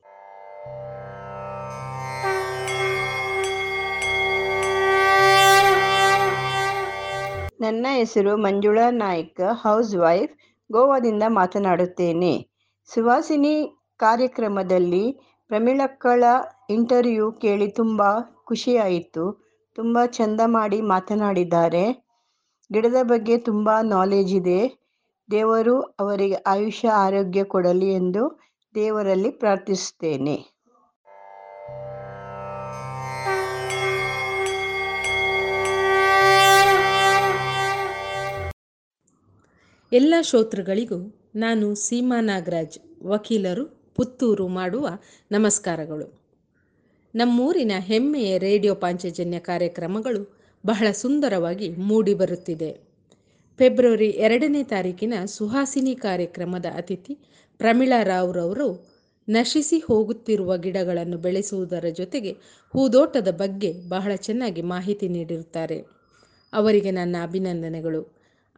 O: ನನ್ನ ಹೆಸರು ಮಂಜುಳಾ ನಾಯ್ಕ ಹೌಸ್ ವೈಫ್ ಗೋವಾದಿಂದ ಮಾತನಾಡುತ್ತೇನೆ. ಸುವಾಸಿನಿ ಕಾರ್ಯಕ್ರಮದಲ್ಲಿ ಪ್ರಮಿಳಕ್ಕಳ ಇಂಟರ್ವ್ಯೂ ಕೇಳಿ ತುಂಬ ಖುಷಿಯಾಯಿತು. ತುಂಬ ಚಂದ ಮಾಡಿ ಮಾತನಾಡಿದ್ದಾರೆ. ಗಿಡದ ಬಗ್ಗೆ ತುಂಬ ನಾಲೆಜ್ ಇದೆ. ದೇವರು ಅವರಿಗೆ ಆಯುಷ್ಯ, ಆರೋಗ್ಯ ಕೊಡಲಿ ಎಂದು ದೇವರಲ್ಲಿ ಪ್ರಾರ್ಥಿಸುತ್ತೇನೆ.
P: ಎಲ್ಲ ಶ್ರೋತೃಗಳಿಗೂ ನಾನು ಸೀಮಾ ನಾಗರಾಜ್, ವಕೀಲರು, ಪುತ್ತೂರು ಮಾಡುವ ನಮಸ್ಕಾರಗಳು. ನಮ್ಮೂರಿನ ಹೆಮ್ಮೆಯ ರೇಡಿಯೋ ಪಾಂಚಜನ್ಯ ಕಾರ್ಯಕ್ರಮಗಳು ಬಹಳ ಸುಂದರವಾಗಿ ಮೂಡಿಬರುತ್ತಿದೆ. ಫೆಬ್ರವರಿ ಎರಡನೇ ತಾರೀಕಿನ ಸುಹಾಸಿನಿ ಕಾರ್ಯಕ್ರಮದ ಅತಿಥಿ ಪ್ರಮೀಳಾ ರಾವ್ರವರು ನಶಿಸಿ ಹೋಗುತ್ತಿರುವ ಗಿಡಗಳನ್ನು ಬೆಳೆಸುವುದರ ಜೊತೆಗೆ ಹೂದೋಟದ ಬಗ್ಗೆ ಬಹಳ ಚೆನ್ನಾಗಿ ಮಾಹಿತಿ ನೀಡಿರುತ್ತಾರೆ. ಅವರಿಗೆ ನನ್ನ ಅಭಿನಂದನೆಗಳು.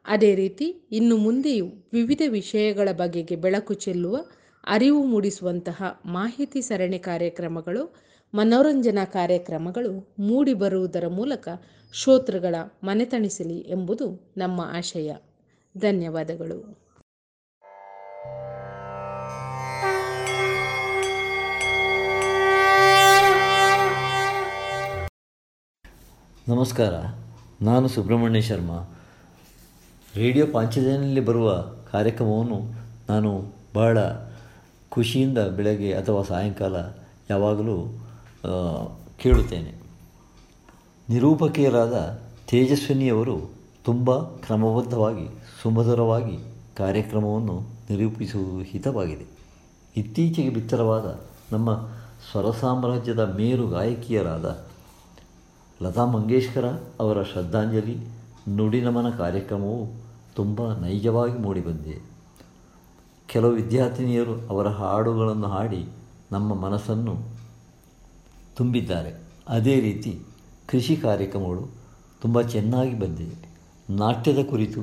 P: ಅದೇ ರೀತಿ ಇನ್ನು ಮುಂದೆಯೂ ವಿವಿಧ ವಿಷಯಗಳ ಬಗೆಗೆ ಬೆಳಕು ಚೆಲ್ಲುವ, ಅರಿವು ಮೂಡಿಸುವಂತಹ ಮಾಹಿತಿ ಸರಣಿ ಕಾರ್ಯಕ್ರಮಗಳು, ಮನೋರಂಜನಾ ಕಾರ್ಯಕ್ರಮಗಳು ಮೂಡಿ ಬರುವುದರ ಮೂಲಕ ಶ್ರೋತೃಗಳ ಮನೆತಣಿಸಲಿ ಎಂಬುದು ನಮ್ಮ ಆಶಯ. ಧನ್ಯವಾದಗಳು.
Q: ನಮಸ್ಕಾರ, ನಾನು ಸುಬ್ರಹ್ಮಣ್ಯ ಶರ್ಮಾ. ರೇಡಿಯೋ ಪಾಂಚಜನ್ಯಲ್ಲಿ ಬರುವ ಕಾರ್ಯಕ್ರಮವನ್ನು ನಾನು ಬಹಳ ಖುಷಿಯಿಂದ ಬೆಳಗ್ಗೆ ಅಥವಾ ಸಾಯಂಕಾಲ ಯಾವಾಗಲೂ ಕೇಳುತ್ತೇನೆ. ನಿರೂಪಕಿಯರಾದ ತೇಜಸ್ವಿನಿಯವರು ತುಂಬ ಕ್ರಮಬದ್ಧವಾಗಿ, ಸುಮಧುರವಾಗಿ ಕಾರ್ಯಕ್ರಮವನ್ನು ನಿರೂಪಿಸುವುದು ಹಿತವಾಗಿದೆ ಇತ್ತೀಚೆಗೆ ಬಿತ್ತರವಾದ ನಮ್ಮ ಸ್ವರ ಸಾಮ್ರಾಜ್ಯದ ಮೇರು ಗಾಯಕಿಯರಾದ ಲತಾ ಮಂಗೇಶ್ಕರ ಅವರ ಶ್ರದ್ಧಾಂಜಲಿ, ನುಡಿನಮನ ಕಾರ್ಯಕ್ರಮವು ತುಂಬ ನೈಜವಾಗಿ ಮೂಡಿಬಂದಿದೆ. ಕೆಲವು ವಿದ್ಯಾರ್ಥಿನಿಯರು ಅವರ ಹಾಡುಗಳನ್ನು ಹಾಡಿ ನಮ್ಮ ಮನಸ್ಸನ್ನು ತುಂಬಿದ್ದಾರೆ. ಅದೇ ರೀತಿ ಕೃಷಿ ಕಾರ್ಯಕ್ರಮಗಳು ತುಂಬ ಚೆನ್ನಾಗಿ ಬಂದಿದೆ. ನಾಟ್ಯದ ಕುರಿತು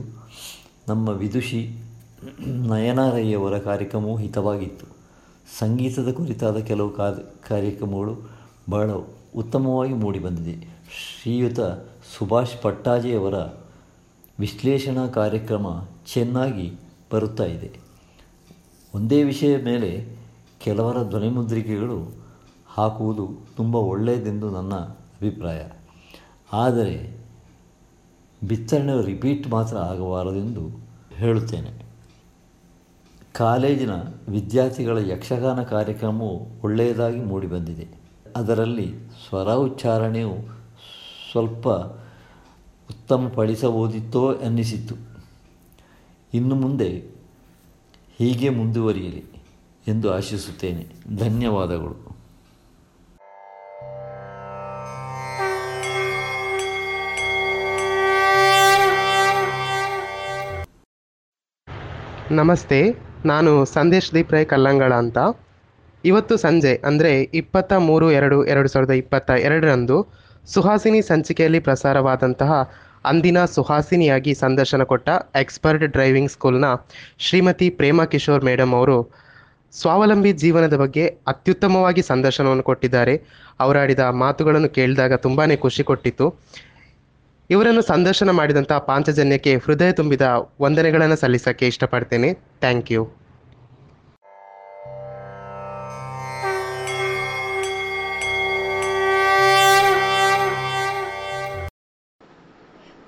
Q: ನಮ್ಮ ವಿದುಷಿ ನಯನಾರಯ್ಯವರ ಕಾರ್ಯಕ್ರಮವು ಹಿತವಾಗಿತ್ತು. ಸಂಗೀತದ ಕುರಿತಾದ ಕೆಲವು ಕಾರ್ಯ, ಕಾರ್ಯಕ್ರಮಗಳು ಬಹಳ ಉತ್ತಮವಾಗಿ ಮೂಡಿಬಂದಿದೆ ಶ್ರೀಯುತ ಸುಭಾಷ್ ಪಟ್ಟಾಜಿಯವರ ವಿಶ್ಲೇಷಣಾ ಕಾರ್ಯಕ್ರಮ ಚೆನ್ನಾಗಿ ಬರುತ್ತಾ ಇದೆ. ಒಂದೇ ವಿಷಯ ಮೇಲೆ ಕೆಲವರ ಧ್ವನಿಮುದ್ರಿಕೆಗಳು ಹಾಕುವುದು ತುಂಬ ಒಳ್ಳೆಯದೆಂದು ನನ್ನ ಅಭಿಪ್ರಾಯ. ಆದರೆ ಬಿತ್ತರಣೆ ರಿಪೀಟ್ ಮಾತ್ರ ಆಗಬಾರದೆಂದು ಹೇಳುತ್ತೇನೆ. ಕಾಲೇಜಿನ ವಿದ್ಯಾರ್ಥಿಗಳ ಯಕ್ಷಗಾನ ಕಾರ್ಯಕ್ರಮವು ಒಳ್ಳೆಯದಾಗಿ ಮೂಡಿಬಂದಿದೆ. ಅದರಲ್ಲಿ ಸ್ವರ ಉಚ್ಚಾರಣೆಯು ಸ್ವಲ್ಪ ಉತ್ತಮಪಡಿಸಬಹುದಿತ್ತೋ ಅನ್ನಿಸಿತ್ತು. ಇನ್ನು ಮುಂದೆ ಹೀಗೆ ಮುಂದುವರಿಯಲಿ ಎಂದು ಆಶಿಸುತ್ತೇನೆ. ಧನ್ಯವಾದಗಳು.
R: ನಮಸ್ತೆ, ನಾನು ಸಂದೇಶ್ ದೀಪ್ ರೈ ಕಲ್ಲಂಗಳ ಅಂತ. ಇವತ್ತು ಸಂಜೆ, ಅಂದರೆ ಇಪ್ಪತ್ತ ಮೂರು ಎರಡು ಎರಡು ಸಾವಿರದ ಇಪ್ಪತ್ತ ಎರಡರಂದು ಸುಹಾಸಿನಿ ಸಂಚಿಕೆಯಲ್ಲಿ ಪ್ರಸಾರವಾದಂತಹ ಅಂದಿನ ಸುಹಾಸಿನಿಯಾಗಿ ಸಂದರ್ಶನ ಕೊಟ್ಟ ಎಕ್ಸ್ಪರ್ಟ್ ಡ್ರೈವಿಂಗ್ ಸ್ಕೂಲ್ನ ಶ್ರೀಮತಿ ಪ್ರೇಮಾ ಕಿಶೋರ್ ಮೇಡಮ್ ಅವರು ಸ್ವಾವಲಂಬಿ ಜೀವನದ ಬಗ್ಗೆ ಅತ್ಯುತ್ತಮವಾಗಿ ಸಂದರ್ಶನವನ್ನು ಕೊಟ್ಟಿದ್ದಾರೆ. ಅವರಾಡಿದ ಮಾತುಗಳನ್ನು ಕೇಳಿದಾಗ ತುಂಬಾ ಖುಷಿ ಕೊಟ್ಟಿತ್ತು. ಇವರನ್ನು ಸಂದರ್ಶನ ಮಾಡಿದಂಥ ಪಾಂಚಜನ್ಯಕ್ಕೆ ಹೃದಯ ತುಂಬಿದ ವಂದನೆಗಳನ್ನು ಸಲ್ಲಿಸಕ್ಕೆ ಇಷ್ಟಪಡ್ತೇನೆ. ಥ್ಯಾಂಕ್ ಯು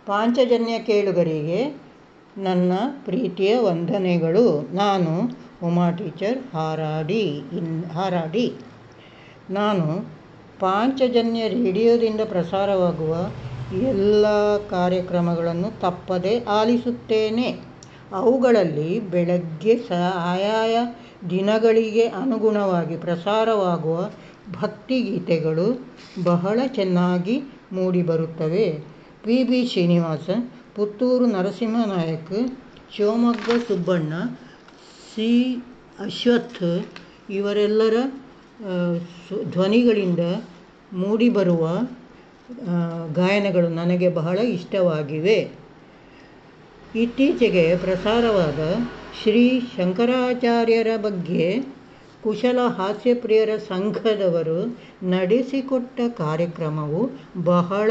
S: ಪಾಂಚಜನ್ಯ ಕೇಳುಗರಿಗೆ ನನ್ನ ಪ್ರೀತಿಯ ವಂದನೆಗಳು. ನಾನು ಉಮಾ ಟೀಚರ್, ಹಾರಾಡಿ, ಇನ್, ಹಾರಾಡಿ. ನಾನು ಪಾಂಚಜನ್ಯ ರೇಡಿಯೋದಿಂದ ಪ್ರಸಾರವಾಗುವ ಎಲ್ಲ ಕಾರ್ಯಕ್ರಮಗಳನ್ನು ತಪ್ಪದೆ ಆಲಿಸುತ್ತೇನೆ. ಅವುಗಳಲ್ಲಿ ಬೆಳಗ್ಗೆ ಸ, ಆಯಾಯ ದಿನಗಳಿಗೆ ಅನುಗುಣವಾಗಿ ಪ್ರಸಾರವಾಗುವ ಭಕ್ತಿಗೀತೆಗಳು ಬಹಳ ಚೆನ್ನಾಗಿ ಮೂಡಿಬರುತ್ತವೆ. P. B. Srinivasa, Puttur Narasimhanayak, Shivamogga Subbanna, C. Ashwath ಇವರೆಲ್ಲರ ಧ್ವನಿಗಳಿಂದ ಮೂಡಿಬರುವ ಗಾಯನಗಳು ನನಗೆ ಬಹಳ ಇಷ್ಟವಾಗಿವೆ. ಇತ್ತೀಚೆಗೆ ಪ್ರಸಾರವಾದ ಶ್ರೀ ಶಂಕರಾಚಾರ್ಯರ ಬಗ್ಗೆ ಕುಶಲ ಹಾಸ್ಯಪ್ರಿಯರ ಸಂಘದವರು ನಡೆಸಿಕೊಟ್ಟ ಕಾರ್ಯಕ್ರಮವು ಬಹಳ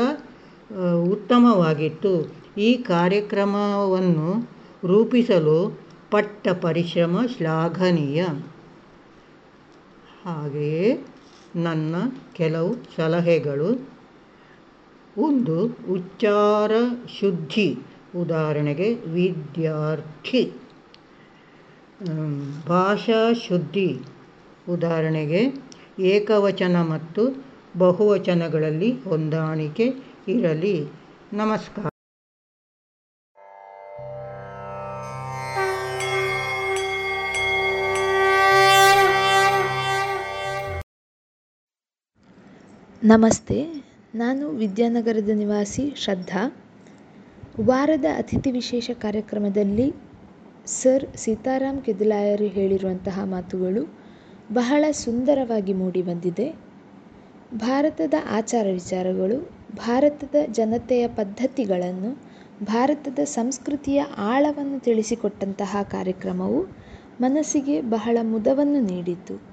S: ಉತ್ತಮವಾಗಿತ್ತು. ಈ ಕಾರ್ಯಕ್ರಮವನ್ನು ರೂಪಿಸಲು ಪಟ್ಟ ಪರಿಶ್ರಮ ಶ್ಲಾಘನೀಯ. ಹಾಗೆಯೇ ನನ್ನ ಕೆಲವು ಸಲಹೆಗಳು. ಒಂದು ಉಚ್ಚಾರ ಶುದ್ಧಿ. ಉದಾಹರಣೆಗೆ ವಿದ್ಯಾರ್ಥಿ. ಭಾಷಾ ಶುದ್ಧಿ. ಉದಾಹರಣೆಗೆ ಏಕವಚನ ಮತ್ತು ಬಹುವಚನಗಳಲ್ಲಿ ಹೊಂದಾಣಿಕೆ ಇರಲಿ. ನಮಸ್ಕಾರ.
T: ನಮಸ್ತೆ. ನಾನು ವಿದ್ಯಾನಗರದ ನಿವಾಸಿ ಶ್ರದ್ಧಾ. ವಾರದ ಅತಿಥಿ ವಿಶೇಷ ಕಾರ್ಯಕ್ರಮದಲ್ಲಿ ಸರ್ ಸೀತಾರಾಮ್ ಕೆದಿಲಾಯರು ಹೇಳಿರುವಂತಹ ಮಾತುಗಳು ಬಹಳ ಸುಂದರವಾಗಿ ಮೂಡಿ ಬಂದಿದೆ ಭಾರತದ ಆಚಾರ ವಿಚಾರಗಳು, ಭಾರತದ ಜನತೆಯ ಪದ್ಧತಿಗಳನ್ನು, ಭಾರತದ ಸಂಸ್ಕೃತಿಯ ಆಳವನ್ನು ತಿಳಿಸಿಕೊಟ್ಟಂತಹ ಕಾರ್ಯಕ್ರಮವು ಮನಸ್ಸಿಗೆ ಬಹಳ ಮುದವನ್ನು ನೀಡಿತು.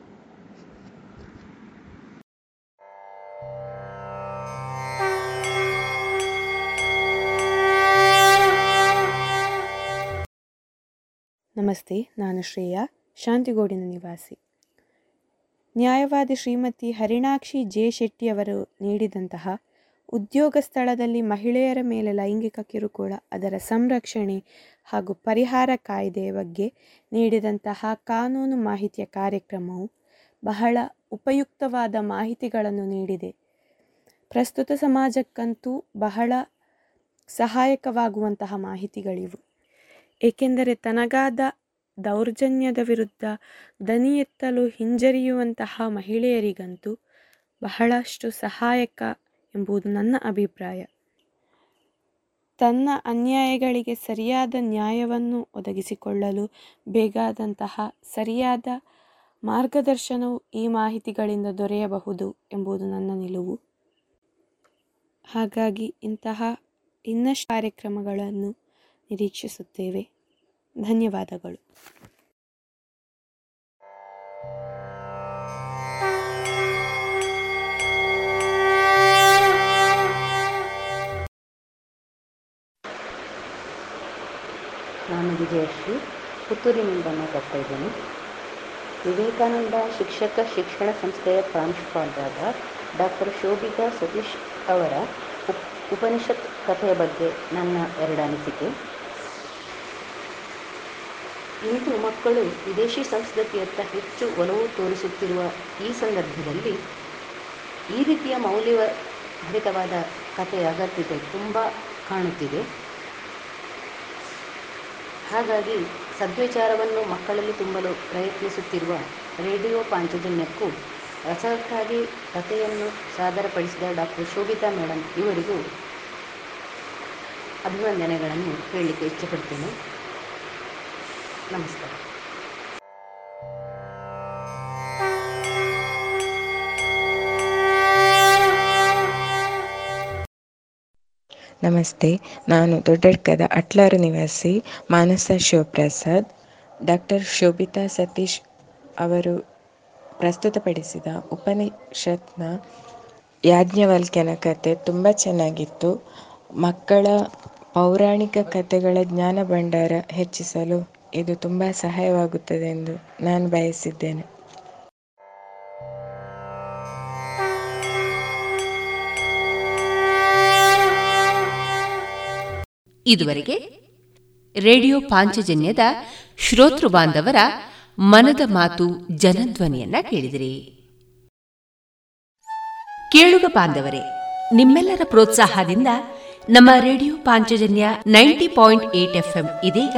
U: ನಮಸ್ತೆ, ನಾನು ಶ್ರೇಯಾ, ಶಾಂತಿಗೋಡಿನ ನಿವಾಸಿ. ನ್ಯಾಯವಾದಿ ಶ್ರೀಮತಿ ಹರಿಣಾಕ್ಷಿ ಜೆ. ಶೆಟ್ಟಿಯವರು ನೀಡಿದಂತಹ ಉದ್ಯೋಗ ಸ್ಥಳದಲ್ಲಿ ಮಹಿಳೆಯರ ಮೇಲೆ ಲೈಂಗಿಕ ಕಿರುಕುಳ, ಅದರ ಸಂರಕ್ಷಣೆ ಹಾಗೂ ಪರಿಹಾರ ಕಾಯ್ದೆಯ ಬಗ್ಗೆ ನೀಡಿದಂತಹ ಕಾನೂನು ಮಾಹಿತಿಯ ಕಾರ್ಯಕ್ರಮವು ಬಹಳ ಉಪಯುಕ್ತವಾದ ಮಾಹಿತಿಗಳನ್ನು ನೀಡಿದೆ. ಪ್ರಸ್ತುತ ಸಮಾಜಕ್ಕಂತೂ ಬಹಳ ಸಹಾಯಕವಾಗುವಂತಹ ಮಾಹಿತಿಗಳಿವು. ಏಕೆಂದರೆ ತನಗಾದ ದೌರ್ಜನ್ಯದ ವಿರುದ್ಧ ದನಿ ಎತ್ತಲು ಹಿಂಜರಿಯುವಂತಹ ಮಹಿಳೆಯರಿಗಂತೂ ಬಹಳಷ್ಟು ಸಹಾಯಕ ಎಂಬುದು ನನ್ನ ಅಭಿಪ್ರಾಯ. ತನ್ನ ಅನ್ಯಾಯಗಳಿಗೆ ಸರಿಯಾದ ನ್ಯಾಯವನ್ನು ಒದಗಿಸಿಕೊಳ್ಳಲು ಬೇಕಾದಂತಹ ಸರಿಯಾದ ಮಾರ್ಗದರ್ಶನವು ಈ ಮಾಹಿತಿಗಳಿಂದ ದೊರೆಯಬಹುದು ಎಂಬುದು ನನ್ನ ನಿಲುವು. ಹಾಗಾಗಿ ಇಂತಹ ಇನ್ನಷ್ಟು ಕಾರ್ಯಕ್ರಮಗಳನ್ನು ನಿರೀಕ್ಷಿಸುತ್ತೇವೆ. ಧನ್ಯವಾದಗಳು.
V: ನಾನು ವಿಜಯಶ್ರೀ, ಪುತ್ತೂರಿನಿಂದ ಮಾತಾಡ್ತಾ ಇದ್ದೇನೆ. ವಿವೇಕಾನಂದ ಶಿಕ್ಷಕ ಶಿಕ್ಷಣ ಸಂಸ್ಥೆಯ ಪ್ರಾಂಶುಪಾಲರಾದ ಡಾಕ್ಟರ್ ಶೋಭಿತಾ ಸತೀಶ್ ಅವರ ಉಪ್, ಉಪನಿಷತ್ ಕಥೆಯ ಬಗ್ಗೆ ನನ್ನ ಎರಡು ಅನಿಸಿಕೆ ಇಂದು ಮಕ್ಕಳು ವಿದೇಶಿ ಸಂಸ್ಕೃತಿಯತ್ತ ಹೆಚ್ಚು ಒಲವು ತೋರಿಸುತ್ತಿರುವ ಈ ಸಂದರ್ಭದಲ್ಲಿ ಈ ರೀತಿಯ ಮೌಲ್ಯಭರಿತವಾದ ಕಥೆಯ ಅಗತ್ಯತೆ ತುಂಬ ಕಾಣುತ್ತಿದೆ. ಹಾಗಾಗಿ ಸದ್ವಿಚಾರವನ್ನು ಮಕ್ಕಳಲ್ಲಿ ತುಂಬಲು ಪ್ರಯತ್ನಿಸುತ್ತಿರುವ ರೇಡಿಯೋ ಪಾಂಚಜನ್ಯಕ್ಕೂ ರಸಕ್ಕಾಗಿ ಕಥೆಯನ್ನು ಸಾದರಪಡಿಸಿದ ಡಾಕ್ಟರ್ ಶೋಭಿತಾ ಮೇಡಮ್ ಇವರಿಗೂ ಅಭಿವಂದನೆಗಳನ್ನು ಹೇಳಲಿಕ್ಕೆ ಇಚ್ಛೆಪಡ್ತೇನೆ. ನಮಸ್ಕಾರ
W: ನಮಸ್ತೆ, ನಾನು ದೊಡ್ಡಡ್ಕದ ಅಟ್ಲಾರು ನಿವಾಸಿ ಮಾನಸ ಶಿವಪ್ರಸಾದ್. ಡಾಕ್ಟರ್ ಶೋಭಿತಾ ಸತೀಶ್ ಅವರು ಪ್ರಸ್ತುತಪಡಿಸಿದ ಉಪನಿಷತ್ನ ಯಾಜ್ಞವಲ್ಕ್ಯನ ಕತೆ ತುಂಬ ಚೆನ್ನಾಗಿತ್ತು. ಮಕ್ಕಳ ಪೌರಾಣಿಕ ಕಥೆಗಳ ಜ್ಞಾನ ಭಂಡಾರ ಹೆಚ್ಚಿಸಲು ಇದು ತುಂಬ ಸಹಾಯವಾಗುತ್ತದೆ ಎಂದು ನಾನು ಬಯಸಿದ್ದೇನೆ.
B: ಇದುವರೆಗೆ ರೇಡಿಯೋ ಪಾಂಚಜನ್ಯದ ಶ್ರೋತೃ ಬಾಂಧವರ ಮನದ ಮಾತು ಜನಧ್ವನಿಯನ್ನ ಕೇಳಿದಿರಿ. ಕೇಳುಗ ಬಾಂಧವರೇ, ನಿಮ್ಮೆಲ್ಲರ ಪ್ರೋತ್ಸಾಹದಿಂದ ನಮ್ಮ radio Panchajanya ninety point eight FM ಇದೀಗ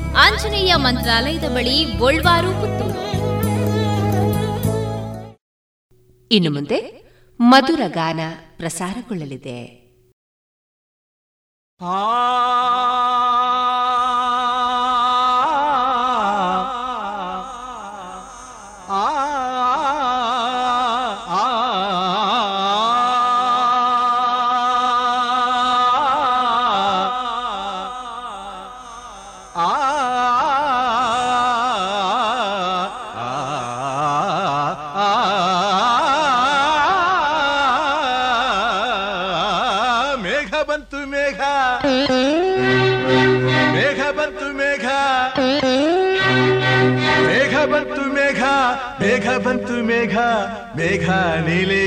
E: Anjaneya ಮಂತ್ರಾಲಯದ ಬಳಿ ಗೋಳ್ವಾರು ಪುತ್ತೂರು
B: ಇನ್ನು ಮುಂದೆ ಮಧುರ ಗಾನ ಪ್ರಸಾರಗೊಳ್ಳಲಿದೆ.
J: ಆ ಮೇಘ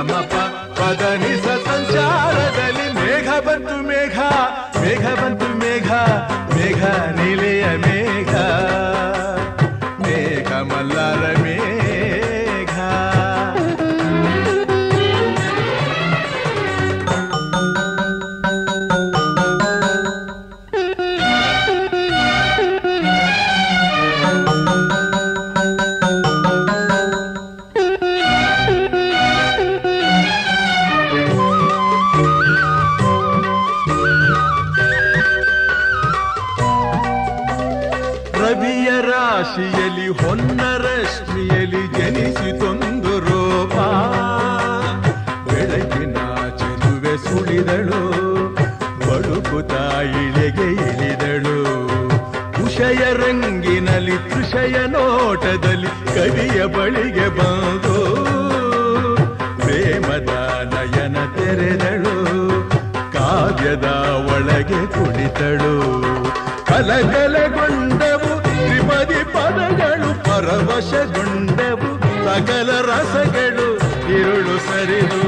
J: ಅದೇ ಗಮಪ ಕವಿಯ ಬಳಿಗೆ ಬಂದು ಪ್ರೇಮದ ನಯನ ತೆರೆದಳು, ಕಾವ್ಯದ ಒಳಗೆ ಕುಳಿತಳು ಕಲಗಲಗೊಂಡವು ತ್ರಿಪದಿ ಪದಗಳು, ಪರವಶಗೊಂಡವು ಸಕಲ ರಸಗಳು. ಇರುಳು ಸರಿದು,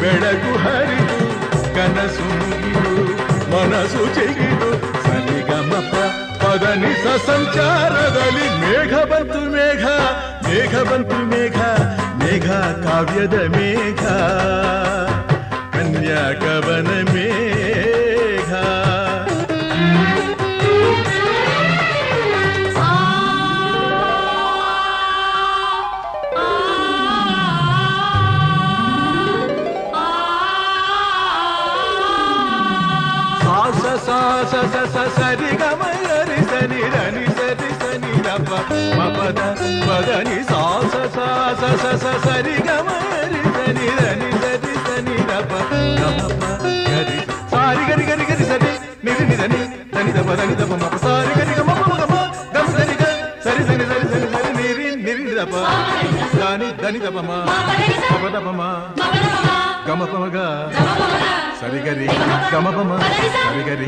J: ಬೆಳಕು ಹರಿದು, ಕನಸು ಮುಗಿದು, ಮನಸ್ಸು ಚಿಗಿದು ಸರಿಗಮಪ ಪದನಿಸ ಸಂಚಾರದಲ್ಲಿ ಮೇಘ ಬಂತು ಮೇಘ. ಮೇಘ ಬಂತು ಮೇಘ ಮೇಘ ಕಾವ್ಯದ ಮೇಘ ಕನ್ಯಾ ಕವನ ಮೇಘ ಸಾಸ ಸಾಸ ಸ ಮಪದ ಪದನಿ ಸಾಸ ಸಾಸ ಸ ಸ ಸರಿ ಗಮ ರಿ ಸನಿ ರನಿ ಸರಿ ಸನಿ ರಪ ಗಮಪ ಗರಿ ಸಾರಿ ಗರಿ ಗರಿ ಗರಿ ಸರಿ ನಿರಿ ನಿಧನಿ ಧನಿ ದಪ ಧನಿ ದಪ ಮಪ ಸಾರಿ ಗರಿ ಗಮ ಮಮ ಗಮ ಗಮ ಧನಿ ಗ ಸರಿ ಸರಿ ಸರಿ ಸರಿ ಸರಿ ನಿರಿ ನಿರಿ ದಪ ದಾನಿ ಧನಿ ದಪ ಮ ಮಪ ದಪ ಮ ಗಮ ಪಮ ಗ ಸರಿ ಗರಿ ಗಮ ಪಮ ಸರಿ ಗರಿ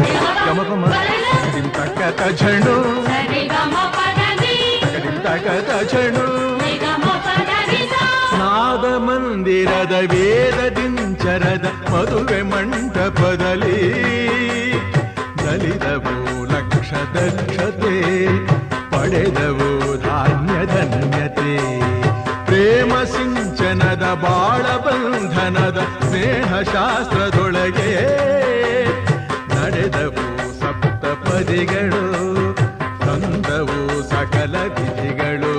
J: ತಕ್ಕ ತಜಣು ನಾದ ಮಂದಿರದ ವೇದ ದಿಂಚರದ ಮದುವೆ ಮಂಟಪದಲ್ಲಿ ನಲಿದವು ಲಕ್ಷ ದಕ್ಷತೆ ಪಡೆದವು ಧಾನ್ಯ ಧನ್ಯತೆ ಪ್ರೇಮ ಸಿಂಚನದ ಬಾಳ ಬಂಧನದ ಸ್ನೇಹ ಶಾಸ್ತ್ರದೊಳಗೆ ನಡೆದವು ಸಪ್ತಪದಿಗಳು ವಿಧಿಗಳು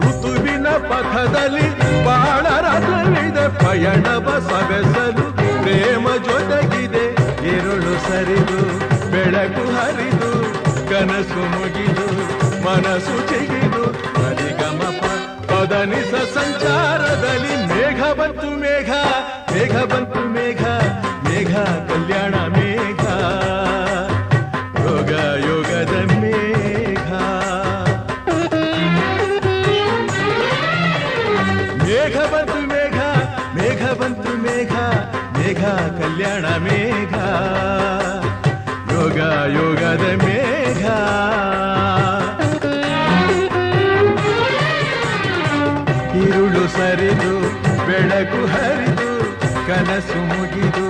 J: ಋತುವಿನ ಪಥದಲ್ಲಿ ಬಾಳ ರಥವಿದೆ, ಪಯಣವ ಸವೆಸಲು ಪ್ರೇಮ ಜೊತೆಗಿದೆ. ಇರುಳು ಸರಿದು, ಬೆಳಕು ಹರಿದು, ಕನಸು ಮುಗಿದು, ಮನಸ್ಸು ಚಿಗಿದು. ಹರಿಗಮ ಪದನಿಸ ಸಂಚಾರದಲ್ಲಿ ಮೇಘ ಬಂತು ಮೇಘ ಮೇಘ ಬಂತು ಮೇಘ, ಯೋಗ, ಯೋಗದ ಮೇಘ. ಇರುಳು ಸರಿದು, ಬೆಳಕು ಹರಿದು, ಕನಸು ಮುಗಿದು,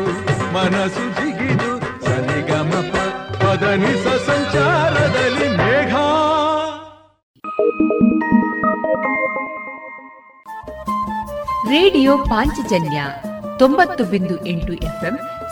J: ಮನಸ್ಸು ಜಿಗಿದು ಸನಿಗಮಪ ಪದನಿಸ ಸಂಚಾರದಲ್ಲಿ ಮೇಘ.
B: ರೇಡಿಯೋ ಪಾಂಚಜನ್ಯ ತೊಂಬತ್ತು ಬಿಂದು ಎಂಟು ಎಫ್ಎಂ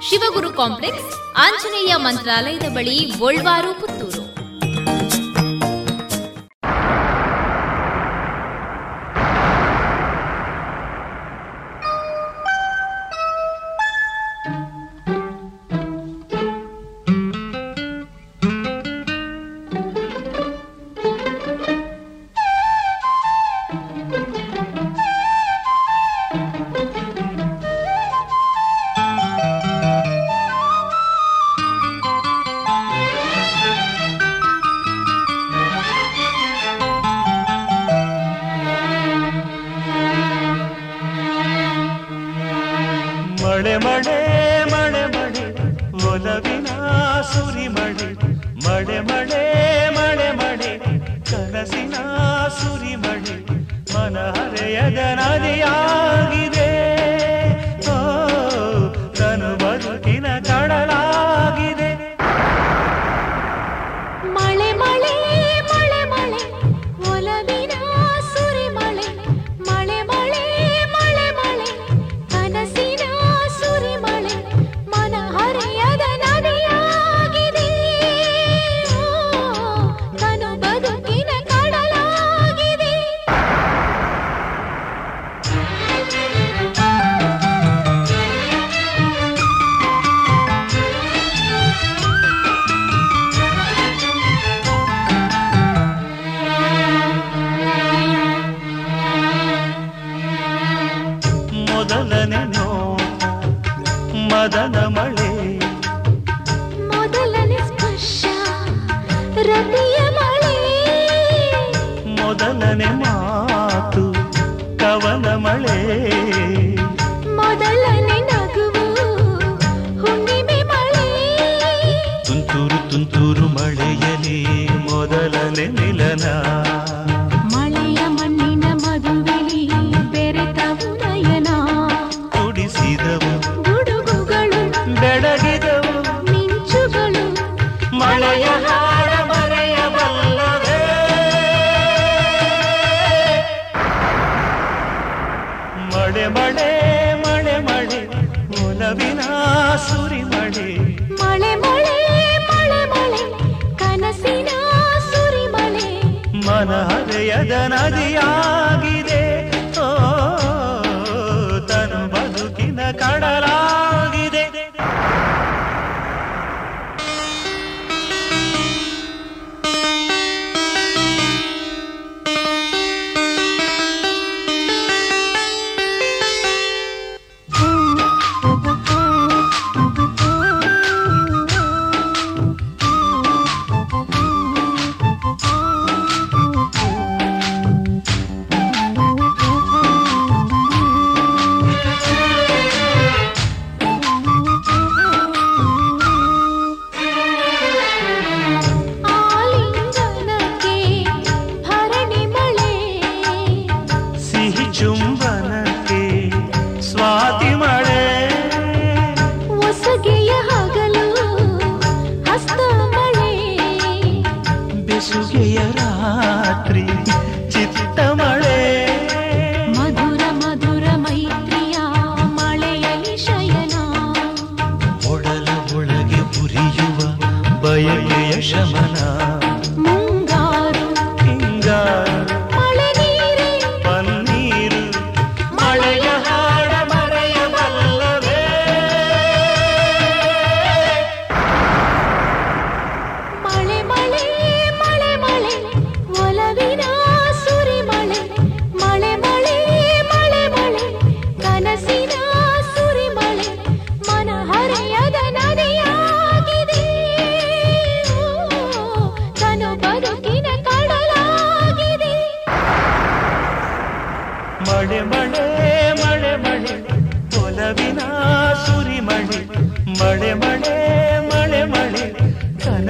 E: Shivaguru complex Anjaneya ಮಂತ್ರಾಲಯದ ಬಳಿ ಗೋಲ್ವಾರು
X: ಸುರಿ ಮಳೆ ಮಳೆ ಮಳೆ ಮಳೆ ಮಳೆ. ಕನಸಿನ ಸುರಿ ಮಳೆ ಮನ ಹರೆಯದ
Y: ನದಿಯಾ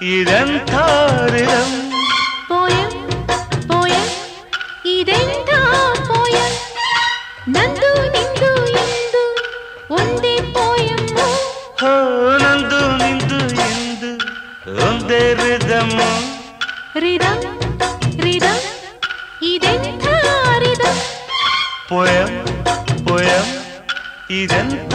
X: ಇದೆಂಥ ರಿದಮ್
Y: ಪೋಯಂ ಪೋಯಂ ಇದೆಂಥ ಪೋಯಂ ನಂದು ನಿಂದು ಇಂದು ಒಂದೇ ಪೋಯಮ್ಮು
X: ಹೋ ನಂದು ನಿಂದು ಇಂದು ಒಂದೇ ರಿದಮ್
Y: ರಿದಮ್ ರಿದಮ್ ಇದೆಂಥ ರಿದಮ್
X: ಪೊಯಂ ಪೊಯಂ ಇದೆಂಥ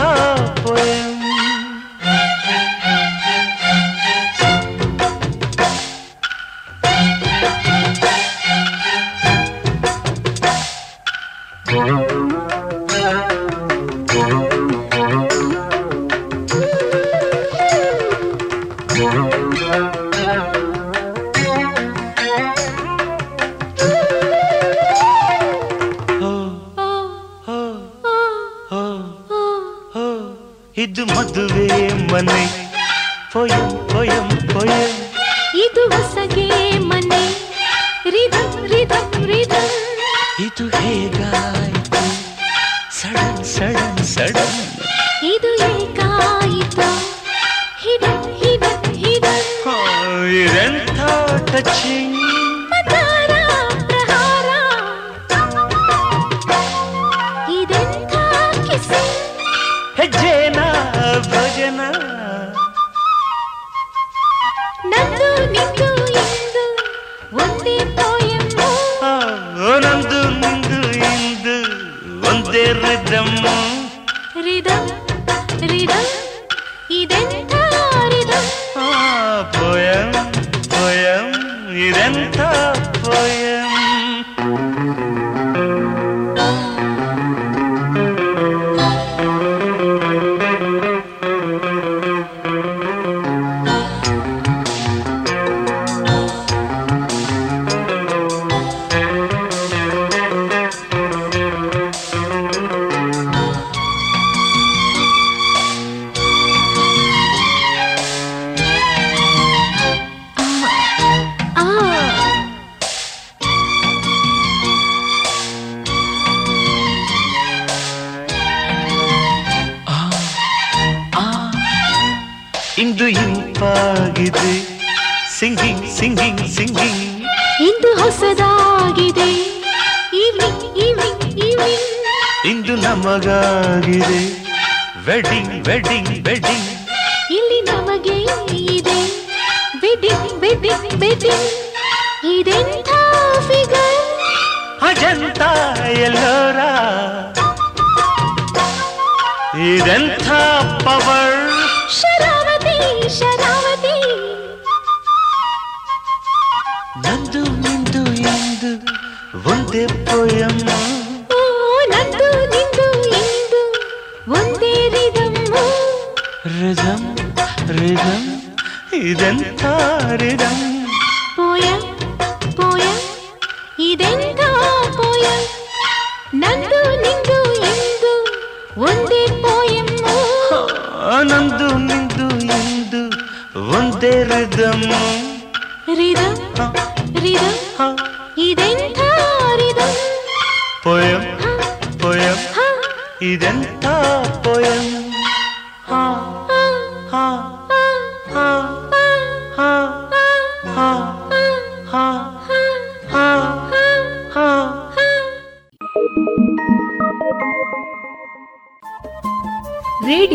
X: ನಮಗಾಗಿದೆ ವೆಡ್ಡಿಂಗ್ ವೆಡ್ಡಿಂಗ್ ವೆಡ್ಡಿಂಗ್
Y: ಇಲ್ಲಿ ನಮಗೆ ಇದೆ. ವೆಡ್ಡಿಂಗ್ ವೆಡ್ಡಿಂಗ್ ವೆಡ್ಡಿಂಗ್ ಇದೆಂತ ಫಿಗರ್
X: ಅಜಂತ ಎಲ್ಲೋರ. ಇದೆಂತ ಪವರ್
Y: ಶರಾವತಿ ಶರಾವತಿ.
X: ನಂದು ನಿಂದು ಎಂದು ಒಂದೇ ಪೊಯಮ್ಮ
Y: రిజం రిజం ఇదంతా రిజం
X: పోయం పోయం ఇదంతా పోయం. నందు
Z: నిందు ఇందు ఉంది పోయం
X: నందు నిందు ఇందు ఉంది రిజం రిజం రిజం ఇదంతా రిజం పోయం పోయం ఇదంతా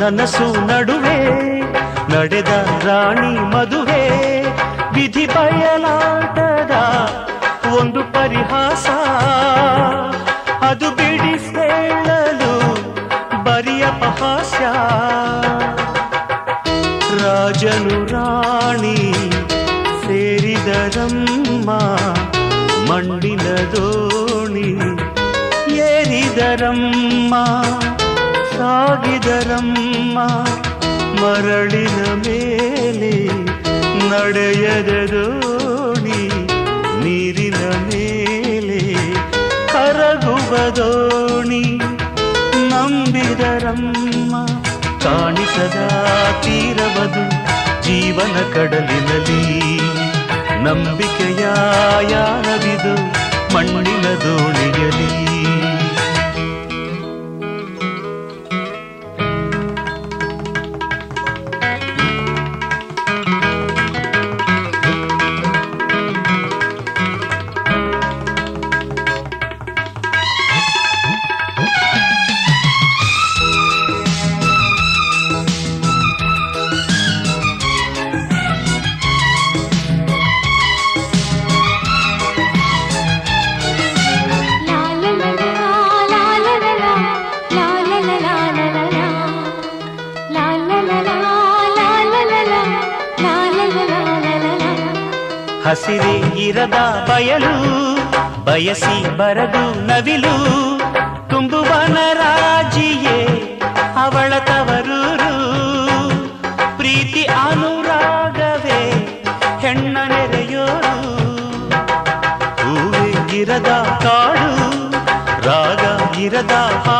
X: ನನಸು ನಡುವೆ ನಡೆದ ರಾಣಿ ಮದುವೆ. ವಿಧಿ ಬಯಲಾಟದ ನಡೆಯದ ದೋಣಿ ನೀರಿನ ಮೇಲೆ ಕರಗುವ ದೋಣಿ ನಂಬಿದರಮ್ಮ ಕಾಣಿಸದ ತೀರವದು ಜೀವನ ಕಡಲಿನಲ್ಲಿ. ನಂಬಿಕೆಯ ಯಾನವಿದು ಮಣ್ಣಿನ ದೋಣಿಯಲಿ ಹಸಿರೇ ಇರದ ಬಯಲು, ಬಯಸಿ ಬರದು ನವಿಲು. ತುಂಬುವನ ರಾಜಿಯೇ ಅವಳ ತವರೂರು. ಪ್ರೀತಿ ಅನುರಾಗವೇ ಹೆಣ್ಣ ನೆರೆಯೋರು. ಹೂವೇ ಇರದ ಕಾಡು, ರಾಗ ಇರದ ಹಾಡು.